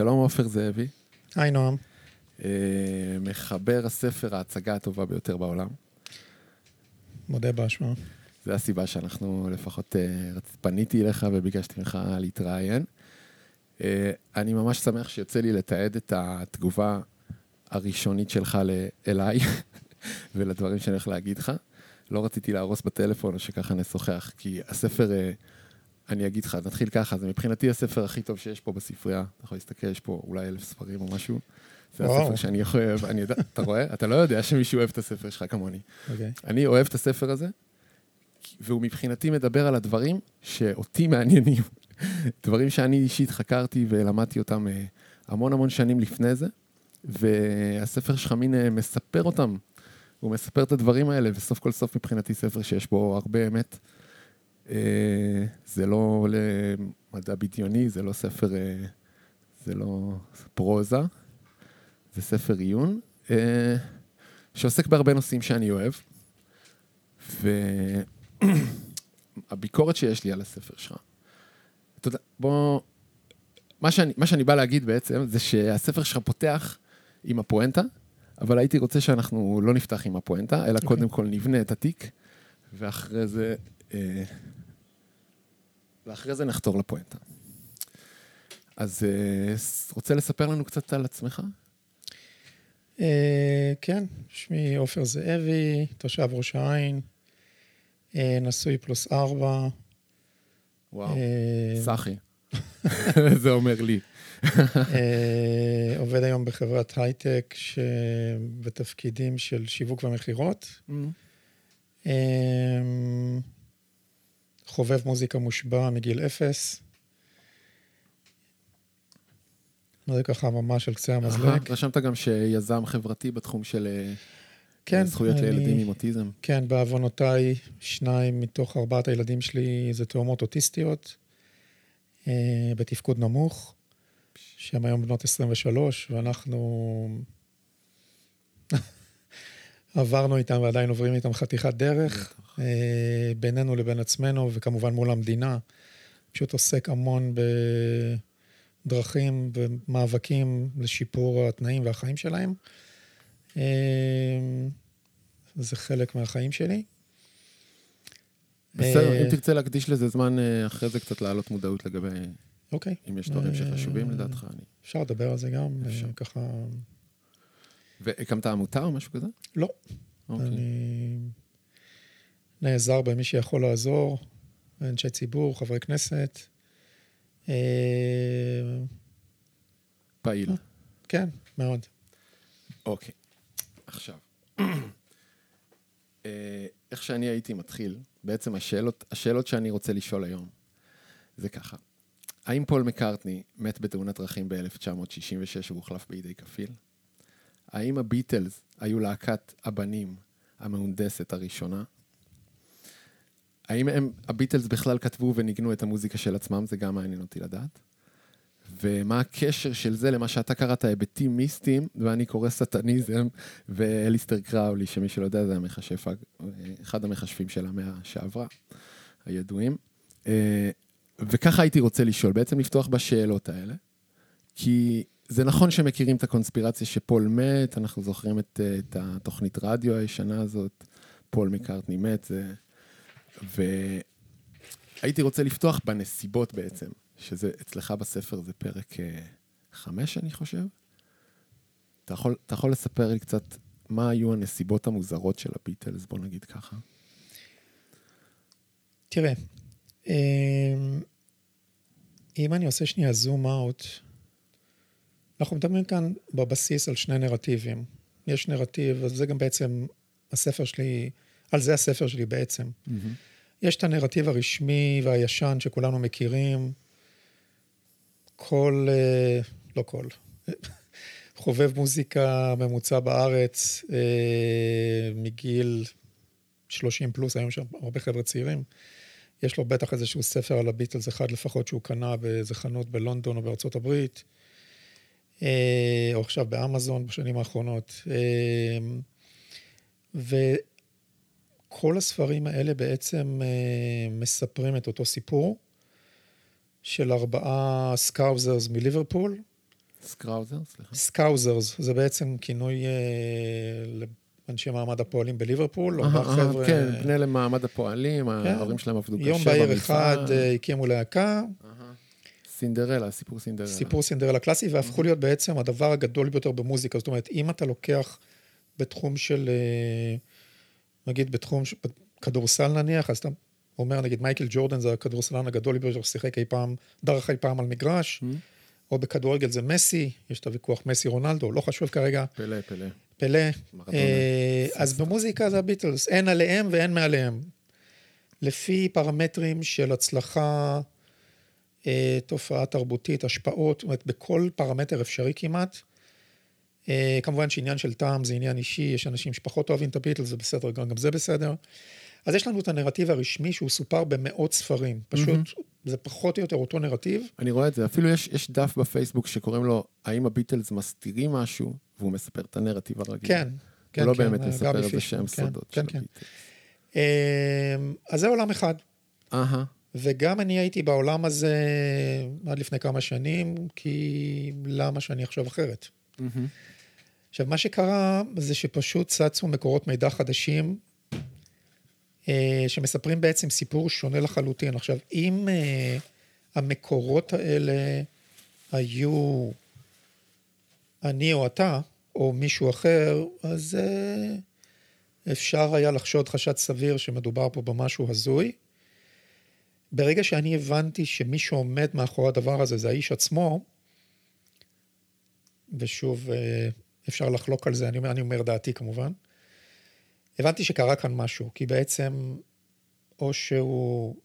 שלום עופר זאבי. היי נועם. אה, מחבר הספר ההצגה הטובה ביותר בעולם. מודה באשמה. זו הסיבה שאנחנו לפחות אה, פניתי אליך וביקשתי ממך להתראיין. אה, אני ממש שמח שיוצא לי לתעד את התגובה הראשונית שלך אליי ולדברים שאני הולך להגיד לך. לא רציתי להרוס בטלפון או שככה נשוחח, כי הספר, אני אגיד לך, נתחיל ככה, זה מבחינתי הספר הכי טוב שיש פה בספרייה. אתה יכול להסתכל, יש פה אולי אלף ספרים או משהו. זה וואו. הספר שאני אוהב, אני יודע, אתה רואה? אתה לא יודע שמישהו אוהב את הספר שלך כמוני. Okay. אוקיי. אני אוהב את הספר הזה, והוא מבחינתי מדבר על הדברים שאותי מעניינים. דברים שאני אישית חקרתי ולמדתי אותם אה, המון המון שנים לפני זה, והספר שלך מין אה, מספר אותם. הוא מספר את הדברים האלה, וסוף כל סוף מבחינתי ספר שיש בו הרבה אמת. אה, זה לא למדע בדיוני, זה לא ספר, זה לא פרוזה, זה ספר עיון, שעוסק בהרבה נושאים שאני אוהב. והביקורת שיש לי על הספר שלך, אתה יודע, בוא... מה שאני, מה שאני בא להגיד בעצם, זה שהספר שלך פותח עם הפואנטה, אבל הייתי רוצה שאנחנו לא נפתח עם הפואנטה, אלא okay. קודם כל נבנה את התיק, ואחרי זה... אה, ואחרי זה נחתור לפואנטה. אז אה, רוצה לספר לנו קצת על עצמך? אה, כן, שמי עופר זאבי, תושב ראש העין, אה, נשוי פלוס ארבע. וואו, סחי. זה אומר לי. אה, עובד היום בחברת הייטק בתפקידים של שיווק ומכירות. חובב מוזיקה מושבע מגיל אפס. זה ככה ממש על קצה המזלג. רשמת גם שיזם חברתי בתחום של כן. זכויות אני, לילדים עם אוטיזם. כן, בעוונותיי, שניים מתוך ארבעת הילדים שלי זה תאומות אוטיסטיות, אה, בתפקוד נמוך, שהן היום בנות 23, ואנחנו עברנו איתם ועדיין עוברים איתם חתיכת דרך, אה, בינינו לבין עצמנו, וכמובן מול המדינה. פשוט עוסק המון בדרכים ומאבקים לשיפור התנאים והחיים שלהם. אה, זה חלק מהחיים שלי. בסדר, אם אה, תרצה להקדיש לזה זמן אה, אחרי זה קצת להעלות מודעות לגבי... אוקיי. אם יש דברים שחשובים לדעתך. אני... אפשר לדבר על זה גם, ככה... והקמת עמותה או משהו כזה? לא. אוקיי. אני נעזר במי שיכול לעזור, אנשי ציבור, חברי כנסת. פעיל. כן, מאוד. אוקיי. עכשיו, אה, איך שאני הייתי מתחיל, בעצם השאלות, השאלות שאני רוצה לשאול היום, זה ככה. האם פול מקארטני מת בתאונת דרכים ב-1966 והוחלף בידי כפיל? האם הביטלס היו להקת הבנים המהונדסת הראשונה? האם הם, הביטלס בכלל כתבו וניגנו את המוזיקה של עצמם? זה גם מעניין אותי לדעת. ומה הקשר של זה למה שאתה קראת היבטים מיסטיים, ואני קורא סטניזם, ואליסטר קראולי, שמי שלא יודע, זה המכשף, אחד המכשפים של המאה שעברה, הידועים. אה, וככה הייתי רוצה לשאול, בעצם לפתוח בשאלות האלה, כי זה נכון שמכירים את הקונספירציה שפול מת, אנחנו זוכרים את, את התוכנית רדיו הישנה הזאת, פול מקארטני מת, זה... והייתי רוצה לפתוח בנסיבות בעצם. שזה אצלך בספר זה פרק אה, חמש, אני חושב. אתה יכול, אתה יכול לספר לי קצת מה היו הנסיבות המוזרות של הביטלס, בוא נגיד ככה. תראה, אמ, אם אני עושה שנייה זום אאוט, אנחנו מדברים כאן בבסיס על שני נרטיבים. יש נרטיב, וזה גם בעצם הספר שלי, על זה הספר שלי בעצם. Mm-hmm. יש את הנרטיב הרשמי והישן שכולנו מכירים, כל, אה, לא כל, חובב מוזיקה ממוצע בארץ אה, מגיל 30 פלוס, היום שם הרבה חבר'ה צעירים. יש לו בטח איזשהו ספר על הביטלס אחד לפחות שהוא קנה באיזה חנות בלונדון או בארצות הברית, אה, או עכשיו באמזון בשנים האחרונות. וכל הספרים האלה בעצם מספרים את אותו סיפור. של ארבעה Scousers מליברפול, Scrouser, סליחה. Scousers, זה בעצם כינוי אה, לאנשי מעמד הפועלים בליברפול, אה, ארבעה אה, חבר'ה... כן, בני למעמד הפועלים, ההורים שלהם עבדו קשה יום בהיר אחד אה, הקימו להקה. סינדרלה, סיפור סינדרלה. סיפור סינדרלה קלאסי, והפכו להיות בעצם הדבר הגדול ביותר במוזיקה. זאת אומרת, אם אתה לוקח בתחום של, אה, נגיד בתחום של כדורסל נניח, אז אתה אומר, נגיד מייקל ג'ורדן זה הכדורסלן הגדול ביותר ששיחק אי פעם, דרך אי פעם על מגרש, Mm. או בכדורגל זה מסי, יש את הוויכוח מסי רונלדו, לא חשוב כרגע, פלא, פלא. פלא. אה, אז במוזיקה זה הביטלס, אין עליהם ואין מעליהם. לפי פרמטרים של הצלחה, אה, תופעה תרבותית, השפעות, זאת אומרת, בכל פרמטר אפשרי כמעט. אה, כמובן שעניין של טעם זה עניין אישי, יש אנשים שפחות אוהבים את הביטלס, זה בסדר, גם גם זה בסדר. אז יש לנו את הנרטיב הרשמי שהוא סופר במאות ספרים. פשוט, זה פחות או יותר אותו נרטיב. אני רואה את זה, אפילו יש, יש דף בפייסבוק שקוראים לו, האם הביטלס מסתירים משהו, והוא מספר את הנרטיב הרגיל. כן, כן, הוא לא כן, באמת אה, מספר איזה שהם כן, סודות כן, של כן. הביטלס. אה, אז זה עולם אחד. אהה, וגם אני הייתי בעולם הזה עד לפני כמה שנים, כי למה שאני אחשוב אחרת? מהמם. עכשיו, מה שקרה זה שפשוט צצו מקורות מידע חדשים, אה, שמספרים בעצם סיפור שונה לחלוטין. עכשיו, אם אה, המקורות האלה היו אני או אתה, או מישהו אחר, אז אה, אפשר היה לחשוד חשד סביר שמדובר פה במשהו הזוי. ברגע שאני הבנתי שמי שעומד מאחורי הדבר הזה זה האיש עצמו, ושוב, אה, אפשר לחלוק על זה, אני אומר, אני אומר דעתי כמובן, הבנתי שקרה כאן משהו, כי בעצם, או שהוא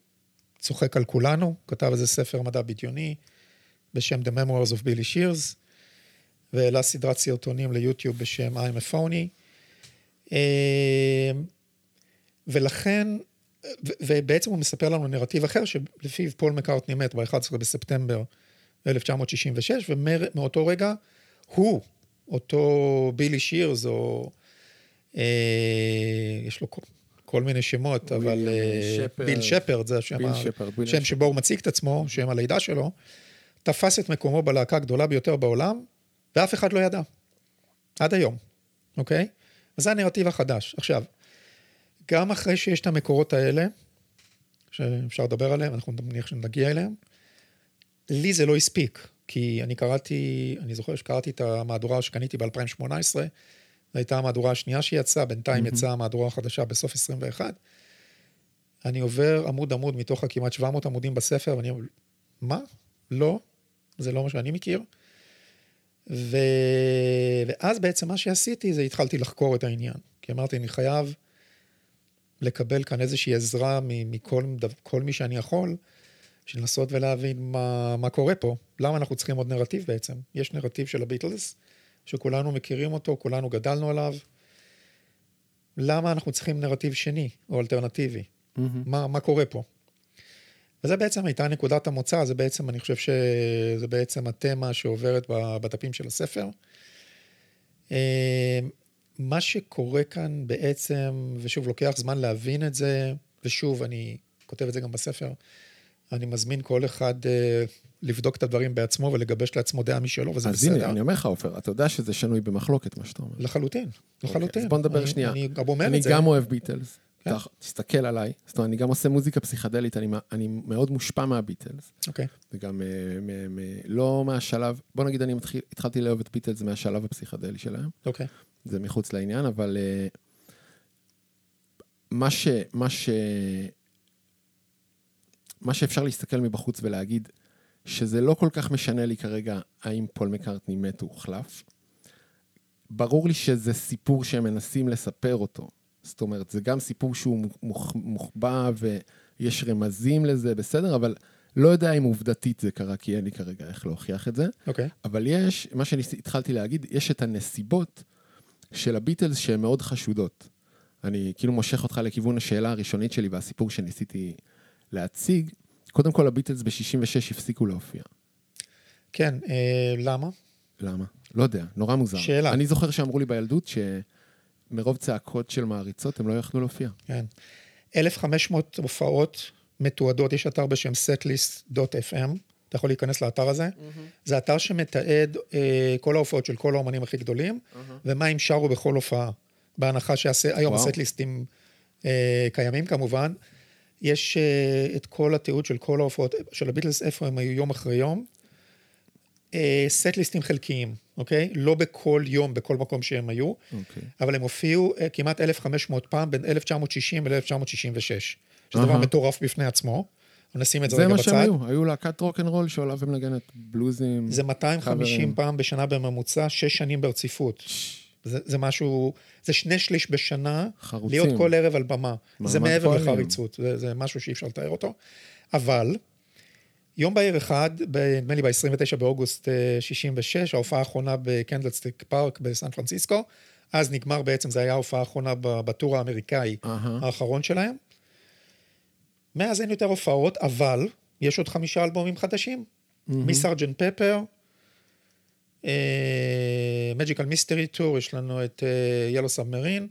צוחק על כולנו, כתב איזה ספר מדע בדיוני בשם The Memoirs of Billy Shears, והעלה סדרת סרטונים ליוטיוב בשם I'm a Phony. אה, ולכן, ובעצם הוא מספר לנו נרטיב אחר, שלפיו פול מקארטני מת ב-11 בספטמבר 1966, ומאותו רגע הוא, אותו בילי שירס, או אה, יש לו כל, כל מיני שמות, וויליאם אבל אה, שפרד. ביל שפרד, זה השם, ביל שפרד, ביל שם. שבו הוא מציג את עצמו, שם הלידה שלו, תפס את מקומו בלהקה הגדולה ביותר בעולם, ואף אחד לא ידע. עד היום, אוקיי? אז זה הנרטיב החדש. עכשיו, גם אחרי שיש את המקורות האלה, שאפשר לדבר עליהם, אנחנו נניח שנגיע אליהם, לי זה לא הספיק, כי אני קראתי, אני זוכר שקראתי את המהדורה שקניתי ב-2018, זו הייתה המהדורה השנייה שיצאה, בינתיים יצאה המהדורה החדשה בסוף 21. אני עובר עמוד עמוד מתוך הכמעט 700 עמודים בספר, ואני אומר, מה? לא, זה לא מה שאני מכיר. ו... ואז בעצם מה שעשיתי זה התחלתי לחקור את העניין. כי אמרתי, אני חייב לקבל כאן איזושהי עזרה מכל כל מי שאני יכול, בשביל לנסות ולהבין מה, מה קורה פה. למה אנחנו צריכים עוד נרטיב בעצם? יש נרטיב של הביטלס, שכולנו מכירים אותו, כולנו גדלנו עליו. למה אנחנו צריכים נרטיב שני או אלטרנטיבי? מהמם. מה, מה קורה פה? וזה בעצם הייתה נקודת המוצא, זה בעצם, אני חושב שזה בעצם התמה שעוברת בדפים של הספר. אה, מה שקורה כאן בעצם, ושוב, לוקח זמן להבין את זה, ושוב, אני כותב את זה גם בספר, אני מזמין כל אחד אה, לבדוק את הדברים בעצמו ולגבש לעצמו דעה משלו, וזה אז בסדר. הנה, אני אומר לך, עופר, אתה יודע שזה שנוי במחלוקת, מה שאתה אומר. לחלוטין, לחלוטין. אז בוא נדבר אני- שנייה. אני גם אומר אני את זה. גם אוהב ביטלס. כן. אתה- תסתכל עליי. זאת אומרת, אני גם עושה מוזיקה פסיכדלית, אני מ- אני מאוד מושפע מהביטלס. אוקיי, וגם אה, מ- מ- לא מהשלב, בוא נגיד, אני מתחיל- התחלתי לאהוב את ביטלס מהשלב הפסיכדלי שלהם. אוקיי. זה מחוץ לעניין, אבל אה, מה ש... מה ש... מה שאפשר להסתכל מבחוץ ולהגיד שזה לא כל כך משנה לי כרגע האם פול מקארטני מת או הוחלף. ברור לי שזה סיפור שהם מנסים לספר אותו. זאת אומרת, זה גם סיפור שהוא מוח- מוחבא ויש רמזים לזה, בסדר, אבל לא יודע אם עובדתית זה קרה, כי אין לי כרגע איך להוכיח את זה. אוקיי. אבל יש, מה שהתחלתי להגיד, יש את הנסיבות של הביטלס שהן מאוד חשודות. אני כאילו מושך אותך לכיוון השאלה הראשונית שלי והסיפור שניסיתי להציג. קודם כל, הביטלס ב-66 הפסיקו להופיע. כן, אה, למה? למה? לא יודע, נורא מוזר. שאלה. אני זוכר שאמרו לי בילדות שמרוב צעקות של מעריצות הם לא יכלו להופיע. כן. 1,500 הופעות מתועדות, יש אתר בשם setlist.fm, אתה יכול להיכנס לאתר הזה. זה אתר שמתעד אה, כל ההופעות של כל האומנים הכי גדולים, ומה הם שרו בכל הופעה. בהנחה שהיום. הסט-ליסטים אה, קיימים כמובן. יש אה, את כל התיעוד של כל ההופעות של הביטלס, איפה הם היו יום אחרי יום. אה, סט-ליסטים חלקיים, אוקיי? לא בכל יום, בכל מקום שהם היו, אוקיי. אבל הם הופיעו אה, כמעט 1,500 פעם בין 1960 ל-1966, שזה דבר אהה. מטורף בפני עצמו. נשים את זה זה רגע מה שהם בצד. היו, היו להקת רוקנרול שעולה ומנגנת בלוזים. זה 250 חברים. פעם בשנה בממוצע, שש שנים ברציפות. זה, זה משהו, זה שני שליש בשנה, חרוצים. להיות כל ערב על במה. זה מעבר פועלים. לחריצות, זה, זה משהו שאי אפשר לתאר אותו. אבל, יום בהיר אחד, נדמה לי ב-29 באוגוסט אה, 66, ההופעה האחרונה בקנדלסטיק פארק בסן פרנסיסקו, אז נגמר בעצם, זו הייתה ההופעה האחרונה ב tour האמריקאי אהה. האחרון שלהם. מאז אין יותר הופעות, אבל יש עוד חמישה אלבומים חדשים. מ Sergeant Pepper, Magical Mystery Tour, יש לנו את Yellow Submarine,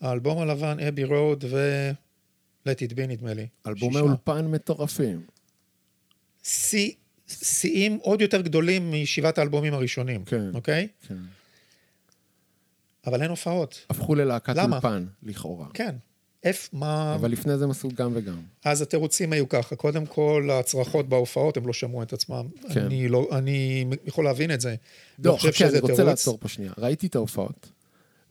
האלבום הלבן, Abbey Road ו-Let It Be נדמה לי. אלבומי. אולפן מטורפים. שיא- שיאים עוד יותר גדולים משבעת האלבומים הראשונים, כן. אוקיי? כן. אבל אין הופעות. הפכו ללהקת? אולפן, לכאורה. כן. איף, מה... אבל לפני זה הם עשו גם וגם. אז התירוצים היו ככה, קודם כל, הצרחות בהופעות, הם לא שמעו את עצמם. כן. אני, לא, אני יכול להבין את זה. לא, חושב חכה, אני שזה רוצה תירוץ. לעצור פה שנייה. ראיתי את ההופעות,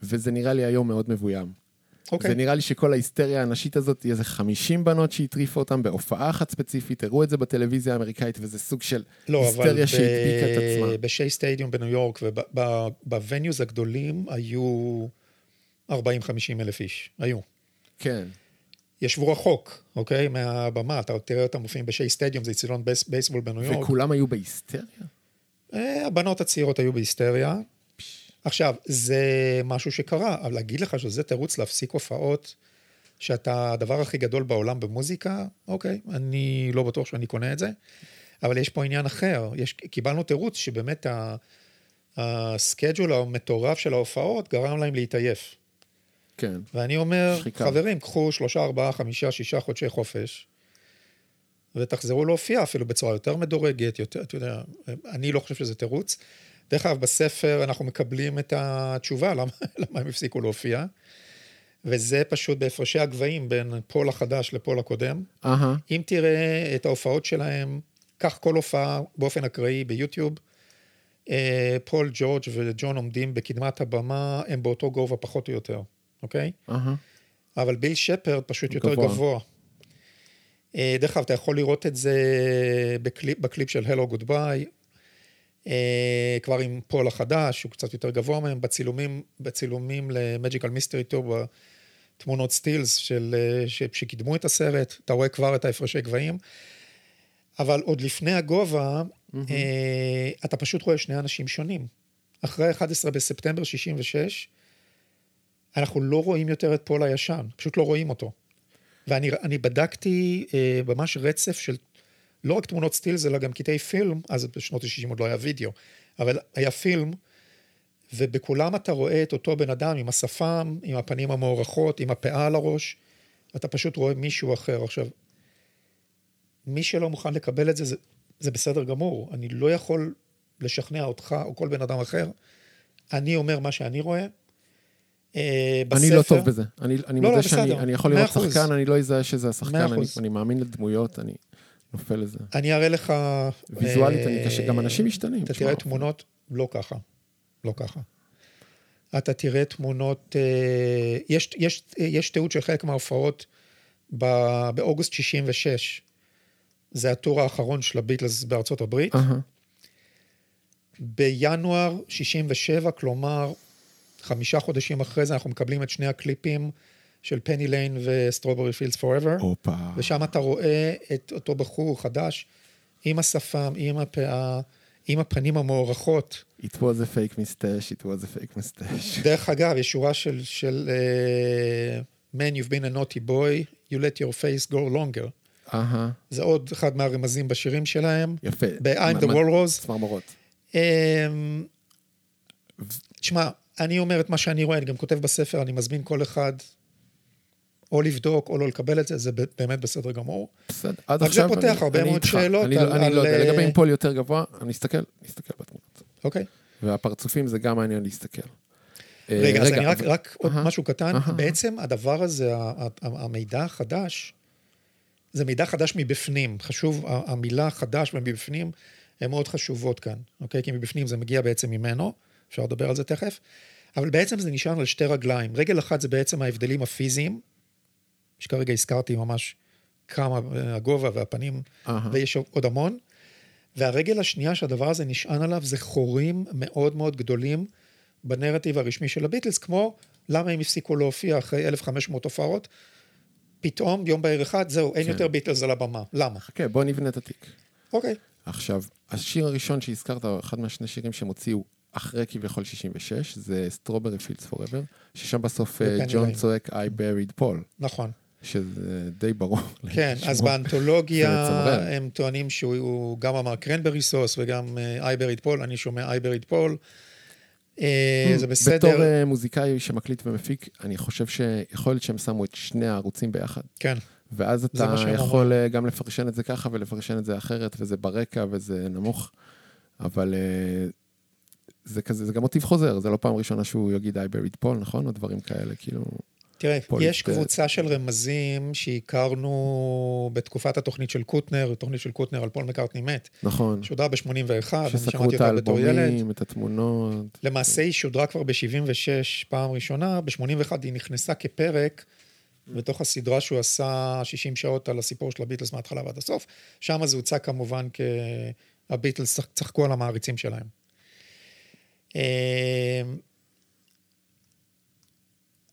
וזה נראה לי היום מאוד מבוים. אוקיי. ונראה לי שכל ההיסטריה הנשית הזאת, איזה 50 בנות שהטריפו אותם בהופעה אחת ספציפית, הראו את זה בטלוויזיה האמריקאית, וזה סוג של לא, היסטריה שהדביקה את עצמה. בשי סטדיום בניו יורק וב venues הגדולים היו 40-50 אלף איש, היו. כן. ישבו רחוק, אוקיי? מהבמה, אתה תראה אותם מופיעים בשי סטדיום, זה אצטדיון בייס, בייסבול בניו יורק. וכולם היו בהיסטריה? אה, הבנות הצעירות היו בהיסטריה. עכשיו, זה משהו שקרה, אבל להגיד לך שזה תירוץ להפסיק הופעות, שאתה הדבר הכי גדול בעולם במוזיקה, אוקיי, אני לא בטוח שאני קונה את זה, אבל יש פה עניין אחר. יש, קיבלנו תירוץ שבאמת ה schedule המטורף של ההופעות גרם להם להתעייף. כן. ואני אומר, שחיקה. חברים, קחו שלושה, ארבעה, חמישה, שישה חודשי חופש, ותחזרו להופיע אפילו בצורה יותר מדורגת, יותר, אתה יודע, אני לא חושב שזה תירוץ. דרך אגב, בספר אנחנו מקבלים את התשובה למה, למה הם הפסיקו להופיע, וזה פשוט בהפרשי הגבהים בין פול החדש לפול הקודם. אהה. אם תראה את ההופעות שלהם, קח כל הופעה באופן אקראי ביוטיוב, אה, פול, ג'ורג' וג'ון עומדים בקדמת הבמה, הם באותו גובה פחות או יותר, אוקיי? אהה. אבל ביל שפרד פשוט יותר גבוה. גבוה. אה, דרך אגב, אתה יכול לראות את זה בקליפ, בקליפ של Hello Goodbye, כבר עם פול החדש, הוא קצת יותר גבוה מהם, בצילומים, בצילומים ל Magical Mystery Tour, בתמונות סטילס של, אה, ש, שקידמו את הסרט, אתה רואה כבר את ההפרשי גבהים, אבל עוד לפני הגובה, אה, אתה פשוט רואה שני אנשים שונים. אחרי 11 בספטמבר 66, אנחנו לא רואים יותר את פול הישן, פשוט לא רואים אותו. ואני אני בדקתי אה, ממש רצף של לא רק תמונות סטילס, אלא גם קטעי פילם, אז בשנות ה-60 עוד לא היה וידאו, אבל היה פילם, ובכולם אתה רואה את אותו בן אדם עם השפם, עם הפנים המוארכות, עם הפאה על הראש, אתה פשוט רואה מישהו אחר. עכשיו, מי שלא מוכן לקבל את זה, זה, זה בסדר גמור. אני לא יכול לשכנע אותך או כל בן אדם אחר. אני אומר מה שאני רואה. אה, אני לא בספר- טוב בזה. אני, אני לא, מודה לא, שאני בסדר. אני יכול לראות. שחקן, אני לא אזהה שזה השחקן, אני. אני מאמין לדמויות, אני נופל לזה. אני אראה לך... ויזואלית אה, אני קשה, גם אנשים משתנים. אתה. תראה תמונות, לא ככה. לא ככה. אתה תראה תמונות, אה, יש, יש, יש תיעוד של חלק מההופעות באוגוסט 66. זה ה tour האחרון של הביטלס בארצות הברית. אהה. בינואר 67, כלומר, חמישה חודשים אחרי זה, אנחנו מקבלים את שני הקליפים של Penny Lane ו Strawberry Fields Forever. הופה. ושם אתה רואה את אותו בחור חדש, עם השפם, עם הפאה, עם הפנים המוארכות. It was a fake mustache, it was a fake mustache. דרך אגב, יש שורה של, של uh, Man, you've been a naughty boy, you let your face go longer. אהה. זה עוד אחד מהרמזים בשירים שלהם. יפה. ב-I'm the מה- Walrus. צמרמורות. אמ, תשמע, אני אומר את מה שאני רואה, אני גם כותב בספר, אני מזמין כל אחד, או לבדוק או לא לקבל את זה, זה באמת בסדר גמור. בסדר, עד רק זה עכשיו... פותח אני- הרבה אני מאוד איתך. שאלות אני על- לא- אני לא על, יודע, אה, לגבי אימפול יותר גבוה, אני אסתכל, נסתכל בתמונות. אוקיי. והפרצופים זה גם מעניין להסתכל. אה, רגע, אז אני רק, אבל- רק עוד אהה. משהו קטן. אהה. בעצם הדבר הזה, המידע החדש, זה מידע חדש מבפנים. חשוב, המילה חדש ומבפנים הן מאוד חשובות כאן, אוקיי? כי מבפנים זה מגיע בעצם ממנו, אפשר לדבר על זה תכף, אבל בעצם זה נשען על שתי רגליים. רגל אחת זה בעצם ההבדלים הפיזיים, שכרגע הזכרתי ממש כמה, אה, הגובה והפנים, אהה. ויש עוד המון. והרגל השנייה שהדבר הזה נשען עליו זה חורים מאוד מאוד גדולים בנרטיב הרשמי של הביטלס, כמו למה הם הפסיקו להופיע אחרי 1,500 הופעות, פתאום יום בהיר אחד, זהו, אין כן. יותר ביטלס על הבמה. למה? חכה, בוא נבנה את התיק. אוקיי. עכשיו, השיר הראשון שהזכרת, אחד מהשני שירים שהם הוציאו אחרי כביכול 66, זה Strawberry Fields Forever, ששם בסוף אה, ג'ון. צועק I buried Paul, נכון. שזה די ברור. כן, אז. באנתולוגיה זה. הם טוענים שהוא גם אמר cranberry sauce וגם I buried Paul, אני שומע I buried Paul. אה, זה בתור בסדר, אה, מוזיקאי שמקליט ומפיק, אני חושב שיכול להיות שהם שמו את שני הערוצים ביחד. כן, ואז זה אתה יכול אה, גם לפרשן את זה ככה ולפרשן את זה אחרת, וזה ברקע וזה נמוך, אבל אה, זה כזה, זה גם מוטיב חוזר, זה לא פעם ראשונה שהוא יגיד I buried Paul, נכון? או דברים כאלה, כאילו... תראה, יש איסטר. קבוצה של רמזים שהכרנו בתקופת התוכנית של קוטנר, תוכנית של קוטנר על פול מקארטני מת. נכון. שודרה ב-81, אני שסקרו שמעתי את אותה בתור ילד. האלבומים, את התמונות. למעשה היא שודרה כבר ב-76 פעם ראשונה, ב-81 היא נכנסה כפרק בתוך הסדרה שהוא עשה 60 שעות על הסיפור של הביטלס מההתחלה ועד הסוף. שם זה הוצג כמובן כהביטלס צחקו על המעריצים שלהם. אה,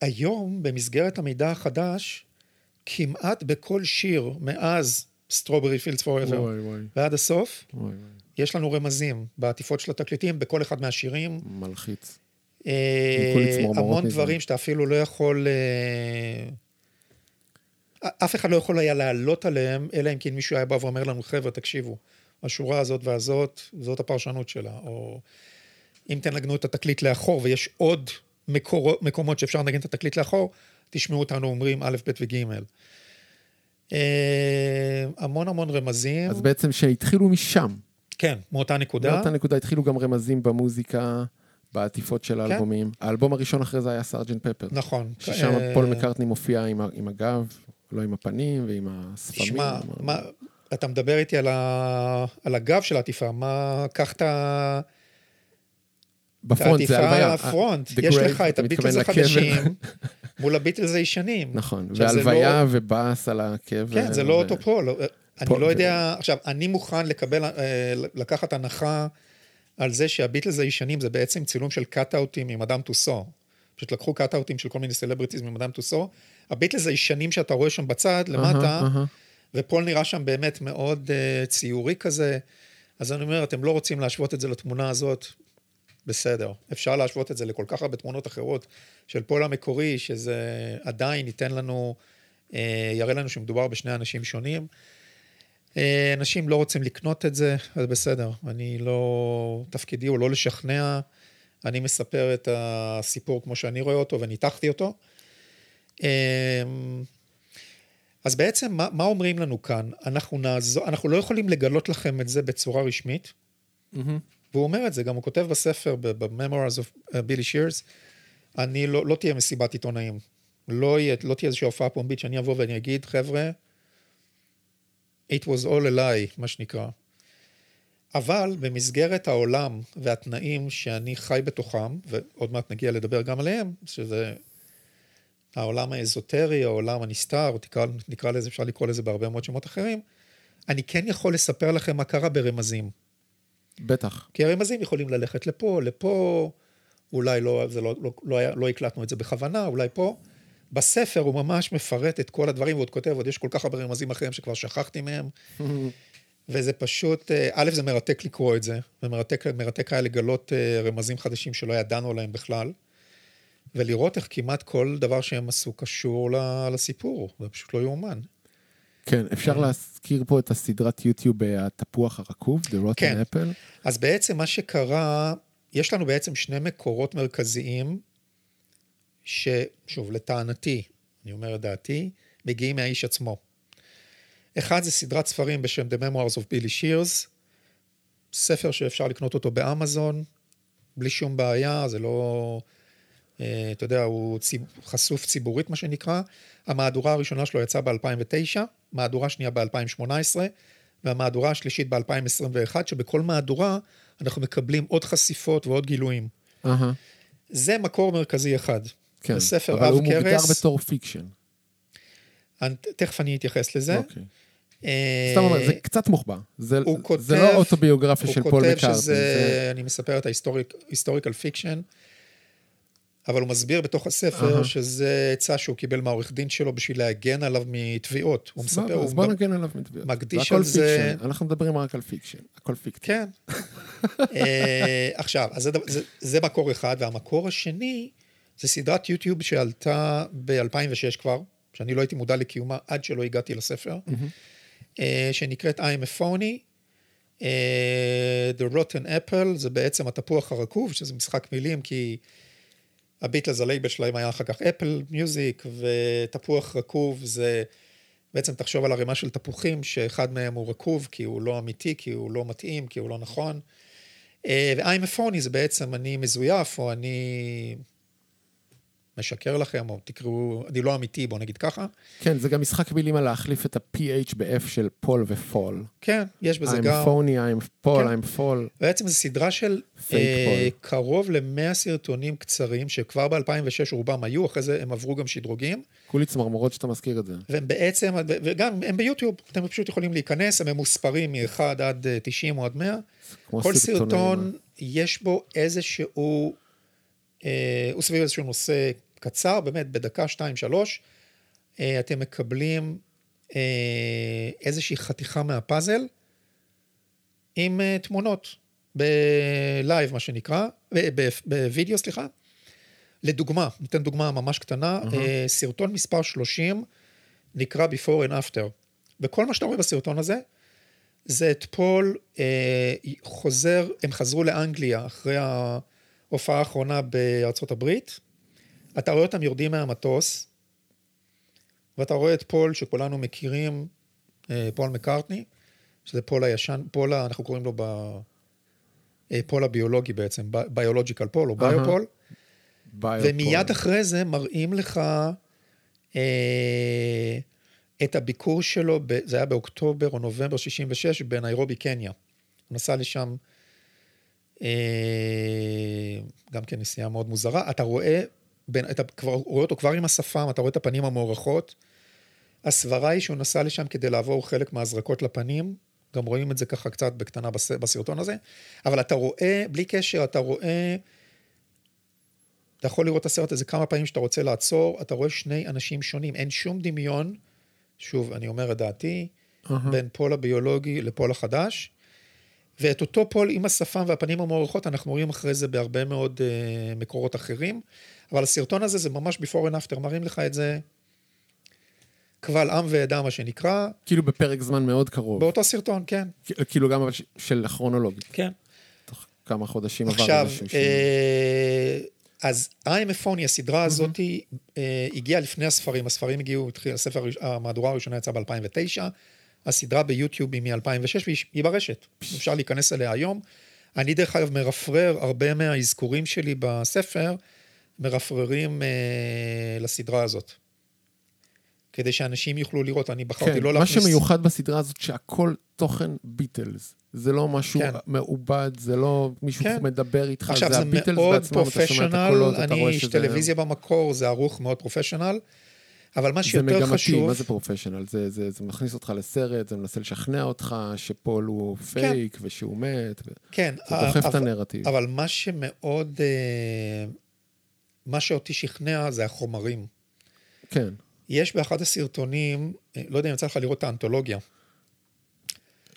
היום, במסגרת המידע החדש, כמעט בכל שיר מאז Strawberry Fields Forever וואי וואי ועד הסוף, וואי וואי, יש לנו רמזים בעטיפות של התקליטים בכל אחד מהשירים. מלחיץ. אה, המון. דברים שאתה אפילו לא יכול... אה, אף אחד לא יכול היה לעלות עליהם, אלא אם כן מישהו היה בא ואומר לנו, חבר'ה, תקשיבו, השורה הזאת והזאת, זאת הפרשנות שלה. או אם תנגנו את התקליט לאחור, ויש עוד מקור, מקומות שאפשר לנגן את התקליט לאחור, תשמעו אותנו אומרים א', ב' וג'. אה, המון המון רמזים. אז בעצם שהתחילו משם. כן, מאותה נקודה. באותה נקודה התחילו גם רמזים במוזיקה, בעטיפות של האלבומים. האלבום הראשון אחרי זה היה סארג'נט פפר. נכון. ששם אה, פול מקארטני מופיע עם עם הגב, לא עם הפנים ועם השפמים. תשמע, מה, אתה מדבר איתי על, ה, על הגב של העטיפה, מה, קח את ה- ב front זה העטיפה הלוויה. ה front. The יש לך את הביטלס. החדשים מול הביטלס הישנים. נכון, והלוויה ובאס על הקבר. כן, זה לא אותו פול. אני לא יודע, עכשיו, אני מוכן לקבל, אה, לקחת הנחה על זה שהביטלס הישנים זה בעצם צילום של קאט-אאוטים מאדאם טוסו. פשוט לקחו קאט-אאוטים של כל מיני celebrities מאדאם טוסו. הביטלס הישנים שאתה רואה שם בצד, למטה. ופול נראה שם באמת מאוד אה, ציורי כזה. אז אני אומר, אתם לא רוצים להשוות את זה לתמונה הזאת, בסדר. אפשר להשוות את זה לכל כך הרבה תמונות אחרות של פול המקורי, שזה עדיין ייתן לנו, אה, יראה לנו שמדובר בשני אנשים שונים. אה, אנשים לא רוצים לקנות את זה, אז בסדר. אני לא, תפקידי הוא לא לשכנע, אני מספר את הסיפור כמו שאני רואה אותו וניתחתי אותו. Uh, אז בעצם, מה, מה אומרים לנו כאן? אנחנו נעזור, אנחנו לא יכולים לגלות לכם את זה בצורה רשמית, מהמם. והוא אומר את זה, גם הוא כותב בספר, ב-Memoirs of uh, Billy Shears, אני, לא, לא תהיה מסיבת עיתונאים. לא, יהיה, לא תהיה איזושהי הופעה פומבית שאני אבוא ואני אגיד, חבר'ה, it was all a lie, מה שנקרא. אבל במסגרת העולם והתנאים שאני חי בתוכם, ועוד מעט נגיע לדבר גם עליהם, שזה העולם האזוטרי, העולם הנסתר, או תקרא, נקרא לזה, אפשר לקרוא לזה בהרבה מאוד שמות אחרים, אני כן יכול לספר לכם מה קרה ברמזים. בטח. כי הרמזים יכולים ללכת לפה, לפה, אולי לא, זה לא, לא, לא, היה, לא הקלטנו את זה בכוונה, אולי פה. בספר הוא ממש מפרט את כל הדברים, ועוד כותב, עוד יש כל כך הרבה רמזים אחרים שכבר שכחתי מהם. וזה פשוט, אה, א', זה מרתק לקרוא את זה, ומרתק מרתק היה לגלות אה, רמזים חדשים שלא ידענו עליהם בכלל, ולראות איך כמעט כל דבר שהם עשו קשור לסיפור, זה פשוט לא יאומן. כן, אפשר להזכיר פה את הסדרת יוטיוב אה, התפוח הרקוב, The Rotten כן. Apple. אז בעצם מה שקרה, יש לנו בעצם שני מקורות מרכזיים, ששוב, לטענתי, אני אומר את דעתי, מגיעים מהאיש עצמו. אחד זה סדרת ספרים בשם The Memoirs of Billy Shears, ספר שאפשר לקנות אותו באמזון, בלי שום בעיה, זה לא... אה, אתה יודע, הוא ציב, חשוף ציבורית, מה שנקרא. המהדורה הראשונה שלו יצאה ב-2009, מהדורה שנייה ב-2018, והמהדורה השלישית ב-2021, שבכל מהדורה אנחנו מקבלים עוד חשיפות ועוד גילויים. אהה. זה מקור מרכזי אחד. כן, זה ספר אבל עב הוא מוגדר. בתור fiction. אני, תכף אני אתייחס לזה. אוקיי. אה, סתם אומר, זה קצת מוחבא. זה הוא זה כותב, לא אוטוביוגרפיה של הוא פול כותב מקארטי. שזה, זה- אני מספר את ה historical fiction, אבל הוא מסביר בתוך הספר אהה. שזה עצה שהוא קיבל מהעורך דין שלו בשביל להגן עליו מתביעות. הוא מספר, סבבה, אז בוא נגן עליו מתביעות. מקדיש על זה- fiction, אנחנו מדברים רק על fiction, הכל פיקציה. כן. אה, עכשיו, אז זה, זה, זה מקור אחד, והמקור השני זה סדרת יוטיוב שעלתה ב-2006 כבר, שאני לא הייתי מודע לקיומה עד שלא הגעתי לספר, אה, שנקראת I'm a phony. אה, The Rotten Apple זה בעצם התפוח הרקוב, שזה משחק מילים, כי הביטלס, הלייבל שלהם היה אחר כך אפל מיוזיק, ותפוח רקוב זה, בעצם תחשוב על ערימה של תפוחים, שאחד מהם הוא רקוב, כי הוא לא אמיתי, כי הוא לא מתאים, כי הוא לא נכון. אה, ו-I'm a phony זה בעצם אני מזויף, או אני משקר לכם, או תקראו, אני לא אמיתי, בואו נגיד ככה. כן, זה גם משחק מילים על להחליף את ה-PH ב-F של Paul ו Faul. כן, יש בזה I'm גם... phony, I'm Faul, כן. I'm Faul. בעצם זו סדרה של אה, Paul. קרוב ל-100 סרטונים קצרים, שכבר ב-2006 רובם היו, אחרי זה הם עברו גם שדרוגים, כולי צמרמורות שאתה מזכיר את זה. והם בעצם, וגם הם ביוטיוב, אתם פשוט יכולים להיכנס, הם ממוספרים מ-1 עד אה, 90 או עד 100. כמו כל סרטוני סרטון, יש בו איזשהו, אה, הוא סביב איזשהו נושא קצר, באמת בדקה, שתיים, שלוש, אה, אתם מקבלים אה, איזושהי חתיכה מהפאזל עם אה, תמונות, בלייב מה שנקרא, בווידאו, סליחה. לדוגמה, ניתן דוגמה ממש קטנה, אה, סרטון מספר 30 נקרא Before and After. וכל מה שאתה רואה בסרטון הזה, זה את פול אה, חוזר, הם חזרו לאנגליה אחרי ההופעה האחרונה בארצות הברית. אתה רואה אותם יורדים מהמטוס, ואתה רואה את פול שכולנו מכירים, אה, פול מקארטני, שזה פול הישן, פול, אנחנו קוראים לו ב... אה, פול הביולוגי בעצם, biological פול או. ביופול. ומיד אחרי זה מראים לך אה, את הביקור שלו, ב, זה היה באוקטובר או נובמבר 66, בניירובי, קניה. הוא נסע לשם, גם כן נסיעה מאוד מוזרה. אתה רואה, בין, אתה כבר רואה אותו כבר עם השפם, אתה רואה את הפנים המוערכות. הסברה היא שהוא נסע לשם כדי לעבור חלק מהזרקות לפנים, גם רואים את זה ככה קצת בקטנה בס- בסרטון הזה, אבל אתה רואה, בלי קשר, אתה רואה אתה יכול לראות את הסרט הזה כמה פעמים שאתה רוצה לעצור, אתה רואה שני אנשים שונים, אין שום דמיון, שוב, אני אומר את דעתי, אהה. בין פול הביולוגי לפול החדש, ואת אותו פול עם השפם והפנים המוערכות אנחנו רואים אחרי זה בהרבה מאוד uh, מקורות אחרים, אבל הסרטון הזה זה ממש before and after, מראים לך את זה קבל עם ועדה, מה שנקרא, כאילו בפרק זמן מאוד קרוב. באותו סרטון, כן. כאילו גם של הכרונולוגית. כן. תוך כמה חודשים עבר עכשיו, שינוי. אה, אז I'm a phony, הסדרה הזאת אה, הגיעה לפני הספרים, הספרים הגיעו, התחיל, הספר, המהדורה הראשונה יצאה ב-2009, הסדרה ביוטיוב היא מ-2006 והיא ברשת, אפשר להיכנס אליה היום. אני דרך אגב מרפרר הרבה מהאזכורים שלי בספר, מרפררים אה, לסדרה הזאת. כדי שאנשים יוכלו לראות, אני בחרתי כן, לא מה להכניס... שמיוחד בסדרה הזאת שהכל תוכן ביטלס. זה לא משהו כן. מעובד, זה לא מישהו כן. מדבר איתך, עכשיו זה זה הביטלס מאוד בעצמם, אתה שומע את professional, הקולות, אתה אני רואה איש שזה... טלוויזיה במקור, זה ערוך מאוד professional, אבל מה זה שיותר מגמתי, חשוב... מה זה professional? זה, זה, זה מכניס אותך לסרט, זה מנסה לשכנע אותך שפול הוא פייק ושהוא מת. כן, זה דוחף את אבל- הנרטיב. אבל מה שמאוד... אה, מה שאותי שכנע זה החומרים. כן, יש באחד הסרטונים, אה, לא יודע אם יצא לך לראות את האנתולוגיה,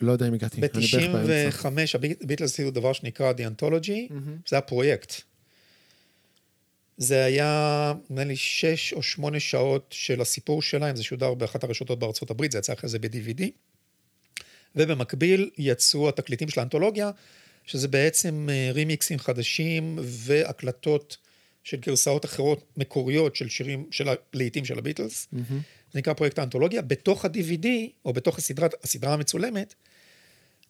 לא יודע אם הגעתי, אני בערך באמצע. ב-95, הביטלס הציעו דבר שנקרא The Anthology, זה הפרויקט. זה היה, נדמה לי, שש או שמונה שעות של הסיפור שלהם, זה שודר באחת הרשתות בארצות הברית, זה יצא אחרי זה ב-DVD. ובמקביל יצאו התקליטים של האנתולוגיה, שזה בעצם אה, רימיקסים חדשים והקלטות של גרסאות אחרות מקוריות של שירים, של הלהיטים של הביטלס. Mm-hmm. זה נקרא פרויקט האנתולוגיה. בתוך ה-DVD, או בתוך הסדרה, הסדרה המצולמת,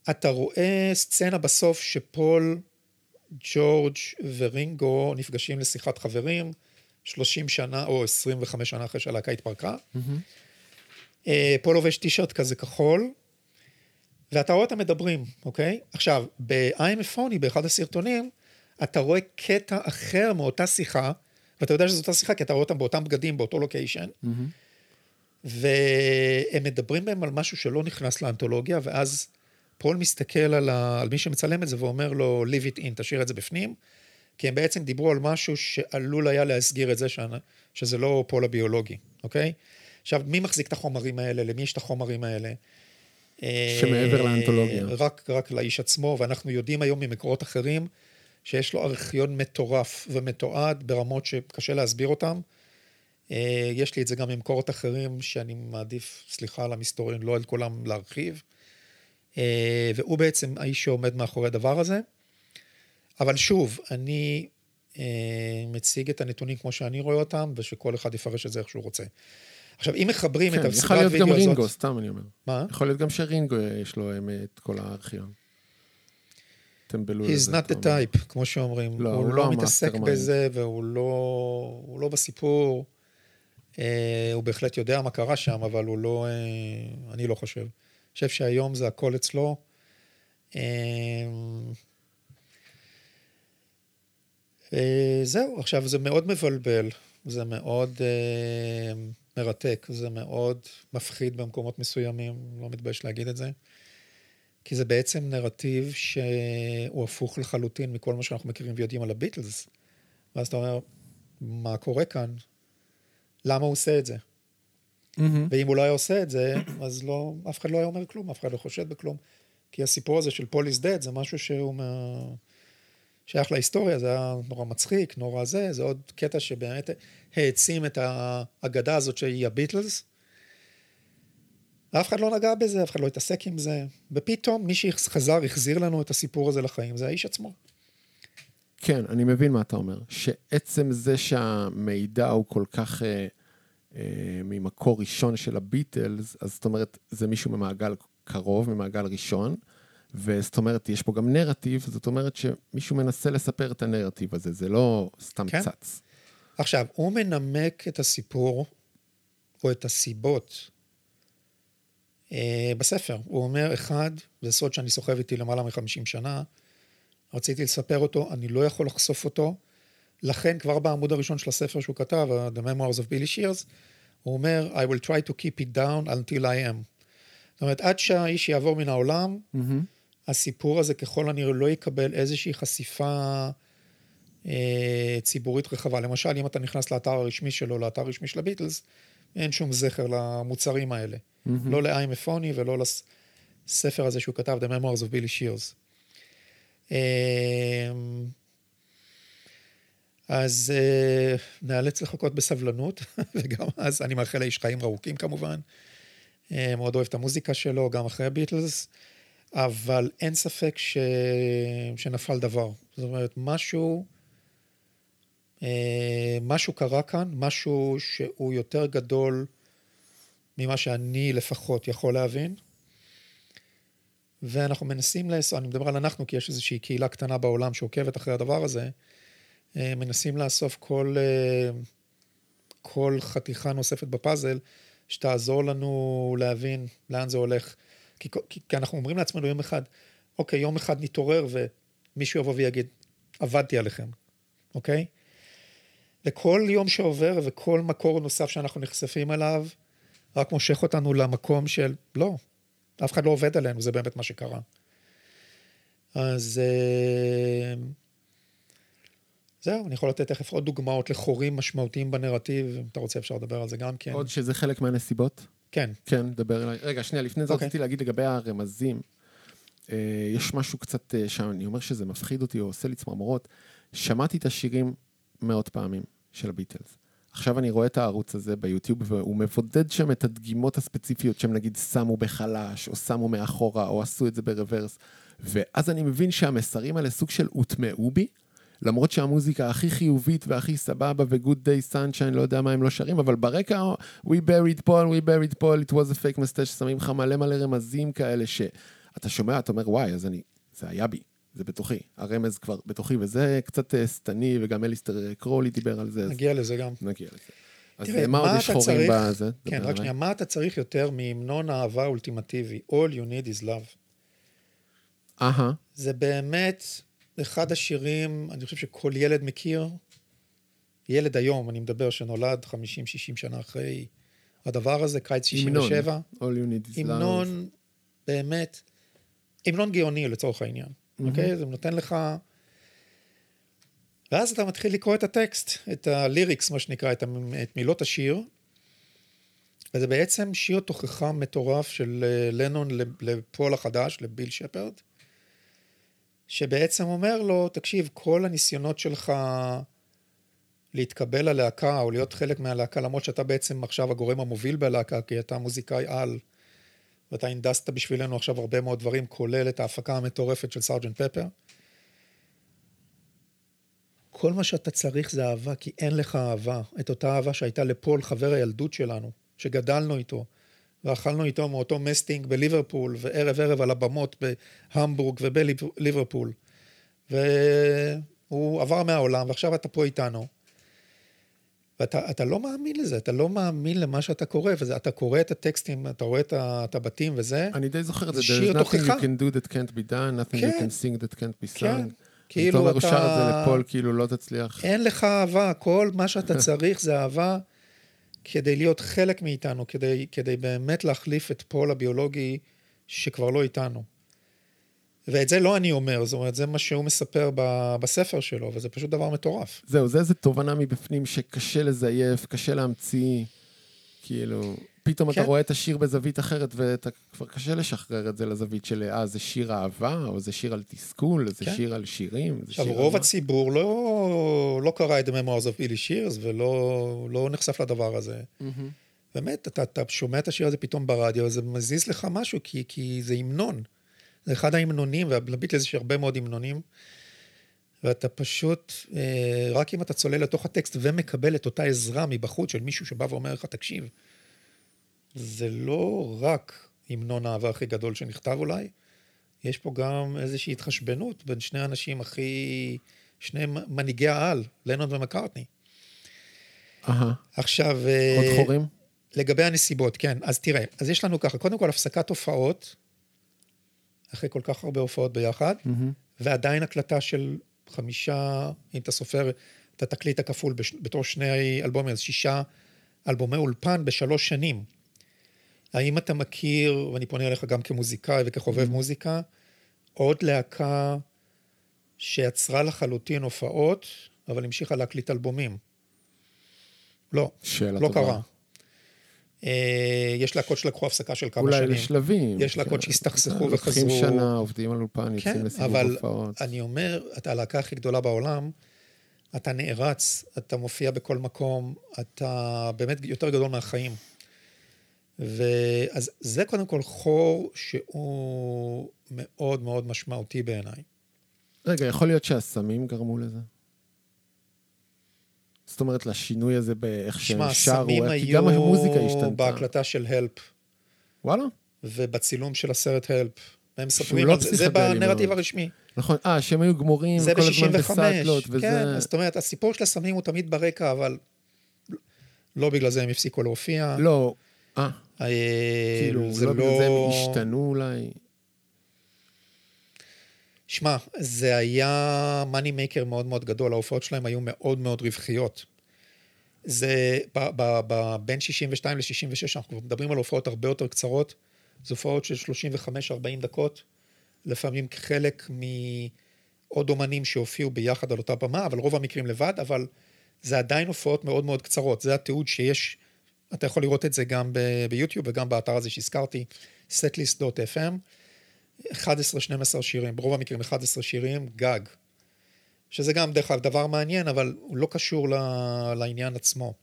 אתה רואה סצנה בסוף שפול, ג'ורג' ורינגו נפגשים לשיחת חברים, 30 שנה או 25 שנה אחרי שהלהקה התפרקה. Mm-hmm. פול לובש טישרט כזה כחול, ואתה רואה אותם מדברים, אוקיי? עכשיו, ב-I'm a phony, באחד הסרטונים, אתה רואה קטע אחר מאותה שיחה, ואתה יודע שזו אותה שיחה, כי אתה רואה אותם באותם בגדים, באותו לוקיישן, אהמ. והם מדברים בהם על משהו שלא נכנס לאנתולוגיה, ואז פול מסתכל על, ה... על מי שמצלם את זה ואומר לו, leave it in, תשאיר את זה בפנים, כי הם בעצם דיברו על משהו שעלול היה להסגיר את זה, ש... שזה לא פול הביולוגי, אוקיי? עכשיו, מי מחזיק את החומרים האלה? למי יש את החומרים האלה? שמעבר לאנתולוגיה. רק, רק לאיש עצמו, ואנחנו יודעים היום ממקורות אחרים שיש לו ארכיון מטורף ומתועד ברמות שקשה להסביר אותם. יש לי את זה גם ממקורות אחרים שאני מעדיף, סליחה על המסתורין, לא על כולם להרחיב. והוא בעצם האיש שעומד מאחורי הדבר הזה. אבל שוב, אני מציג את הנתונים כמו שאני רואה אותם, ושכל אחד יפרש את זה איך שהוא רוצה. עכשיו, אם מחברים כן, את הסדרת וידאו הזאת... יכול להיות גם רינגו, סתם אני אומר. מה? יכול להיות גם שרינגו יש לו את כל הארכיון. טמבלו. He's not the type, כמו שאומרים. לא, הוא, הוא לא, לא מתעסק בזה, והוא לא, לא בסיפור. אה, הוא בהחלט יודע מה קרה שם, אבל הוא לא... אה, אני לא חושב. חושב שהיום זה הכל אצלו. אה, אה, זהו, עכשיו זה מאוד מבלבל, זה מאוד... אה, מרתק, זה מאוד מפחיד במקומות מסוימים, לא מתבייש להגיד את זה. כי זה בעצם נרטיב שהוא הפוך לחלוטין מכל מה שאנחנו מכירים ויודעים על הביטלס. ואז אתה אומר, מה קורה כאן? למה הוא עושה את זה? Mm-hmm. ואם הוא לא היה עושה את זה, אז לא, אף אחד לא היה אומר כלום, אף אחד לא חושד בכלום. כי הסיפור הזה של פוליס דד זה משהו שהוא מה... שייך להיסטוריה, זה היה נורא מצחיק, נורא זה, זה עוד קטע שבאמת העצים את האגדה הזאת שהיא הביטלס. אף אחד לא נגע בזה, אף אחד לא התעסק עם זה, ופתאום מי שחזר, החזיר לנו את הסיפור הזה לחיים, זה האיש עצמו. כן, אני מבין מה אתה אומר. שעצם זה שהמידע הוא כל כך אה, ממקור ראשון של הביטלס, אז זאת אומרת, זה מישהו ממעגל קרוב, ממעגל ראשון, וזאת אומרת, יש פה גם נרטיב, זאת אומרת שמישהו מנסה לספר את הנרטיב הזה, זה לא סתם כן. צץ. עכשיו, הוא מנמק את הסיפור, או את הסיבות, אה, בספר. הוא אומר, אחד, זה סוד שאני סוחב איתי למעלה מ-50 שנה, רציתי לספר אותו, אני לא יכול לחשוף אותו, לכן כבר בעמוד הראשון של הספר שהוא כתב, The Memoirs of Billy Shears, הוא אומר, I will try to keep it down until I am. זאת אומרת, עד שהאיש יעבור מן העולם, mm-hmm. הסיפור הזה ככל הנראה לא יקבל איזושהי חשיפה אה, ציבורית רחבה. למשל, אם אתה נכנס לאתר הרשמי שלו, לאתר הרשמי של הביטלס, אין שום זכר למוצרים האלה. Mm-hmm. לא לאיימפוני ולא לספר הזה שהוא כתב, The Memoirs of Billy Shears. אה, אז אה, נאלץ לחכות בסבלנות, וגם אז אני מאחל לאיש חיים ארוכים כמובן. אה, מאוד אוהב את המוזיקה שלו, גם אחרי הביטלס. אבל אין ספק ש... שנפל דבר. זאת אומרת, משהו, אה, משהו קרה כאן, משהו שהוא יותר גדול ממה שאני לפחות יכול להבין. ואנחנו מנסים לעשות, אני מדבר על אנחנו, כי יש איזושהי קהילה קטנה בעולם שעוקבת אחרי הדבר הזה, מנסים לאסוף כל, אה, כל חתיכה נוספת בפאזל, שתעזור לנו להבין לאן זה הולך. כי, כי, כי אנחנו אומרים לעצמנו יום אחד, אוקיי, יום אחד נתעורר ומישהו יבוא ויגיד, עבדתי עליכם, אוקיי? וכל יום שעובר וכל מקור נוסף שאנחנו נחשפים אליו, רק מושך אותנו למקום של, לא, אף אחד לא עובד עלינו, זה באמת מה שקרה. אז אה, זהו, אני יכול לתת תכף עוד דוגמאות לחורים משמעותיים בנרטיב, אם אתה רוצה אפשר לדבר על זה גם כן. עוד שזה חלק מהנסיבות? כן. כן, דבר אליי. רגע, שנייה, לפני זה okay. אוקיי. רציתי להגיד לגבי הרמזים. אה, יש משהו קצת אה, שם, אני אומר שזה מפחיד אותי או עושה לי צמרמורות. שמעתי את השירים מאות פעמים של הביטלס. עכשיו אני רואה את הערוץ הזה ביוטיוב, והוא מבודד שם את הדגימות הספציפיות שהם נגיד שמו בחלש, או שמו מאחורה, או עשו את זה ברוורס. ואז אני מבין שהמסרים האלה סוג של הוטמעו בי, למרות שהמוזיקה הכי חיובית והכי סבבה ו-good day sunshine, לא יודע מה הם לא שרים, אבל ברקע, we buried Paul, we buried Paul, it was a fake mustache, שמים לך מלא מלא רמזים כאלה, שאתה שומע, אתה אומר, וואי, אז אני, זה היה בי, זה בתוכי, הרמז כבר בתוכי, וזה קצת אה, שטני, וגם אליסטר קרולי דיבר על זה. נגיע לזה גם. נגיע לזה. אז תראה, מה עוד מה יש אתה חורים צריך- בזה? כן, רק. שנייה, מה אתה צריך יותר מהמנון אהבה אולטימטיבי? All you need is love. אהה, זה באמת אחד השירים, אני חושב שכל ילד מכיר. ילד היום, אני מדבר, שנולד 50-60 שנה אחרי הדבר הזה, קיץ המנון. 67. All you need is love. המנון, באמת, המנון גאוני לצורך העניין, אוקיי? זה נותן לך... ואז אתה מתחיל לקרוא את הטקסט, את הליריקס, מה שנקרא, את, המ- את מילות השיר, וזה בעצם שיר תוכחה מטורף של אה, לנון לפ- לפול החדש, לביל שפרד, שבעצם אומר לו, תקשיב, כל הניסיונות שלך להתקבל ללהקה או להיות חלק מהלהקה, למרות שאתה בעצם עכשיו הגורם המוביל בלהקה, כי אתה מוזיקאי על, ואתה הנדסת בשבילנו עכשיו הרבה מאוד דברים, כולל את ההפקה המטורפת של סארג'נט פפר. כל מה שאתה צריך זה אהבה, כי אין לך אהבה. את אותה אהבה שהייתה לפול, חבר הילדות שלנו, שגדלנו איתו, ואכלנו איתו מאותו מסטינג בליברפול, וערב ערב על הבמות בהמבורג ובליברפול. והוא עבר מהעולם, ועכשיו אתה פה איתנו. ואתה אתה לא מאמין לזה, אתה לא מאמין למה שאתה קורא, ואתה קורא את הטקסטים, אתה רואה את, ה, את הבתים וזה, אני די זוכר את זה, שיר there's nothing תוכחה. you can do that can't be done, nothing you כן. can sing that can't be כן. sung. כאילו אתה אומר, אתה- שר את זה לפול, כאילו לא תצליח. אין לך אהבה, כל מה שאתה צריך זה אהבה כדי להיות חלק מאיתנו, כדי, כדי באמת להחליף את פול הביולוגי שכבר לא איתנו. ואת זה לא אני אומר, זאת אומרת, זה מה שהוא מספר ב- בספר שלו, וזה פשוט דבר מטורף. זהו, זה איזה תובנה מבפנים שקשה לזייף, קשה להמציא. כאילו, פתאום אתה כן. רואה את השיר בזווית אחרת, ואתה כבר קשה לשחרר את זה לזווית של, אה, זה שיר אהבה, או זה שיר על תסכול, זה כן. שיר על שירים. עכשיו, שיר רוב מה. הציבור לא, לא קרא את Memoirs of Billy Shears ולא לא נחשף לדבר הזה. מהמם. באמת, אתה, אתה שומע את השיר הזה פתאום ברדיו, זה מזיז לך משהו, כי, כי זה המנון. זה אחד ההמנונים, ולביטלס יש הרבה מאוד המנונים, ואתה פשוט, אה, רק אם אתה צולל לתוך הטקסט ומקבל את אותה עזרה מבחוץ של מישהו שבא ואומר לך, תקשיב, זה לא רק המנון האהבה הכי גדול שנכתב אולי, יש פה גם איזושהי התחשבנות בין שני האנשים הכי, שני מנהיגי העל, לנון ומקארטני. אהה. עכשיו... עוד אה, חורים? לגבי הנסיבות, כן. אז תראה, אז יש לנו ככה, קודם כל הפסקת הופעות, אחרי כל כך הרבה הופעות ביחד, מהמם. ועדיין הקלטה של חמישה, אם אתה סופר את התקליט הכפול בש, בתור שני אלבומים, אז שישה אלבומי אולפן בשלוש שנים. האם אתה מכיר, ואני פונה אליך גם כמוזיקאי וכחובב מוזיקה, עוד להקה שיצרה לחלוטין הופעות, אבל המשיכה להקליט אלבומים? לא. לא טובה. קרה. אה, יש להקות שלקחו הפסקה של כמה אולי שנים. לשלבים. יש להקות כן. שהסתכסכו לוקחים וחזרו. שנה, עובדים על אולפן, כן, יוצאים לסיבוב אבל הופעות. אני אומר, אתה הלהקה הכי גדולה בעולם, אתה נערץ, אתה מופיע בכל מקום, אתה באמת יותר גדול מהחיים. ואז זה קודם כל חור שהוא מאוד מאוד משמעותי בעיניי. רגע, יכול להיות שהסמים גרמו לזה? זאת אומרת, לשינוי הזה באיך שהם שמע, שרו, הסמים כי גם המוזיקה היו השתנתה. בהקלטה של הלפ, וואלה, ובצילום של הסרט הלפ. הם מספרים לא על זה, זה בנרטיב. הרשמי. נכון. אה, שהם היו גמורים, זה כל הזמן ב-65, בסאטלות, וזה... כן, אז זאת אומרת, הסיפור של הסמים הוא תמיד ברקע, אבל לא בגלל זה הם הפסיקו להופיע. לא, אה, אה, כאילו, זה לא בגלל זה הם לא... השתנו אולי. שמע, זה היה מאני מייקר מאוד מאוד גדול, ההופעות שלהם היו מאוד מאוד רווחיות. זה ב- ב- ב- בין 62 ל-66, אנחנו כבר מדברים על הופעות הרבה יותר קצרות, זה הופעות של 35-40 דקות, לפעמים כחלק מעוד אומנים שהופיעו ביחד על אותה במה, אבל רוב המקרים לבד, אבל זה עדיין הופעות מאוד מאוד קצרות, זה התיעוד שיש, אתה יכול לראות את זה גם ביוטיוב וגם באתר הזה שהזכרתי, setlist.fm, 11-12 שירים, ברוב המקרים 11 שירים, גג. שזה גם דרך אגב דבר מעניין, אבל הוא לא קשור לעניין עצמו.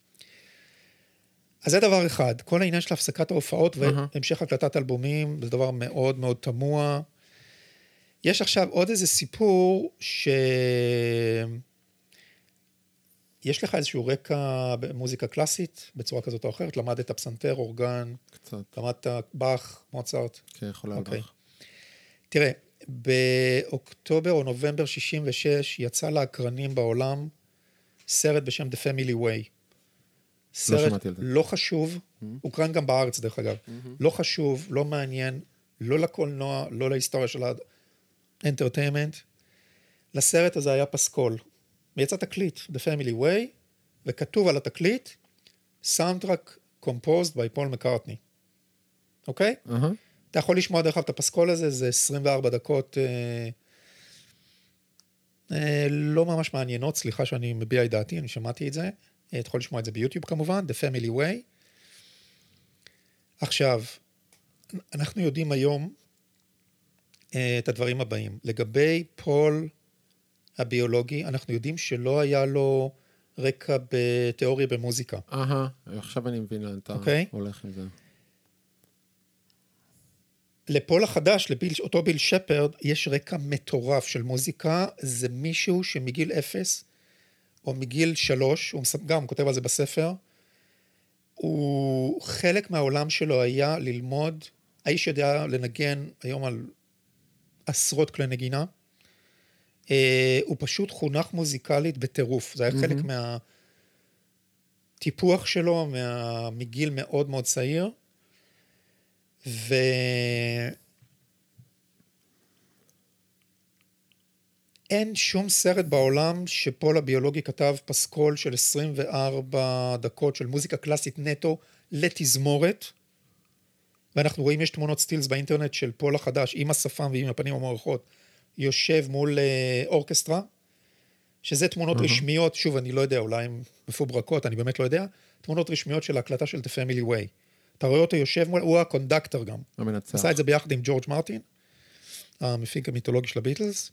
אז זה דבר אחד, כל העניין של הפסקת ההופעות. והמשך הקלטת אלבומים, זה דבר מאוד מאוד תמוה. יש עכשיו עוד איזה סיפור ש... יש לך איזשהו רקע במוזיקה קלאסית, בצורה כזאת או אחרת? למדת פסנתר, אורגן, קצת. למדת באך, מוצרט? כן, יכול אוקיי. להלבך. תראה, באוקטובר או נובמבר 66 יצא לאקרנים בעולם סרט בשם The Family Way. סרט שמעתי על זה. לא חשוב, הוקרן גם בארץ דרך אגב, לא חשוב, לא מעניין, לא לקולנוע, לא להיסטוריה של האנטרטיימנט. לסרט הזה היה פסקול. ויצא תקליט, The Family Way, וכתוב על התקליט, Soundtrack composed by פול מקרטני. אוקיי? אהה. אתה יכול לשמוע דרך אגב את הפסקול הזה, זה 24 דקות אה, אה, לא ממש מעניינות, סליחה שאני מביע את דעתי, אני שמעתי את זה. אה, אתה יכול לשמוע את זה ביוטיוב כמובן, The Family Way. עכשיו, אנחנו יודעים היום אה, את הדברים הבאים. לגבי פול הביולוגי, אנחנו יודעים שלא היה לו רקע בתיאוריה במוזיקה. אהה, עכשיו אני מבין לאן אתה אוקיי. הולך עם זה. לפול החדש, לביל, אותו ביל שפרד, יש רקע מטורף של מוזיקה. זה מישהו שמגיל אפס, או מגיל שלוש, הוא גם כותב על זה בספר, הוא, חלק מהעולם שלו היה ללמוד, האיש יודע לנגן היום על עשרות כלי נגינה. אה, הוא פשוט חונך מוזיקלית בטירוף. זה היה חלק מהטיפוח שלו, מה, מגיל מאוד מאוד צעיר. ו... אין שום סרט בעולם שפול הביולוגי כתב פסקול של 24 דקות של מוזיקה קלאסית נטו לתזמורת. ואנחנו רואים, יש תמונות סטילס באינטרנט של פול החדש עם השפם ועם הפנים המערכות, יושב מול אה, אורקסטרה, שזה תמונות אהה. רשמיות, שוב, אני לא יודע, אולי הן מפוברקות, אני באמת לא יודע, תמונות רשמיות של ההקלטה של The Family Way. אתה רואה אותו יושב מול, הוא הקונדקטור גם. המנצח. עשה את זה ביחד עם ג'ורג' מרטין, המפיק המיתולוגי של הביטלס.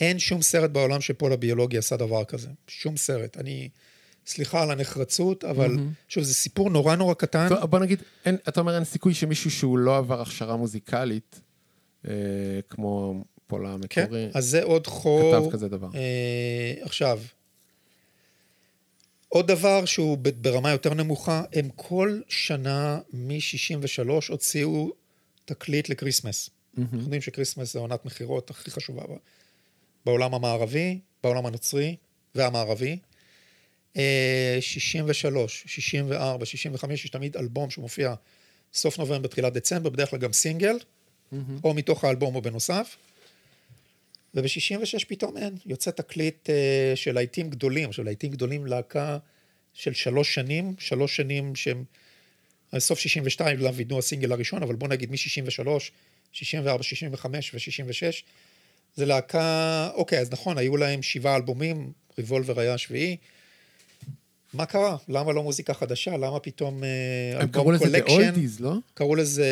אין שום סרט בעולם שפול הביולוגי עשה דבר כזה. שום סרט. אני, סליחה על הנחרצות, אבל שוב, זה סיפור נורא נורא קטן. טוב, בוא נגיד, אין, אתה אומר אין סיכוי שמישהו שהוא לא עבר הכשרה מוזיקלית, אה, כמו פול כן, המקורי, אז זה עוד חור. כתב כזה דבר. אה, עכשיו, עוד דבר שהוא ברמה יותר נמוכה, הם כל שנה מ-63 הוציאו תקליט ל Christmas. אנחנו יודעים ש Christmas זה עונת מכירות הכי חשובה בעולם המערבי, בעולם הנוצרי והמערבי. אה, 63, 64, 65, יש תמיד אלבום שמופיע סוף נובמבר, תחילת דצמבר, בדרך כלל גם סינגל, או מתוך האלבום או בנוסף. וב-66 פתאום אין, יוצא תקליט אה, של להיטים גדולים, עכשיו להיטים גדולים להקה של שלוש שנים, שלוש שנים שהם, סוף 62 לא וידאו הסינגל הראשון, אבל בוא נגיד מ-63, 64, 65 ו-66, זה להקה, אוקיי, אז נכון, היו להם שבעה אלבומים, ריבולבר היה השביעי. מה קרה? למה לא מוזיקה חדשה? למה פתאום אה, הם קראו לזה? Oldies, לא? קראו לזה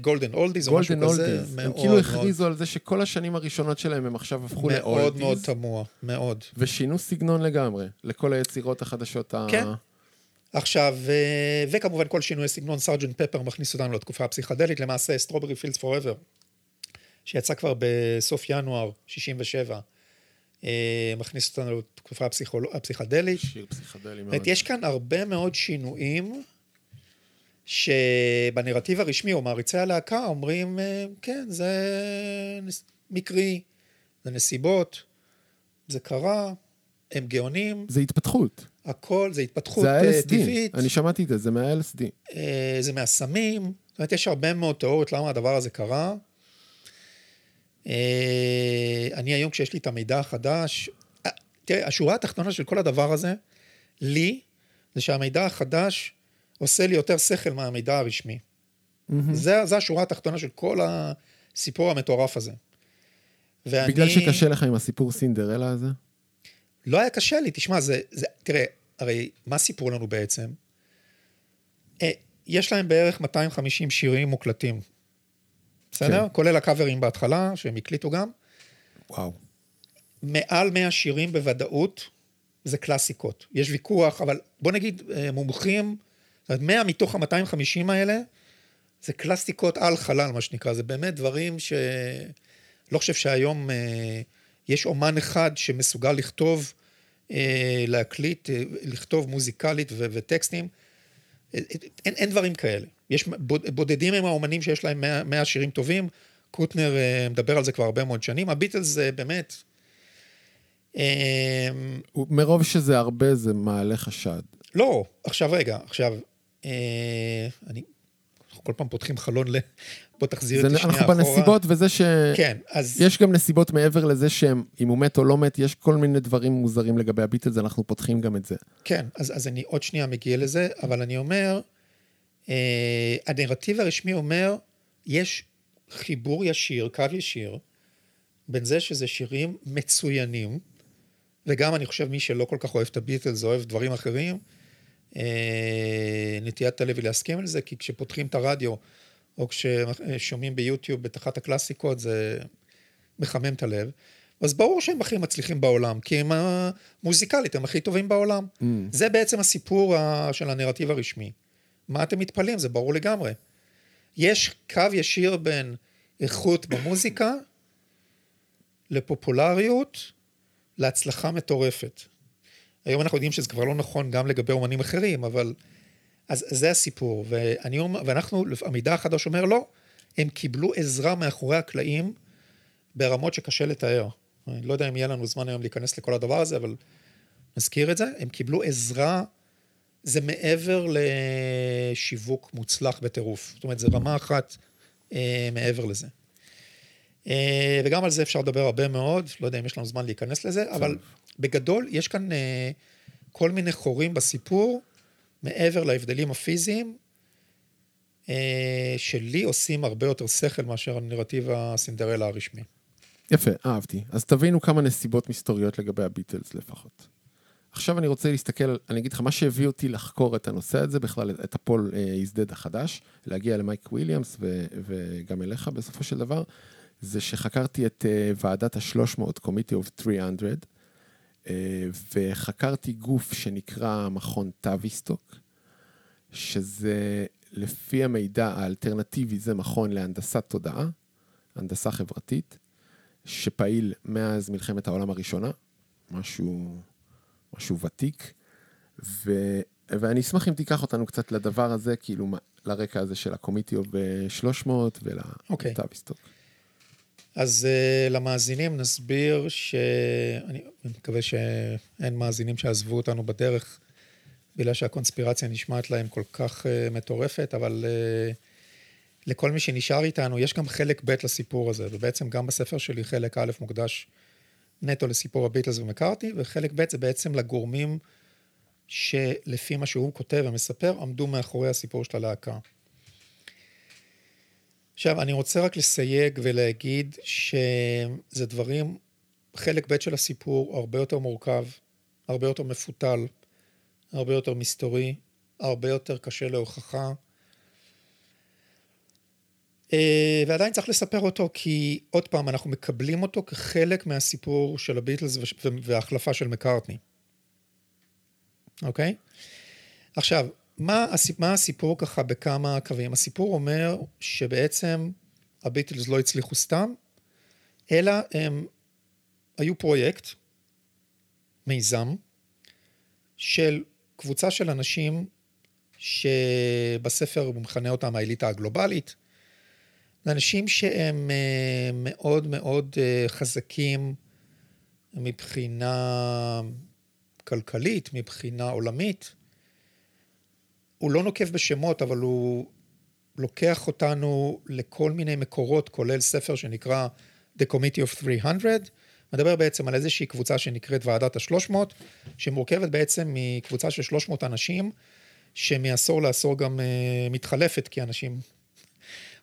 golden oldies או משהו כזה. Oldies. הם מאוד כאילו מאוד- הכריזו על זה שכל השנים הראשונות שלהם הם עכשיו הפכו מאוד מאוד ל oldies, תמוה, מאוד. ושינו סגנון לגמרי, לכל היצירות החדשות ה... כן. עכשיו, אה, וכמובן כל שינוי סגנון, סארג'נט פפר מכניס אותנו לתקופה הפסיכדלית, למעשה סטרוברי פילדס פוראבר, שיצא כבר בסוף ינואר 67, אה, מכניס אותנו לתקופה הפסיכול... הפסיכדלית. שיר פסיכדלי זאת מאוד. אומרת, יש כאן הרבה מאוד שינויים שבנרטיב הרשמי או מעריצי הלהקה אומרים, אה, כן, זה נס- מקרי, זה נסיבות, זה קרה, הם גאונים, זה התפתחות. הכל, זה התפתחות זה אה, ה-LSD. טבעית, אני שמעתי את זה, זה מה-LSD. אה, זה מהסמים, זאת אומרת, יש הרבה מאוד תיאוריות למה הדבר הזה קרה. אה, אני היום, כשיש לי את המידע החדש, אה, תראה, השורה התחתונה של כל הדבר הזה, לי, זה שהמידע החדש עושה לי יותר שכל מהמידע הרשמי. זה, זה השורה התחתונה של כל הסיפור המטורף הזה. ואני... בגלל שקשה לך עם הסיפור סינדרלה הזה? לא היה קשה לי, תשמע, זה, זה, תראה, הרי מה סיפרו לנו בעצם? אה, יש להם בערך 250 שירים מוקלטים, בסדר? כן. כולל הקאברים בהתחלה, שהם הקליטו גם. וואו. מעל 100 שירים בוודאות זה קלאסיקות. יש ויכוח, אבל בוא נגיד אה, מומחים, זאת אומרת, 100 מתוך ה-250 האלה, זה קלאסיקות על חלל, מה שנקרא, זה באמת דברים ש... לא חושב שהיום אה, יש אומן אחד שמסוגל לכתוב, אה, להקליט, אה, לכתוב מוזיקלית ו- וטקסטים. אין, אין דברים כאלה. יש בודדים הם האומנים שיש להם 100, 100 שירים טובים. קוטנר אה, מדבר על זה כבר הרבה מאוד שנים. הביטלס זה באמת... אה, מרוב שזה הרבה, זה מעלה חשד. לא, עכשיו רגע, עכשיו, אה, אני, אנחנו כל פעם פותחים חלון ל... בוא תחזיר זה שנייה אחורה. אנחנו בנסיבות וזה ש... כן, אז... יש גם נסיבות מעבר לזה שהם, אם הוא מת או לא מת, יש כל מיני דברים מוזרים לגבי הביטלס, אנחנו פותחים גם את זה. כן, אז, אז אני עוד שנייה מגיע לזה, אבל אני אומר, אה, הנרטיב הרשמי אומר, יש חיבור ישיר, קו ישיר, בין זה שזה שירים מצוינים, וגם אני חושב מי שלא כל כך אוהב את הביטלס, אוהב דברים אחרים, אה, נטיית הלב היא להסכים על זה, כי כשפותחים את הרדיו, או כששומעים ביוטיוב את אחת הקלאסיקות, זה מחמם את הלב. אז ברור שהם הכי מצליחים בעולם, כי הם המוזיקלית, הם הכי טובים בעולם. Mm. זה בעצם הסיפור של הנרטיב הרשמי. מה אתם מתפלאים? זה ברור לגמרי. יש קו ישיר בין איכות במוזיקה לפופולריות, להצלחה מטורפת. היום אנחנו יודעים שזה כבר לא נכון גם לגבי אומנים אחרים, אבל... אז זה הסיפור. ואני, ואנחנו, המידע החדש אומר, לא, הם קיבלו עזרה מאחורי הקלעים ברמות שקשה לתאר. אני לא יודע אם יהיה לנו זמן היום להיכנס לכל הדבר הזה, אבל נזכיר את זה. הם קיבלו עזרה, זה מעבר לשיווק מוצלח בטירוף. זאת אומרת, זה רמה אחת אה, מעבר לזה. אה, וגם על זה אפשר לדבר הרבה מאוד, לא יודע אם יש לנו זמן להיכנס לזה, אבל בגדול, יש כאן אה, כל מיני חורים בסיפור, מעבר להבדלים הפיזיים, אה, שלי עושים הרבה יותר שכל מאשר הנרטיב הסינדרלה הרשמי. יפה, אהבתי. אז תבינו כמה נסיבות מסתוריות לגבי הביטלס לפחות. עכשיו אני רוצה להסתכל, אני אגיד לך, מה שהביא אותי לחקור את הנושא הזה, בכלל את הפול איזדד החדש, להגיע למייק וויליאמס ו- וגם אליך בסופו של דבר, זה שחקרתי את ועדת ה-300, Committee of 300, אה, וחקרתי גוף שנקרא מכון טאביסטוק, שזה לפי המידע האלטרנטיבי, זה מכון להנדסת תודעה, הנדסה חברתית, שפעיל מאז מלחמת העולם הראשונה, משהו, משהו ותיק, ו, ואני אשמח אם תיקח אותנו קצת לדבר הזה, כאילו לרקע הזה של הקומיטיו ב-300 ולטאביסטוק. Okay. אז uh, למאזינים נסביר שאני מקווה שאין מאזינים שעזבו אותנו בדרך בגלל שהקונספירציה נשמעת להם כל כך uh, מטורפת, אבל uh, לכל מי שנשאר איתנו, יש גם חלק ב' לסיפור הזה, ובעצם גם בספר שלי חלק א' מוקדש נטו לסיפור הביטלס ומקארטי, וחלק ב' זה בעצם לגורמים שלפי מה שהוא כותב ומספר, עמדו מאחורי הסיפור של הלהקה. עכשיו, אני רוצה רק לסייג ולהגיד שזה דברים, חלק ב' של הסיפור הרבה יותר מורכב, הרבה יותר מפותל, הרבה יותר מסתורי, הרבה יותר קשה להוכחה. אה, ועדיין צריך לספר אותו, כי עוד פעם, אנחנו מקבלים אותו כחלק מהסיפור של הביטלס וההחלפה של מקארטני. אוקיי? עכשיו, מה, מה הסיפור ככה בכמה קווים? הסיפור אומר שבעצם הביטלס לא הצליחו סתם, אלא הם היו פרויקט, מיזם, של קבוצה של אנשים שבספר הוא מכנה אותם האליטה הגלובלית. אנשים שהם אה, מאוד מאוד אה, חזקים מבחינה כלכלית, מבחינה עולמית, הוא לא נוקב בשמות, אבל הוא לוקח אותנו לכל מיני מקורות, כולל ספר שנקרא The Committee of 300, מדבר בעצם על איזושהי קבוצה שנקראת ועדת ה-300, שמורכבת בעצם מקבוצה של 300 אנשים, שמעשור לעשור גם uh, מתחלפת, כי אנשים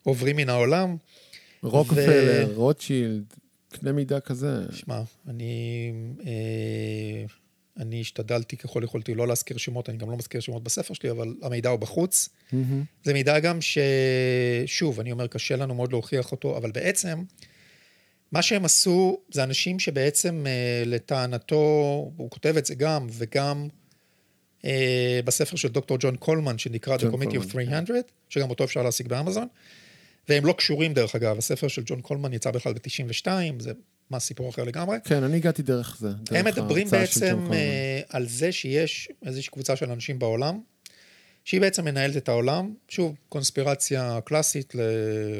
עוברים מן העולם. רוקפלר, ו... רוטשילד, קנה מידה כזה. שמע, אני... אה, אני השתדלתי ככל יכולתי לא להזכיר שמות, אני גם לא מזכיר שמות בספר שלי, אבל המידע הוא בחוץ. Mm-hmm. זה מידע גם ששוב, אני אומר, קשה לנו מאוד להוכיח אותו, אבל בעצם, מה שהם עשו, זה אנשים שבעצם אה, לטענתו, הוא כותב את זה גם, וגם אה, בספר של דוקטור ג'ון קולמן, שנקרא The Committee of 300, שגם אותו אפשר להשיג באמזון, והם לא קשורים דרך אגב, הספר של ג'ון קולמן יצא בכלל ב-92, זה מה סיפור אחר לגמרי. כן, אני הגעתי דרך זה. דרך הם מדברים בעצם. אה, על זה שיש איזושהי קבוצה של אנשים בעולם, שהיא בעצם מנהלת את העולם, שוב, קונספירציה קלאסית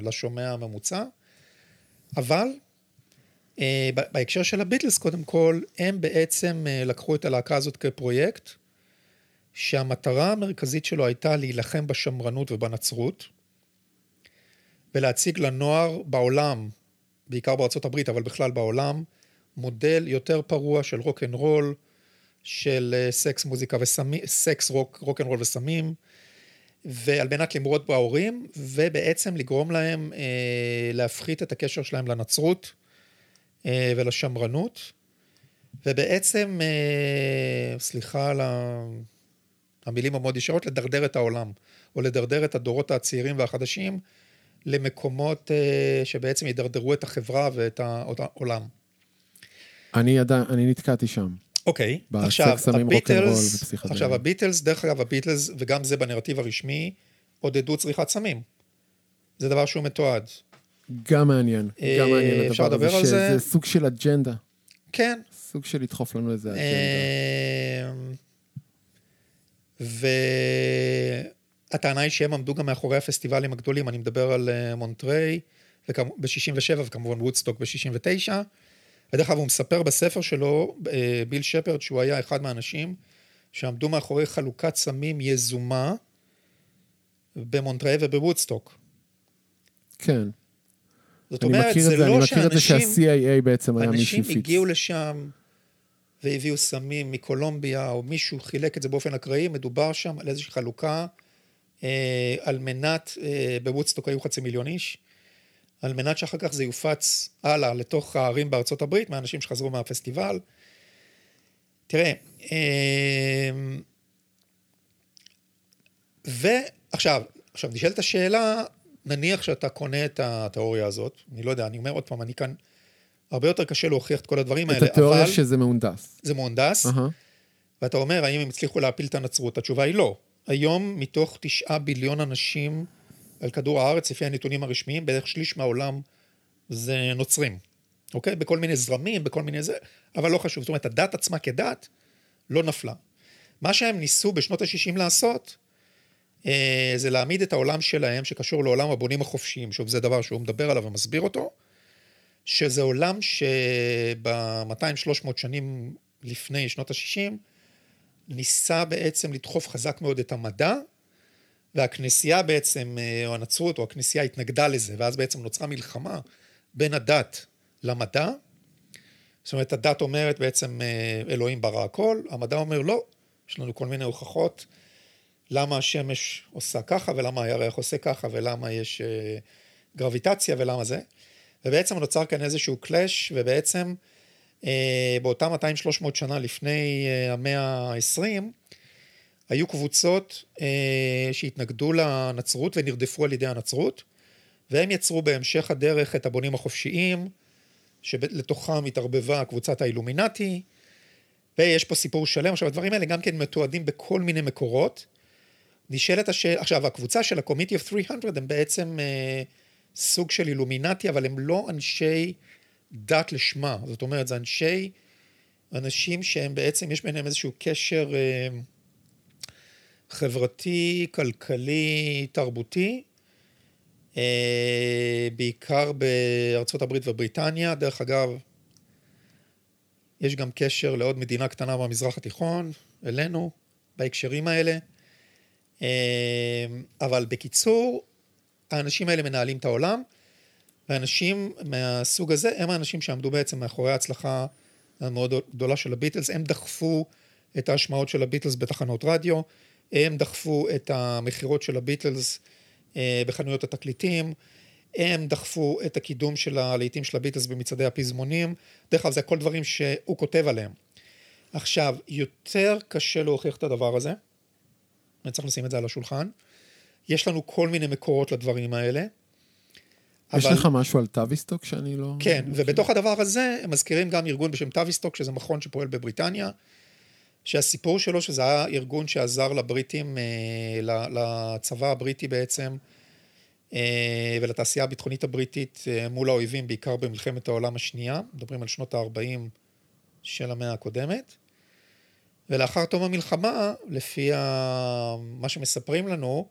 לשומע הממוצע, אבל אה, ב- בהקשר של הביטלס, קודם כל, הם בעצם אה, לקחו את הלהקה הזאת כפרויקט, שהמטרה המרכזית שלו הייתה להילחם בשמרנות ובנצרות, ולהציג לנוער בעולם, בעיקר בארצות הברית, אבל בכלל בעולם, מודל יותר פרוע של רוק אנד רול, של אה, סקס, מוזיקה וסמים, סקס, רוק, רוק אנד רול וסמים, ועל מנת למרוד בהורים, ובעצם לגרום להם אה, להפחית את הקשר שלהם לנצרות אה, ולשמרנות, ובעצם, אה, סליחה על ה- המילים המאוד ישירות, לדרדר את העולם, או לדרדר את הדורות הצעירים והחדשים למקומות אה, שבעצם ידרדרו את החברה ואת העולם. אני עדיין, אני נתקעתי שם. אוקיי, בסקס, עכשיו, הביטלס. עכשיו הביטלס, דרך אגב, הביטלס, וגם זה בנרטיב הרשמי, עודדו צריכת סמים. זה דבר שהוא מתועד. גם מעניין, אה, גם מעניין אפשר הדבר הזה? שזה סוג של אג'נדה, כן. סוג של לדחוף לנו איזה אג'נדה. והטענה היא שהם עמדו גם מאחורי הפסטיבלים הגדולים, אני מדבר על אה, מונטריי ב-67' וכמובן וודסטוק ב-69'. ודרך אגב, הוא מספר בספר שלו, אה, ביל שפרד, שהוא היה אחד מהאנשים שעמדו מאחורי חלוקת סמים יזומה במונטריי ובוודסטוק. כן. זאת אני אומרת, מכיר זה את זה, אני לא מכיר את זה שאנשים... שה-CIA בעצם היה מי אנשים שהפיץ. הגיעו לשם והביאו סמים מקולומביה, או מישהו חילק את זה באופן אקראי, מדובר שם על איזושהי חלוקה על מנת, אה, בוודסטוק היו חצי מיליון איש, על מנת שאחר כך זה יופץ הלאה לתוך הערים בארצות הברית, מהאנשים שחזרו מהפסטיבל. תראה, אה, ועכשיו, עכשיו נשאלת השאלה, נניח שאתה קונה את התיאוריה הזאת, אני לא יודע, אני אומר עוד פעם, אני כאן, הרבה יותר קשה להוכיח את כל הדברים את האלה, התיאוריה אבל שזה מהונדס. זה מהונדס, אהה. ואתה אומר, האם הם הצליחו להפיל את הנצרות? התשובה היא לא. היום, מתוך תשעה ביליון אנשים על כדור הארץ, לפי הנתונים הרשמיים, בערך שליש מהעולם זה נוצרים, אוקיי? בכל מיני זרמים, בכל מיני זה, אבל לא חשוב. זאת אומרת, הדת עצמה כדת לא נפלה. מה שהם ניסו בשנות ה-60 לעשות, אה, זה להעמיד את העולם שלהם, שקשור לעולם הבונים החופשיים, שוב, זה דבר שהוא מדבר עליו ומסביר אותו, שזה עולם שב-200-300 שנים לפני שנות ה-60, ניסה בעצם לדחוף חזק מאוד את המדע, והכנסייה בעצם, אה, או הנצרות, או הכנסייה התנגדה לזה, ואז בעצם נוצרה מלחמה בין הדת למדע. זאת אומרת, הדת אומרת בעצם אה, אלוהים ברא הכל, המדע אומר לא, יש לנו כל מיני הוכחות למה השמש עושה ככה, ולמה הירח עושה ככה, ולמה יש אה, גרביטציה, ולמה זה. ובעצם נוצר כאן איזשהו קלאש, ובעצם באותם 200-300 שנה לפני אה, המאה ה-20, היו קבוצות אה, שהתנגדו לנצרות ונרדפו על ידי הנצרות, והם יצרו בהמשך הדרך את הבונים החופשיים, שלתוכם התערבבה קבוצת האילומינטי, ויש פה סיפור שלם. עכשיו, הדברים האלה גם כן מתועדים בכל מיני מקורות. נשאלת השאלה, עכשיו, הקבוצה של ה-Committee of 300 הם בעצם אה, סוג של אילומינטי, אבל הם לא אנשי דת לשמה. זאת אומרת, זה אנשי, אנשים שהם בעצם, יש ביניהם איזשהו קשר אה, חברתי, כלכלי, תרבותי, אה, בעיקר בארצות הברית ובריטניה. דרך אגב, יש גם קשר לעוד מדינה קטנה במזרח התיכון, אלינו, בהקשרים האלה. אה, אבל בקיצור, האנשים האלה מנהלים את העולם, ואנשים מהסוג הזה הם האנשים שעמדו בעצם מאחורי ההצלחה המאוד גדולה של הביטלס. הם דחפו את ההשמעות של הביטלס בתחנות רדיו, הם דחפו את המכירות של הביטלס אה, בחנויות התקליטים, הם דחפו את הקידום של הלהיטים של הביטלס במצעדי הפזמונים. דרך אגב, זה הכל דברים שהוא כותב עליהם. עכשיו, יותר קשה להוכיח את הדבר הזה. אני צריך לשים את זה על השולחן. יש לנו כל מיני מקורות לדברים האלה. יש לך משהו על טאביסטוק שאני לא... כן, ובתוך הדבר הזה הם מזכירים גם ארגון בשם טאביסטוק, שזה מכון שפועל בבריטניה, שהסיפור שלו, שזה היה ארגון שעזר לבריטים, אה, לצבא הבריטי בעצם, אה, ולתעשייה הביטחונית הבריטית אה, מול האויבים, בעיקר במלחמת העולם השנייה, מדברים על שנות ה-40 של המאה הקודמת. ולאחר תום המלחמה, לפי מה שמספרים לנו,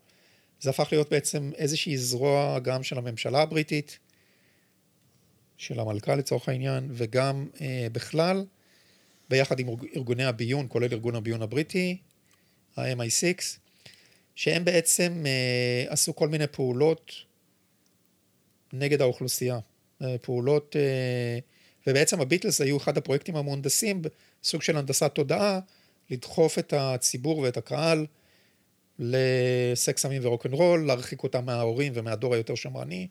זה הפך להיות בעצם איזושהי זרוע גם של הממשלה הבריטית, של המלכה לצורך העניין, וגם אה, בכלל, ביחד עם ארגוני הביון, כולל ארגון הביון הבריטי, ה-MI6, שהם בעצם אה, עשו כל מיני פעולות נגד האוכלוסייה. אה, פעולות, אה, ובעצם הביטלס היו אחד הפרויקטים המהונדסים, סוג של הנדסת תודעה, לדחוף את הציבור ואת הקהל לסקס סמים ורוקנרול, להרחיק אותם מההורים ומהדור היותר שמרני.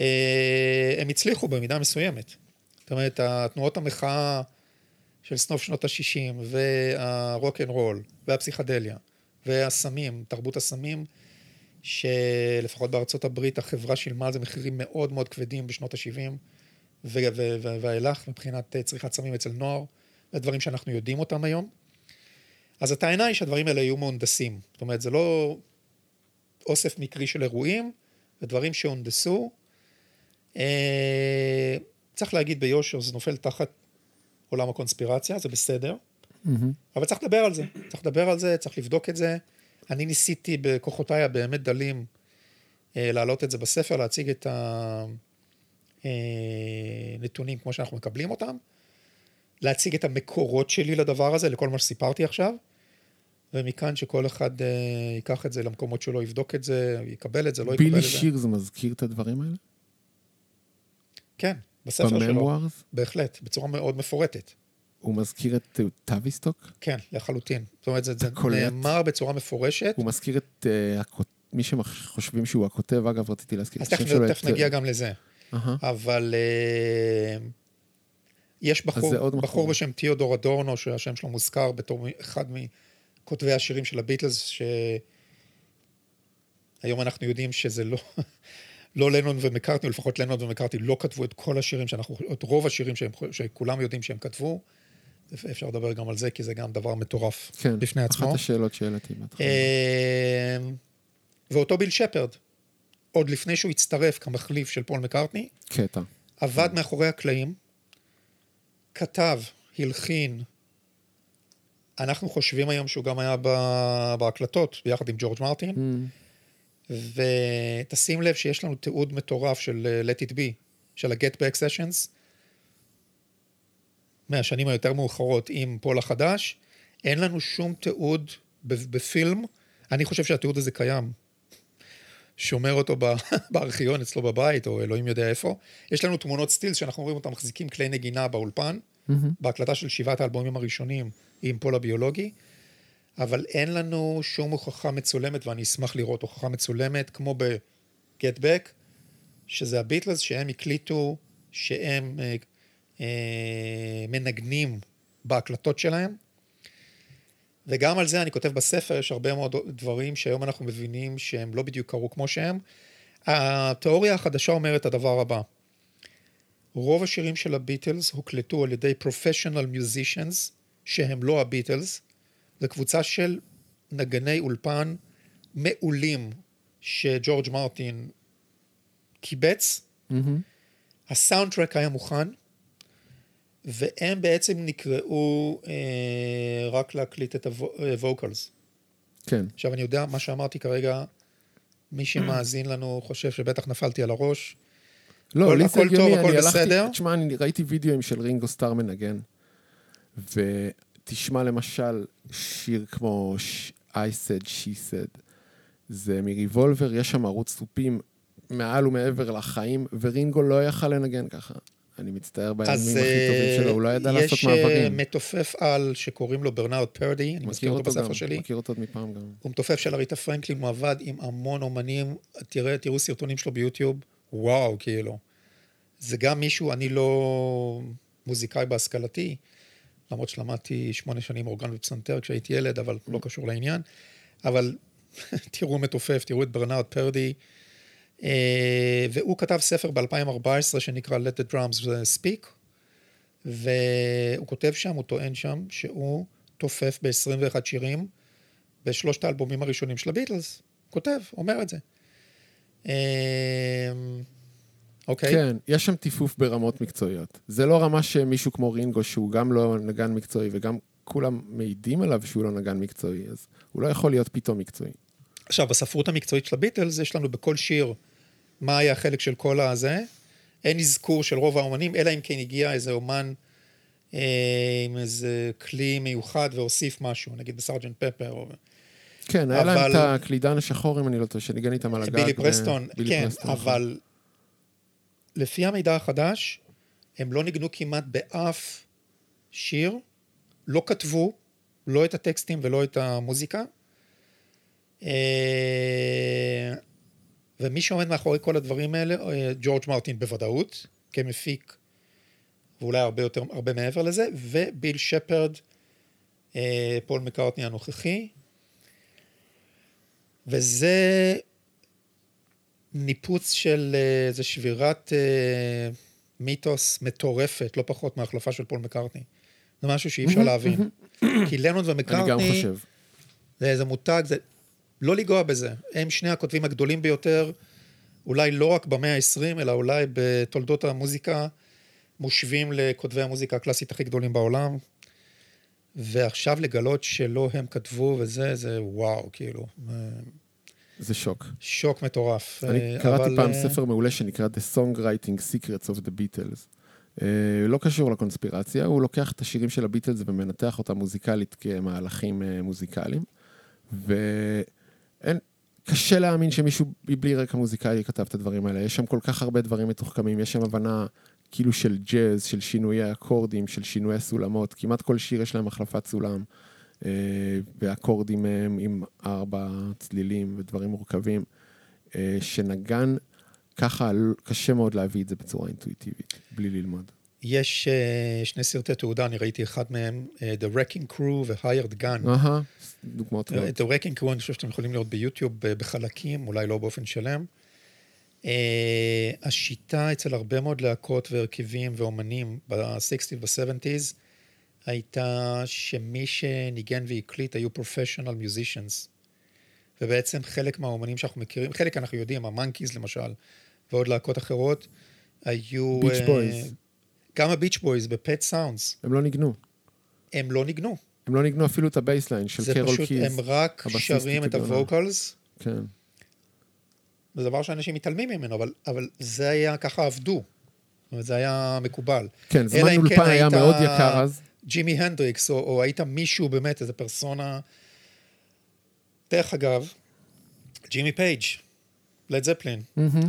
אה, הם הצליחו במידה מסוימת. זאת אומרת, התנועות המחאה של סנוף שנות ה-60 והרוקנרול והפסיכדליה והסמים, תרבות הסמים, שלפחות בארצות הברית החברה שילמה על זה מחירים מאוד מאוד כבדים בשנות ה-70 ואילך מבחינת צריכת סמים אצל נוער. זה דברים שאנחנו יודעים אותם היום. אז הטענה היא שהדברים האלה יהיו מהונדסים. זאת אומרת, זה לא אוסף מקרי של אירועים, זה דברים שהונדסו. אה, צריך להגיד ביושר, זה נופל תחת עולם הקונספירציה, זה בסדר. Mm-hmm. אבל צריך לדבר על זה. צריך לדבר על זה, צריך לבדוק את זה. אני ניסיתי בכוחותיי הבאמת דלים אה, להעלות את זה בספר, להציג את הנתונים אה, כמו שאנחנו מקבלים אותם. להציג את המקורות שלי לדבר הזה, לכל מה שסיפרתי עכשיו, ומכאן שכל אחד uh, ייקח את זה למקומות שלו, יבדוק את זה, יקבל את זה, לא יקבל את זה. בילי שיר זה מזכיר את הדברים האלה? כן, בספר בממוארס? שלו. בממוארס? בהחלט, בצורה מאוד מפורטת. הוא מזכיר את טאביסטוק? כן, לחלוטין. זאת אומרת, זה, זה נאמר בצורה מפורשת. הוא מזכיר את uh, הכות... מי שחושבים שהוא הכותב, אגב, רציתי להזכיר את השם שלו. אז תכף נגיע גם לזה. Uh-huh. אבל... Uh... יש בחור, בחור בשם תיאודור אדורנו, שהשם שלו מוזכר בתור אחד מכותבי השירים של הביטלס, שהיום אנחנו יודעים שזה לא, לא לנון ומקארטני, או לפחות לנון ומקארטני לא כתבו את כל השירים שאנחנו, את רוב השירים שהם, שכולם יודעים שהם כתבו. אפשר לדבר גם על זה, כי זה גם דבר מטורף כן, בפני עצמו. כן, אחת השאלות שהעליתי בהתחלה. אמ, ואותו ביל שפרד, עוד לפני שהוא הצטרף כמחליף של פול מקארטני, קטע. עבד מאחורי הקלעים, כתב, הלחין, אנחנו חושבים היום שהוא גם היה בהקלטות, ביחד עם ג'ורג' מרטין, mm. ותשים לב שיש לנו תיעוד מטורף של uh, Let It Be, של ה-Get Back Sessions, מהשנים היותר מאוחרות עם פול החדש, אין לנו שום תיעוד בפילם, אני חושב שהתיעוד הזה קיים, שומר אותו בארכיון אצלו בבית, או אלוהים יודע איפה. יש לנו תמונות סטילס שאנחנו רואים אותם מחזיקים כלי נגינה באולפן, mm-hmm. בהקלטה של שבעת האלבומים הראשונים עם פול הביולוגי, אבל אין לנו שום הוכחה מצולמת, ואני אשמח לראות הוכחה מצולמת, כמו ב-Get Back, שזה הביטלס, שהם הקליטו, שהם אה, אה, מנגנים בהקלטות שלהם, וגם על זה אני כותב בספר, יש הרבה מאוד דברים שהיום אנחנו מבינים שהם לא בדיוק קרו כמו שהם. התיאוריה החדשה אומרת את הדבר הבא: רוב השירים של הביטלס הוקלטו על ידי פרופשיונל מיוזישנס, שהם לא הביטלס, זו קבוצה של נגני אולפן מעולים שג'ורג' מרטין קיבץ. Mm-hmm. הסאונד טרק היה מוכן, והם בעצם נקראו אה, רק להקליט את הווקלס. כן. עכשיו, אני יודע, מה שאמרתי כרגע, מי שמאזין לנו חושב שבטח נפלתי על הראש. לא, לי זה הגיוני, אני הלכתי, תשמע, אני ראיתי וידאוים של רינגו סטאר מנגן, ותשמע למשל שיר כמו I said, she said, זה מריבולבר, יש שם ערוץ תופים מעל ומעבר לחיים, ורינגו לא יכל לנגן ככה. אני מצטער בימים הכי טובים שלו, הוא לא ידע לעשות אה, מעברים. יש מתופף על שקוראים לו ברנארד פרדי, אני מזכיר אותו בספר שלי. מכיר אותו מפעם גם. הוא מתופף של אריתה פרנקלין, הוא עבד עם המון אומנים, תראה, תראו סרטונים שלו ביוטיוב, וואו, כאילו. זה גם מישהו, אני לא מוזיקאי בהשכלתי, למרות שלמדתי שמונה שנים אורגן ופסנתר כשהייתי ילד, אבל לא קשור לעניין. אבל תראו מתופף, תראו את ברנרד פרדי. אה, והוא כתב ספר ב-2014 שנקרא Let the Drums Speak, והוא כותב שם, הוא טוען שם, שהוא תופף ב-21 שירים בשלושת האלבומים הראשונים של הביטלס. כותב, אומר את זה. אוקיי. כן, יש שם טיפוף ברמות מקצועיות. זה לא רמה שמישהו כמו רינגו, שהוא גם לא נגן מקצועי וגם כולם מעידים עליו שהוא לא נגן מקצועי, אז הוא לא יכול להיות פתאום מקצועי. עכשיו, בספרות המקצועית של הביטלס, יש לנו בכל שיר מה היה החלק של כל הזה. אין אזכור של רוב האומנים, אלא אם כן הגיע איזה אומן אה, עם איזה כלי מיוחד והוסיף משהו, נגיד בסארג'נט פפר. או... כן, היה להם את הקלידן השחור, אם אני לא טועה, שניגן איתם על הגג. בילי פרסטון, בילי כן, פרסטון, נכון. אבל לפי המידע החדש, הם לא ניגנו כמעט באף שיר, לא כתבו, לא את הטקסטים ולא את המוזיקה. אה, ומי שעומד מאחורי כל הדברים האלה, אה, ג'ורג' מרטין בוודאות, כמפיק, ואולי הרבה יותר, הרבה מעבר לזה, וביל שפרד, אה, פול מקארטני הנוכחי. וזה ניפוץ של איזה שבירת מיתוס מטורפת, לא פחות מההחלפה של פול מקארטני. זה משהו שאי אפשר להבין. כי לנון ומקארטני... אני גם חושב. זה איזה מותג, זה... לא לנגוע בזה. הם שני הכותבים הגדולים ביותר, אולי לא רק במאה ה-20, אלא אולי בתולדות המוזיקה, מושווים לכותבי המוזיקה הקלאסית הכי גדולים בעולם. ועכשיו לגלות שלא הם כתבו וזה, זה וואו, כאילו. זה שוק. שוק מטורף. אני קראתי פעם אה, ספר מעולה שנקרא The Songwriting Secrets of the Beatles. Uh, לא קשור לקונספירציה, הוא לוקח את השירים של הביטלס ומנתח אותם מוזיקלית כמהלכים מוזיקליים. ואין, קשה להאמין שמישהו בלי רקע מוזיקלי כתב את הדברים האלה. יש שם כל כך הרבה דברים מתוחכמים, יש שם הבנה כאילו של ג'אז, של שינויי אקורדים, של שינויי סולמות. כמעט כל שיר יש להם החלפת סולם. Uh, ואקורדים הם עם ארבע צלילים ודברים מורכבים. Uh, שנגן ככה קשה מאוד להביא את זה בצורה אינטואיטיבית, בלי ללמוד. יש uh, שני סרטי תעודה, אני ראיתי אחד מהם, uh, The Wrecking Crew ו-Hired Gun. אהה, דוגמאות טובות. Uh, The Wrecking Crew, אני חושב שאתם יכולים לראות ביוטיוב בחלקים, אולי לא באופן שלם. Uh, השיטה אצל הרבה מאוד להקות והרכבים ואומנים ב-60's ו-70's הייתה שמי שניגן והקליט היו professional musicians. ובעצם חלק מהאומנים שאנחנו מכירים, חלק אנחנו יודעים, המאנקיז למשל, ועוד להקות אחרות, היו... ביץ' בויז. גם הביץ' בויז בפט סאונדס. הם לא ניגנו. הם לא ניגנו. הם לא ניגנו אפילו את ה bassline של קרול קיז. זה פשוט, הם רק שרים את ה vocals. כן. זה דבר שאנשים מתעלמים ממנו, אבל, אבל זה היה, ככה עבדו. זאת אומרת, זה היה מקובל. כן, זמן אולפן כן היה מאוד יקר אז. ג'ימי הנדריקס, או, או היית מישהו באמת, איזה פרסונה... דרך אגב, ג'ימי פייג', לד זפלין. Mm-hmm.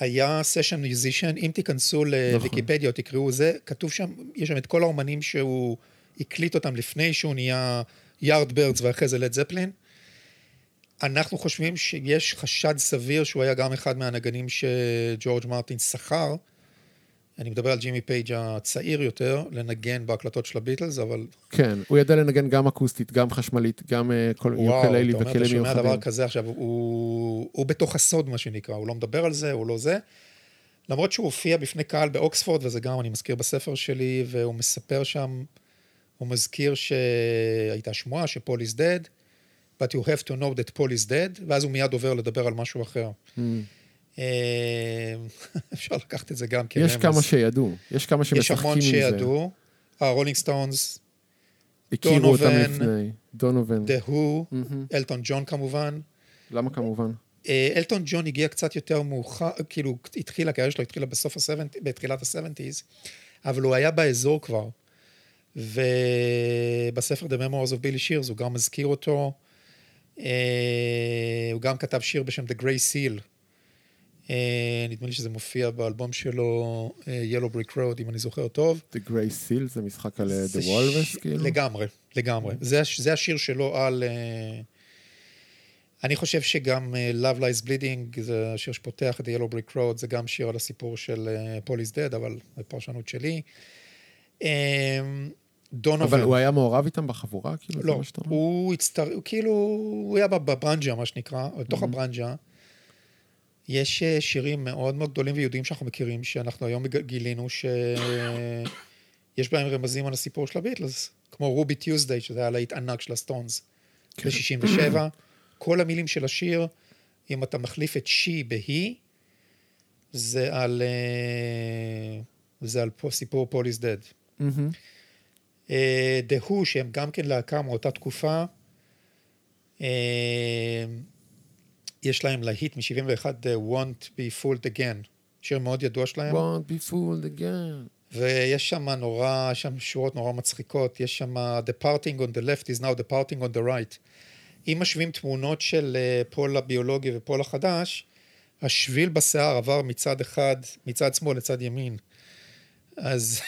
היה session musician, אם תיכנסו לוויקיפדיה או תקראו זה, כתוב שם, יש שם את כל האומנים שהוא הקליט אותם לפני שהוא נהיה יארדבירדס ואחרי זה לד זפלין. אנחנו חושבים שיש חשד סביר שהוא היה גם אחד מהנגנים שג'ורג' מרטין שכר. אני מדבר על ג'ימי פייג' הצעיר יותר, לנגן בהקלטות של הביטלס, אבל... כן, הוא ידע לנגן גם אקוסטית, גם חשמלית, גם uh, כל יוקללי וכלים מיוחדים. וואו, אתה אומר, אתה שומע דבר כזה עכשיו, הוא, הוא בתוך הסוד, מה שנקרא, הוא לא מדבר על זה, הוא לא זה. למרות שהוא הופיע בפני קהל באוקספורד, וזה גם אני מזכיר בספר שלי, והוא מספר שם, הוא מזכיר שהייתה שמועה שפול is dead, but you have to know that Paul is dead, ואז הוא מיד עובר לדבר על משהו אחר. Mm. אה, אפשר לקחת את זה גם כרמז. יש כמה שידעו, יש כמה שמשחקים עם זה. יש המון שידעו. הרולינג סטונס, הכירו אותם לפני, דונובן. דה הו, אלטון ג'ון כמובן. למה כמובן? אה, אלטון ג'ון הגיע קצת יותר מאוחר, כאילו התחילה, הקריירה שלו התחילה בסוף ה-70, בתחילת ה-70's, אבל הוא היה באזור כבר. ובספר The Memoirs of Billy Shears הוא גם מזכיר אותו. אה, הוא גם כתב שיר בשם The Grey Seal, אה, נדמה לי שזה מופיע באלבום שלו, אה, Yellow Brick Road, אם אני זוכר טוב. The Grey Seal זה משחק על אה, The Walrus, כאילו? לגמרי, לגמרי. זה, השיר שלו על... אני חושב שגם Love Lies Bleeding, זה השיר שפותח את Yellow Brick Road, זה גם שיר על הסיפור של Paul is Dead, אבל זו פרשנות שלי. דונובן. אבל הוא היה מעורב איתם בחבורה? כאילו, לא, הוא הצטר... כאילו, הוא היה בברנג'ה, מה שנקרא, בתוך הברנג'ה. יש אה, שירים מאוד מאוד גדולים וייחודיים שאנחנו מכירים, שאנחנו היום גילינו שיש בהם רמזים על הסיפור של הביטלס, כמו רובי טיוזדיי, שזה היה להיט ענק של הסטונס, כן. ב-67. כל המילים של השיר אם אתה מחליף את she ב-he, זה על, אה, זה על פה, סיפור פול is dead. אה, The Who, שהם גם כן להקה מאותה תקופה, אה, יש להם להיט מ-71, Want be fooled again, שיר מאוד ידוע שלהם. won't be fooled again. ויש שם נורא, יש שם שורות נורא מצחיקות, יש שם The parting on the left is now the parting on the right. אם משווים תמונות של אה, פול הביולוגי ופול החדש, השביל בשיער עבר מצד אחד, מצד שמאל לצד ימין. אז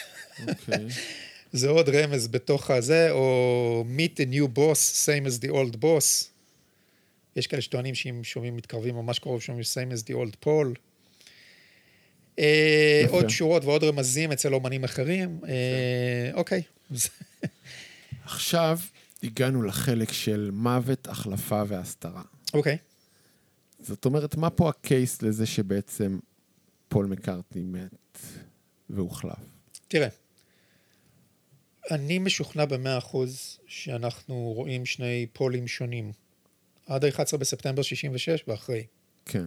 אוקיי. זה עוד רמז בתוך הזה, או meet the new boss, same as the old boss. יש כאלה שטוענים שאם שומעים מתקרבים ממש קרוב, שומעים same as the old Paul. אה. עוד שורות ועוד רמזים אצל אומנים אחרים. אה, אוקיי. עכשיו הגענו לחלק של מוות, החלפה והסתרה. אוקיי. זאת אומרת, מה פה ה case לזה שבעצם פול מקארטני מת והוחלף? תראה, אני משוכנע במאה אחוז שאנחנו רואים שני פולים שונים. עד ה-11 בספטמבר 66 ואחרי. כן.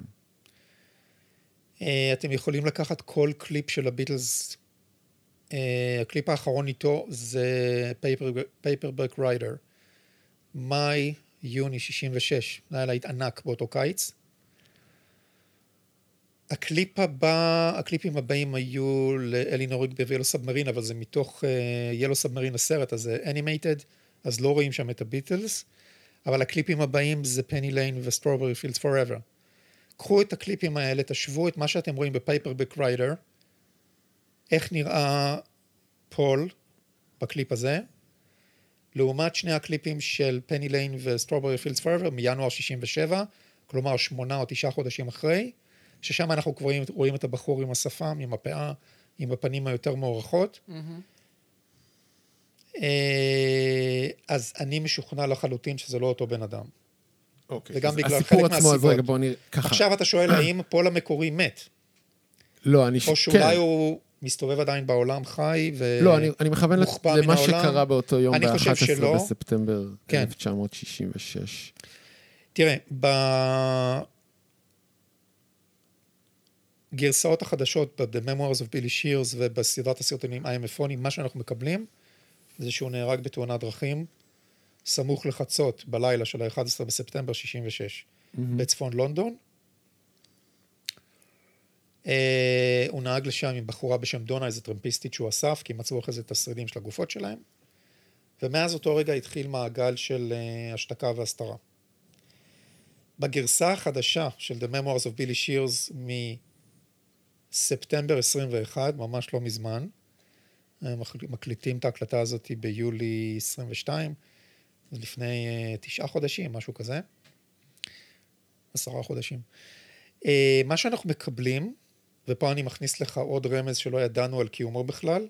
אה, אתם יכולים לקחת כל קליפ של הביטלס. אה, הקליפ האחרון איתו זה Paperback Writer. מאי, יוני 66. זה היה להיט ענק באותו קיץ. הקליפ הבא, הקליפים הבאים היו ל Eleanor Rigby ו Yellow Submarine, אבל זה מתוך Yellow Submarine הסרט, אז זה animated, אז לא רואים שם את הביטלס, אבל הקליפים הבאים זה Penny Lane ו Strawberry Fields Forever. קחו את הקליפים האלה, תשוו את מה שאתם רואים ב Paperback Writer, איך נראה פול בקליפ הזה, לעומת שני הקליפים של Penny Lane ו Strawberry Fields Forever מינואר 67, כלומר שמונה או תשעה חודשים אחרי, ששם אנחנו כבר רואים, רואים את הבחור עם השפם, עם הפאה, עם הפנים היותר מוארכות. אה, אז אני משוכנע לחלוטין שזה לא אותו בן אדם. אוקיי. וגם בגלל הסיפור חלק עצמו, אז מהסיבות. רגע, בוא נראה, ככה. עכשיו אתה שואל האם פול המקורי מת, לא, אני... או שאולי כן. הוא מסתובב עדיין בעולם חי ו... לא, אני, אני מכוון למה. שקרה באותו יום אני חושב ב-11 שלא. בספטמבר כן. 1966. תראה, בגרסאות החדשות, ב-The Memoirs of Billy Shears ובסדרת הסרטונים IMFונים, מה שאנחנו מקבלים זה שהוא נהרג בתאונת דרכים סמוך לחצות בלילה של ה-11 בספטמבר 66 בצפון לונדון. אה, הוא נהג לשם עם בחורה בשם דונה, איזה טרמפיסטית שהוא אסף, כי מצאו אחרי זה את השרידים של הגופות שלהם. ומאז אותו רגע התחיל מעגל של אה, השתקה והסתרה. בגרסה החדשה של The Memoirs of Billy Shears מספטמבר 21, ממש לא מזמן, מקליטים את ההקלטה הזאת ביולי 22, זה לפני אה, תשעה חודשים, משהו כזה, עשרה חודשים. אה, מה שאנחנו מקבלים, ופה אני מכניס לך עוד רמז שלא ידענו על קיומו בכלל,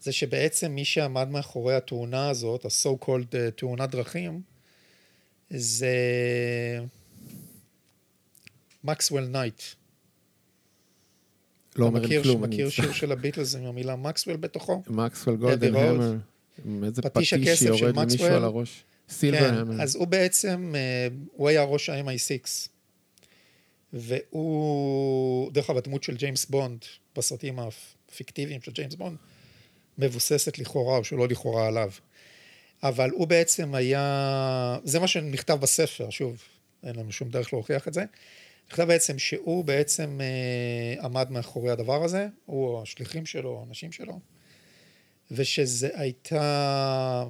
זה שבעצם מי שעמד מאחורי התאונה הזאת, ה-so called אה, תאונת דרכים, זה מקסוול נייט. לא אומר לי כלום. מכיר שיר של הביטלס עם המילה מקסוול בתוכו? מקסוול Golden. Hammer. איזה פטיש שיורד למישהו. על הראש. סילבר כן, המר. אז הוא בעצם, אה, הוא היה ראש ה-MI6. והוא, דרך אגב, הדמות של ג'יימס בונד בסרטים הפיקטיביים של ג'יימס בונד, מבוססת לכאורה, או שלא לכאורה עליו. אבל הוא בעצם היה, זה מה שנכתב בספר, שוב, אין לנו שום דרך להוכיח את זה. נכתב בעצם שהוא בעצם אה, עמד מאחורי הדבר הזה, הוא או השליחים שלו, או האנשים שלו, ושזה הייתה,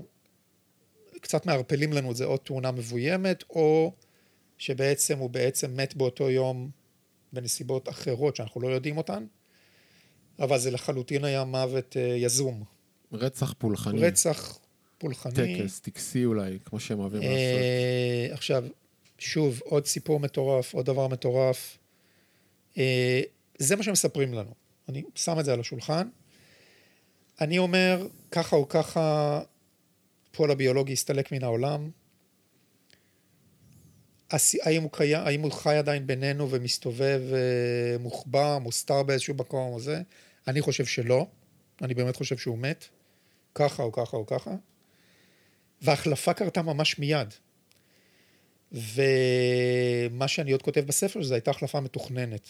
קצת מערפלים לנו את זה, או תאונה מבוימת, או שבעצם הוא בעצם מת באותו יום בנסיבות אחרות שאנחנו לא יודעים אותן, אבל זה לחלוטין היה מוות אה, יזום. רצח פולחני. רצח פולחני. טקס, טקסי אולי, כמו שהם אוהבים לעשות. אה, עכשיו, שוב, עוד סיפור מטורף, עוד דבר מטורף. אה, זה מה שמספרים לנו. אני שם את זה על השולחן. אני אומר, ככה או ככה, פול הביולוגי הסתלק מן העולם. האם הוא, קיים, האם הוא חי עדיין בינינו ומסתובב אה, מוחבא, מוסתר באיזשהו מקום או זה? אני חושב שלא. אני באמת חושב שהוא מת. ככה או ככה או ככה. וההחלפה קרתה ממש מיד. ומה שאני עוד כותב בספר, זו הייתה החלפה מתוכננת.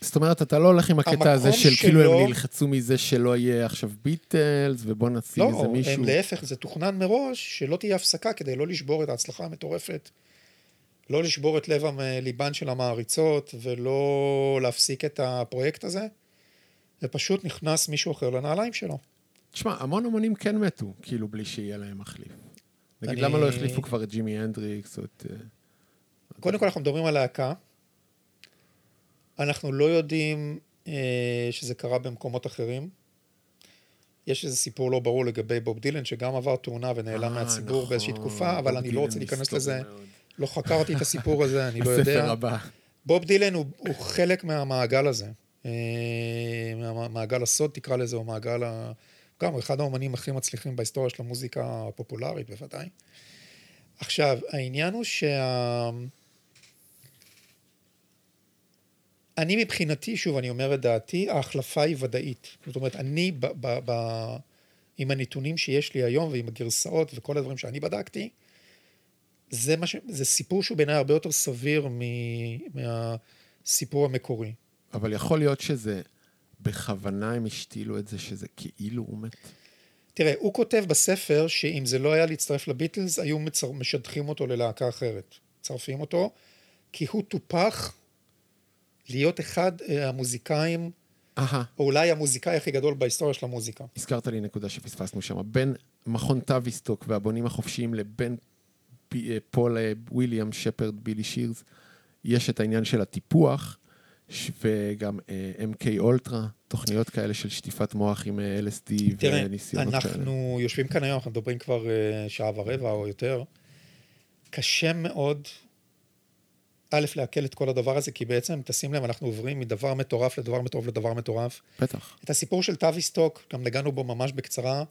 זאת אומרת, אתה לא הולך עם הקטע הזה של כאילו שלו- הם נלחצו מזה שלא יהיה עכשיו ביטלס, ובוא איזה לא, מישהו. הם להפך, זה תוכנן מראש שלא תהיה הפסקה כדי לא לשבור את ההצלחה המטורפת, לא לשבור את לב ליבן של המעריצות ולא להפסיק את הפרויקט הזה, ופשוט נכנס מישהו אחר לנעליים שלו. תשמע, המון אמנים כן מתו, כאילו בלי שיהיה להם מחליף. נגיד, אני- למה לא החליפו כבר את ג'ימי הנדריקס או את... אה, קודם כל אנחנו מדברים על להקה, אנחנו לא יודעים אה, שזה קרה במקומות אחרים. יש איזה סיפור לא ברור לגבי בוב דילן, שגם עבר תאונה ונעלם אה, מהציבור נכון, באיזושהי תקופה, אבל אני לא רוצה להיכנס לזה. מאוד. לא חקרתי את הסיפור הזה, אני לא יודע. הספר הבא. בוב דילן הוא, הוא חלק מהמעגל הזה. אה, מהמעגל הסוד תקרא לזה, או מעגל ה... גם הוא אחד האומנים הכי מצליחים בהיסטוריה של המוזיקה הפופולרית בוודאי. עכשיו, העניין הוא שה... אני מבחינתי, שוב, אני אומר את דעתי, ההחלפה היא ודאית. זאת אומרת, אני, ב, ב, ב, עם הנתונים שיש לי היום ועם הגרסאות וכל הדברים שאני בדקתי, זה, מה ש... זה סיפור שהוא בעיניי הרבה יותר סביר מ... מהסיפור המקורי. אבל יכול להיות שזה, בכוונה הם השתילו את זה, שזה כאילו הוא מת. תראה, הוא כותב בספר שאם זה לא היה להצטרף לביטלס, היו מצר... משדכים אותו ללהקה אחרת. מצרפים אותו, כי הוא טופח להיות אחד אה, המוזיקאים, אהה, או אולי המוזיקאי הכי גדול בהיסטוריה של המוזיקה. הזכרת לי נקודה שפספסנו שם. בין מכון טאביסטוק והבונים החופשיים לבין אה, פול אה, וויליאם שפרד בילי שירס, יש את העניין של הטיפוח, וגם אה, MK Ultra, תוכניות כאלה של שטיפת מוח עם אה, LSD תראה, וניסיונות כאלה. אנחנו יושבים כאן היום, אנחנו מדברים כבר אה, שעה ורבע או יותר. קשה מאוד, א', לעכל את כל הדבר הזה, כי בעצם, תשים לב, אנחנו עוברים מדבר מטורף לדבר מטורף לדבר מטורף. בטח. את הסיפור של טאביסטוק, גם נגענו בו ממש בקצרה,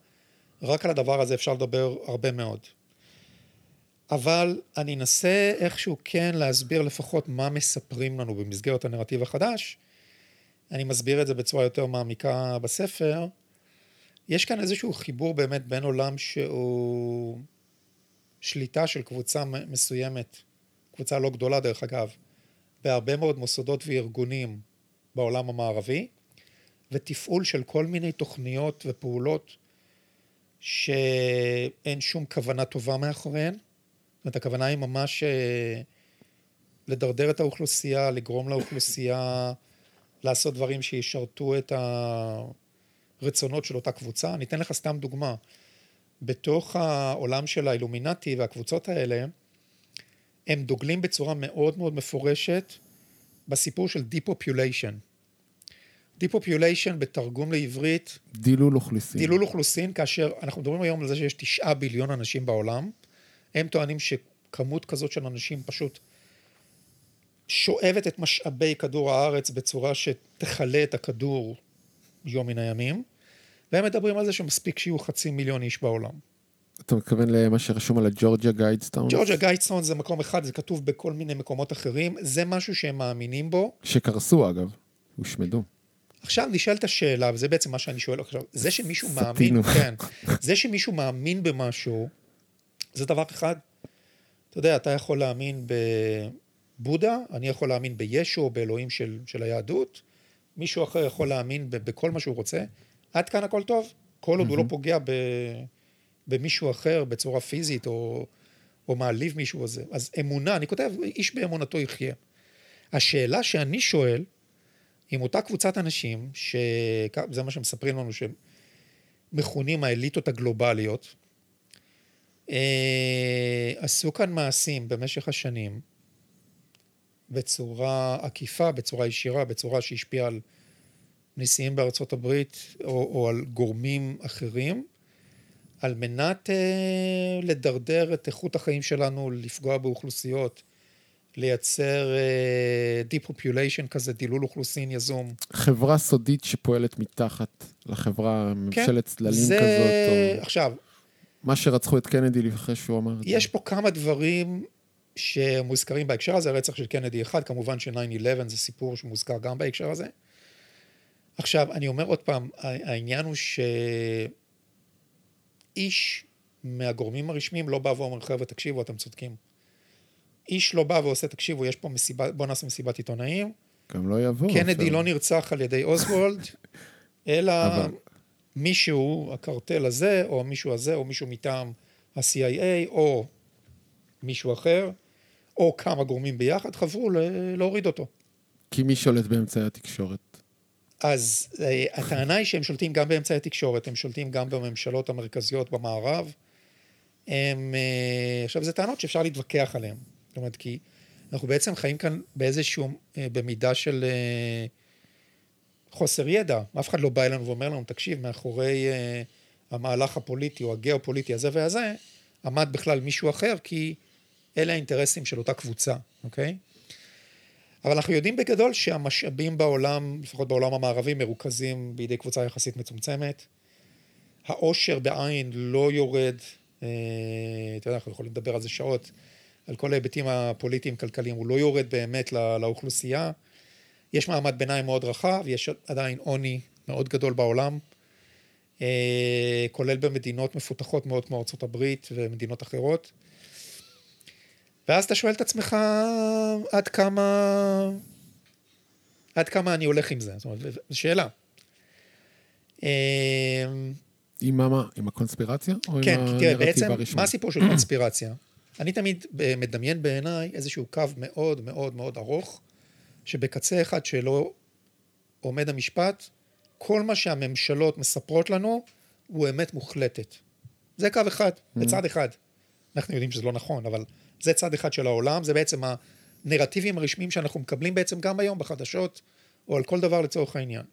רק על הדבר הזה אפשר לדבר הרבה מאוד. אבל אני אנסה איכשהו כן להסביר לפחות מה מספרים לנו במסגרת הנרטיב החדש. אני מסביר את זה בצורה יותר מעמיקה בספר. יש כאן איזשהו חיבור באמת בין עולם שהוא שליטה של קבוצה מסוימת, קבוצה לא גדולה דרך אגב, בהרבה מאוד מוסדות וארגונים בעולם המערבי, ותפעול של כל מיני תוכניות ופעולות שאין שום כוונה טובה מאחוריהן. זאת אומרת, הכוונה היא ממש אה, לדרדר את האוכלוסייה, לגרום לאוכלוסייה לעשות דברים שישרתו את הרצונות של אותה קבוצה. אני אתן לך סתם דוגמה. בתוך העולם של האילומינטי והקבוצות האלה, הם דוגלים בצורה מאוד מאוד מפורשת בסיפור של Depopulation. Depopulation בתרגום לעברית, דילול אוכלוסין. דילול אוכלוסין, כאשר אנחנו מדברים היום על זה שיש תשעה ביליון אנשים בעולם, הם טוענים שכמות כזאת של אנשים פשוט שואבת את משאבי כדור הארץ בצורה שתכלה את הכדור יום מן הימים, והם מדברים על זה שמספיק שיהיו חצי מיליון איש בעולם. אתה מתכוון למה שרשום על הג'ורג'יה גיידסטאון? ג'ורג'ה גיידסטון זה מקום אחד, זה כתוב בכל מיני מקומות אחרים, זה משהו שהם מאמינים בו. שקרסו אגב, הושמדו. עכשיו נשאלת השאלה, וזה בעצם מה שאני שואל עכשיו, זה שמישהו מאמין. כן, זה שמישהו מאמין במשהו, זה דבר אחד. אתה יודע, אתה יכול להאמין בבודה, אני יכול להאמין בישו או באלוהים של, של היהדות, מישהו אחר יכול להאמין ב, בכל מה שהוא רוצה, עד כאן הכל טוב. כל עוד הוא לא פוגע ב, במישהו אחר בצורה פיזית או, או מעליב מישהו הזה. אז אמונה, אני כותב, איש באמונתו יחיה. השאלה שאני שואל, עם אותה קבוצת אנשים, שזה מה שמספרים לנו, שהם מכונים האליטות הגלובליות, עשו כאן מעשים במשך השנים בצורה עקיפה, בצורה ישירה, בצורה שהשפיעה על נשיאים בארצות הברית או, או על גורמים אחרים, על מנת אה, לדרדר את איכות החיים שלנו, לפגוע באוכלוסיות, לייצר אה, depopulation כזה, דילול אוכלוסין יזום. חברה סודית שפועלת מתחת לחברה, ממשלת צללים כן, זה... כזאת, או עכשיו, מה שרצחו את קנדי אחרי שהוא אמר את זה. יש פה כמה דברים שמוזכרים בהקשר הזה, הרצח של קנדי אחד, כמובן ש-9-11 זה סיפור שמוזכר גם בהקשר הזה. עכשיו, אני אומר עוד פעם, העניין הוא שאיש מהגורמים הרשמיים לא בא ואומר, חבר'ה, תקשיבו, אתם צודקים. איש לא בא ועושה, תקשיבו, יש פה מסיבה, בוא נעשה מסיבת עיתונאים. גם לא יבוא. קנדי לא נרצח על ידי אוסוולד, אלא אבל- מישהו, הקרטל הזה, או מישהו הזה, או מישהו מטעם ה-CIA, או מישהו אחר, או כמה גורמים ביחד, חברו להוריד אותו. כי מי שולט באמצעי התקשורת? אז אה, הטענה היא שהם שולטים גם באמצעי התקשורת, הם שולטים גם בממשלות המרכזיות במערב. הם, אה, עכשיו, זה טענות שאפשר להתווכח עליהן. זאת אומרת, כי אנחנו בעצם חיים כאן באיזשהו, אה, במידה של חוסר ידע. אף אחד לא בא אלינו ואומר לנו, תקשיב, מאחורי אה, המהלך הפוליטי או הגיאופוליטי הזה והזה, עמד בכלל מישהו אחר, כי אלה האינטרסים של אותה קבוצה, אוקיי? אבל אנחנו יודעים בגדול שהמשאבים בעולם, לפחות בעולם המערבי, מרוכזים בידי קבוצה יחסית מצומצמת. העושר בעין לא יורד, אה, אתה יודע, אנחנו יכולים לדבר על זה שעות, על כל ההיבטים הפוליטיים-כלכליים, הוא לא יורד באמת לא- לאוכלוסייה. יש מעמד ביניים מאוד רחב, יש עדיין עוני מאוד גדול בעולם, אה, כולל במדינות מפותחות מאוד כמו ארה"ב ומדינות אחרות. ואז אתה שואל את עצמך עד כמה, עד כמה אני הולך עם זה, זאת אומרת, זו שאלה. אה, עם מה? עם הקונספירציה? כן, עם תראה, בעצם? מה הסיפור של קונספירציה? אני תמיד אה, מדמיין בעיניי איזשהו קו מאוד מאוד מאוד ארוך, שבקצה אחד שלו עומד המשפט, כל מה שהממשלות מספרות לנו הוא אמת מוחלטת. זה קו אחד, בצד אחד. אנחנו יודעים שזה לא נכון, אבל זה צד אחד של העולם, זה בעצם הנרטיבים הרשמיים שאנחנו מקבלים בעצם גם היום בחדשות, או על כל דבר לצורך העניין.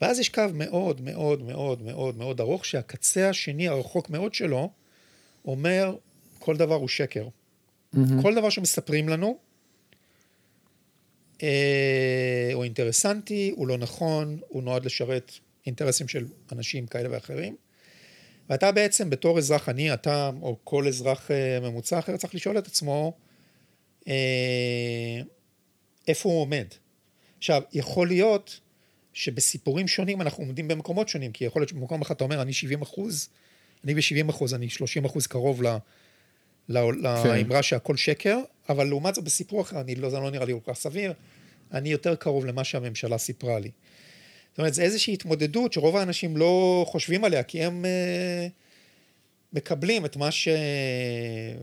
ואז יש קו מאוד מאוד מאוד מאוד מאוד ארוך, שהקצה השני הרחוק מאוד שלו, אומר, כל דבר הוא שקר. כל דבר שמספרים לנו, הוא אינטרסנטי, הוא לא נכון, הוא נועד לשרת אינטרסים של אנשים כאלה ואחרים. ואתה בעצם בתור אזרח עני, אתה או כל אזרח אה, ממוצע אחר צריך לשאול את עצמו אה, איפה הוא עומד. עכשיו, יכול להיות שבסיפורים שונים אנחנו עומדים במקומות שונים, כי יכול להיות שבמקום אחד אתה אומר, אני 70 אחוז, אני ב-70 אחוז, אני 30 אחוז קרוב ל... ל- לאמרה שהכל שקר, אבל לעומת זאת בסיפור אחר, אני לא, זה לא נראה לי כל כך סביר, אני יותר קרוב למה שהממשלה סיפרה לי. זאת אומרת, זה איזושהי התמודדות שרוב האנשים לא חושבים עליה, כי הם אה, מקבלים את מה, ש...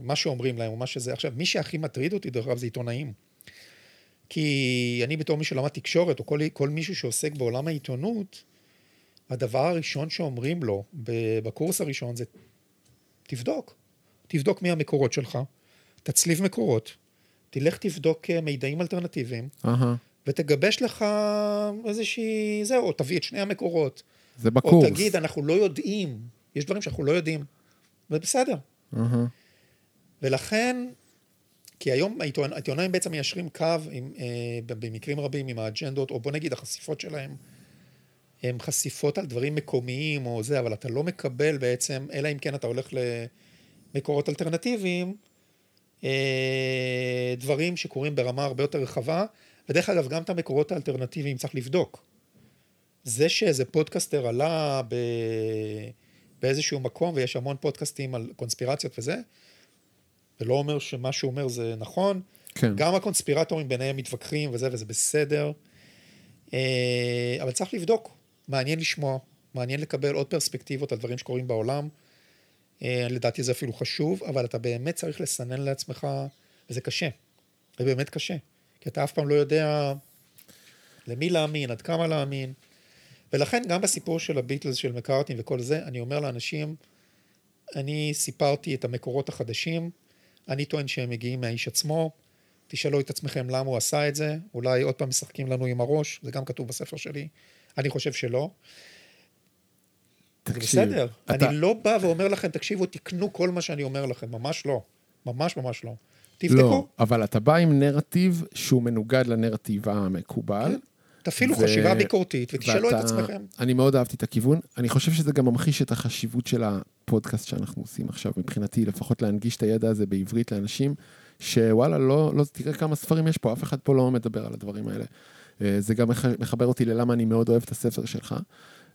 מה שאומרים להם, או מה שזה. עכשיו, מי שהכי מטריד אותי, דרך אגב, זה עיתונאים. כי אני בתור מי שלמד תקשורת, או כל, כל מישהו שעוסק בעולם העיתונות, הדבר הראשון שאומרים לו בקורס הראשון זה, תבדוק. תבדוק מי המקורות שלך, תצליב מקורות, תלך תבדוק אה, מידעים אלטרנטיביים, אהה, ותגבש לך איזושהי... זהו, או תביא את שני המקורות. זה בקורס. או תגיד, אנחנו לא יודעים. יש דברים שאנחנו לא יודעים. ובסדר. אהה. ולכן, כי היום העיתונ- העיתונאים בעצם מיישרים קו עם, אה, במקרים רבים עם האג'נדות, או בוא נגיד החשיפות שלהם, הם חשיפות על דברים מקומיים או זה, אבל אתה לא מקבל בעצם, אלא אם כן אתה הולך למקורות אלטרנטיביים, אה, דברים שקורים ברמה הרבה יותר רחבה, ודרך אגב, גם את המקורות האלטרנטיביים צריך לבדוק. זה שאיזה פודקאסטר עלה ב... באיזשהו מקום, ויש המון פודקאסטים על קונספירציות וזה, זה לא אומר שמה שהוא אומר זה נכון. כן. גם הקונספירטורים ביניהם מתווכחים וזה, וזה בסדר. אה, אבל צריך לבדוק. מעניין לשמוע, מעניין לקבל עוד פרספקטיבות על דברים שקורים בעולם. אה, לדעתי זה אפילו חשוב, אבל אתה באמת צריך לסנן לעצמך, וזה קשה. זה באמת קשה. כי אתה אף פעם לא יודע למי להאמין, עד כמה להאמין. ולכן גם בסיפור של הביטלס, של מקארטין וכל זה, אני אומר לאנשים, אני סיפרתי את המקורות החדשים, אני טוען שהם מגיעים מהאיש עצמו, תשאלו את עצמכם למה הוא עשה את זה, אולי עוד פעם משחקים לנו עם הראש, זה גם כתוב בספר שלי, אני חושב שלא. תקשיב, בסדר, אתה- אני לא בא ואומר לכם, תקשיבו, תקנו כל מה שאני אומר לכם, ממש לא, ממש ממש לא. תבדקו, לא, אבל אתה בא עם נרטיב שהוא מנוגד לנרטיב המקובל. תפעילו ו- חשיבה ביקורתית ותשאלו את ואתה- עצמכם. אני מאוד אהבתי את הכיוון. אני חושב שזה גם ממחיש את החשיבות של הפודקאסט שאנחנו עושים עכשיו, מבחינתי, לפחות להנגיש את הידע הזה בעברית לאנשים, שוואלה, לא, לא, תראה כמה ספרים יש פה, אף אחד פה לא מדבר על הדברים האלה. אה, זה גם מח- מחבר אותי ללמה אני מאוד אוהב את הספר שלך.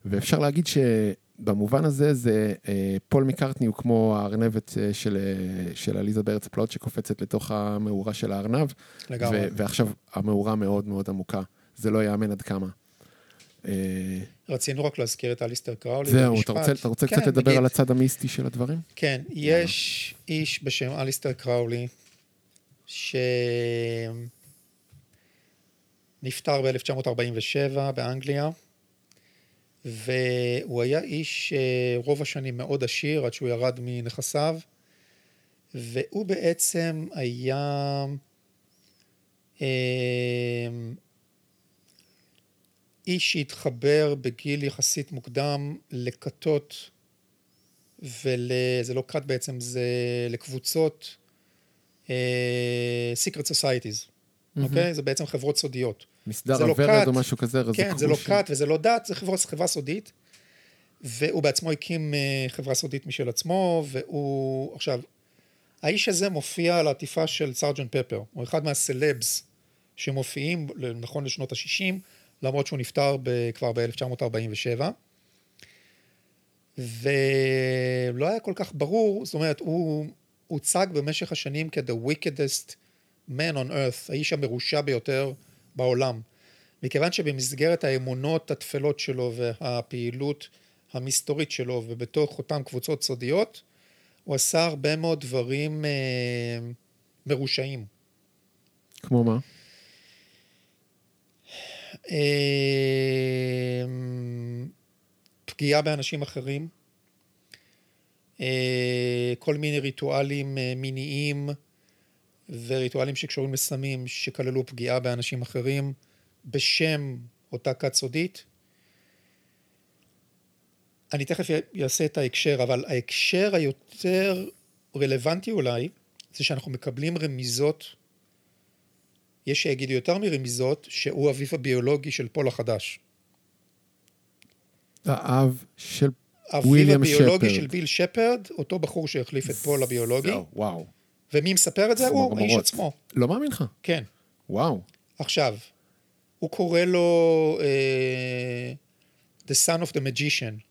ואפשר להגיד שבמובן הזה, זה אה, פול מקארטני הוא כמו הארנבת אה, של, אה, של עליזה בארץ פלוט שקופצת לתוך המאורה של הארנב. לגמרי. ו- ועכשיו המאורה מאוד מאוד עמוקה. זה לא ייאמן עד כמה. רצינו רק להזכיר את אליסטר קראולי. זהו. אתה רוצה, אתה רוצה כן, קצת לדבר נגיד, על הצד המיסטי של הדברים? כן, יש איש בשם אליסטר קראולי, שנפטר ב-1947 באנגליה, והוא היה איש אה, רוב השנים מאוד עשיר, עד שהוא ירד מנכסיו, והוא בעצם היה... אה, איש שהתחבר בגיל יחסית מוקדם לכתות ול... זה לא כת בעצם, זה לקבוצות uh, secret societies, אוקיי? זה בעצם חברות סודיות. מסדר לא הוורד כת. או משהו כזה? כן, זה לא? כת וזה לא דת, זה חברה, חברה סודית. והוא בעצמו הקים אה, חברה סודית משל עצמו, והוא... עכשיו, האיש הזה מופיע על העטיפה של סארג'נט פפר. הוא אחד מהסלבס שמופיעים, נכון לשנות ה-60, למרות שהוא נפטר ב, כבר ב-1947. ולא היה כל כך ברור, זאת אומרת, הוא הוצג במשך השנים כ-the wickedest man on earth, האיש המרושע ביותר בעולם. מכיוון שבמסגרת האמונות התפלות שלו והפעילות המסתורית שלו ובתוך אותן קבוצות סודיות, הוא עשה הרבה מאוד דברים אה, מרושעים. כמו מה? אה, פגיעה באנשים אחרים, אה, כל מיני ריטואלים אה, מיניים וריטואלים שקשורים לסמים שכללו פגיעה באנשים אחרים בשם אותה כת סודית. אני תכף אעשה את ההקשר, אבל ההקשר היותר רלוונטי אולי, זה שאנחנו מקבלים רמיזות, יש שיגידו יותר מרמיזות, שהוא אביו הביולוגי של פול החדש. האב של אביו וויליאם הביולוגי שפרד. של ביל שפרד, אותו בחור שהחליף את פול הביולוגי. וואו. ומי מספר את זה? הוא האיש. עצמו. לא מאמין לך. כן. וואו. עכשיו, הוא קורא לו אה, The Son of the Magician.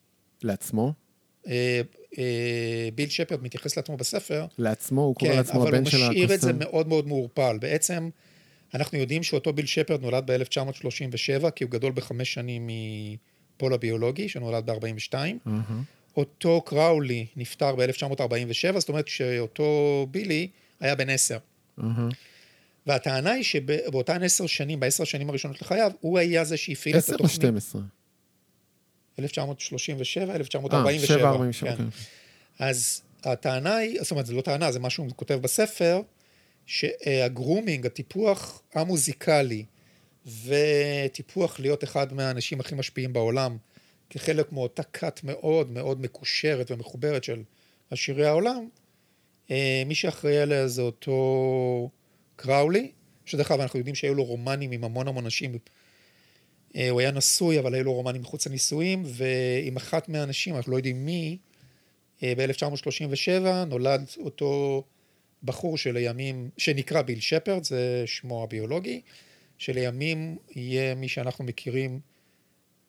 לעצמו? אה, אה, ביל שפרד מתייחס לעצמו בספר, לעצמו, הוא קורא כן, לעצמו אבל הוא הבן של הקוסם. משאיר את זה מאוד מאוד מעורפל. בעצם, אנחנו יודעים שאותו ביל שפרד נולד ב-1937, כי הוא גדול בחמש שנים מפול הביולוגי, שנולד ב-42. אהה. אותו קראולי נפטר ב-1947, זאת אומרת שאותו בילי היה בן עשר. והטענה היא שבאותן עשר שנים, בעשר השנים הראשונות לחייו, הוא היה זה שהפעיל את עשר או התוכנית. 12? 1937, אה, 1947. 7, 47, כן. כן. אז הטענה היא, זאת אומרת, זה לא טענה, זה מה שהוא כותב בספר, שהגרומינג, הטיפוח המוזיקלי וטיפוח להיות אחד מהאנשים הכי משפיעים בעולם, כחלק מאותה כת מאוד מאוד מקושרת ומחוברת של עשירי העולם, אה, מי שאחראי עליה זה אותו קראולי, שדרך אגב אנחנו יודעים שהיו לו רומנים עם המון המון נשים. אה, הוא היה נשוי, אבל היו לו רומנים מחוץ לנישואים, ועם אחת מהנשים, אנחנו לא יודעים מי, אה, ב-1937 נולד אותו בחור שלימים, שנקרא ביל שפרד, זה שמו הביולוגי, שלימים יהיה מי שאנחנו מכירים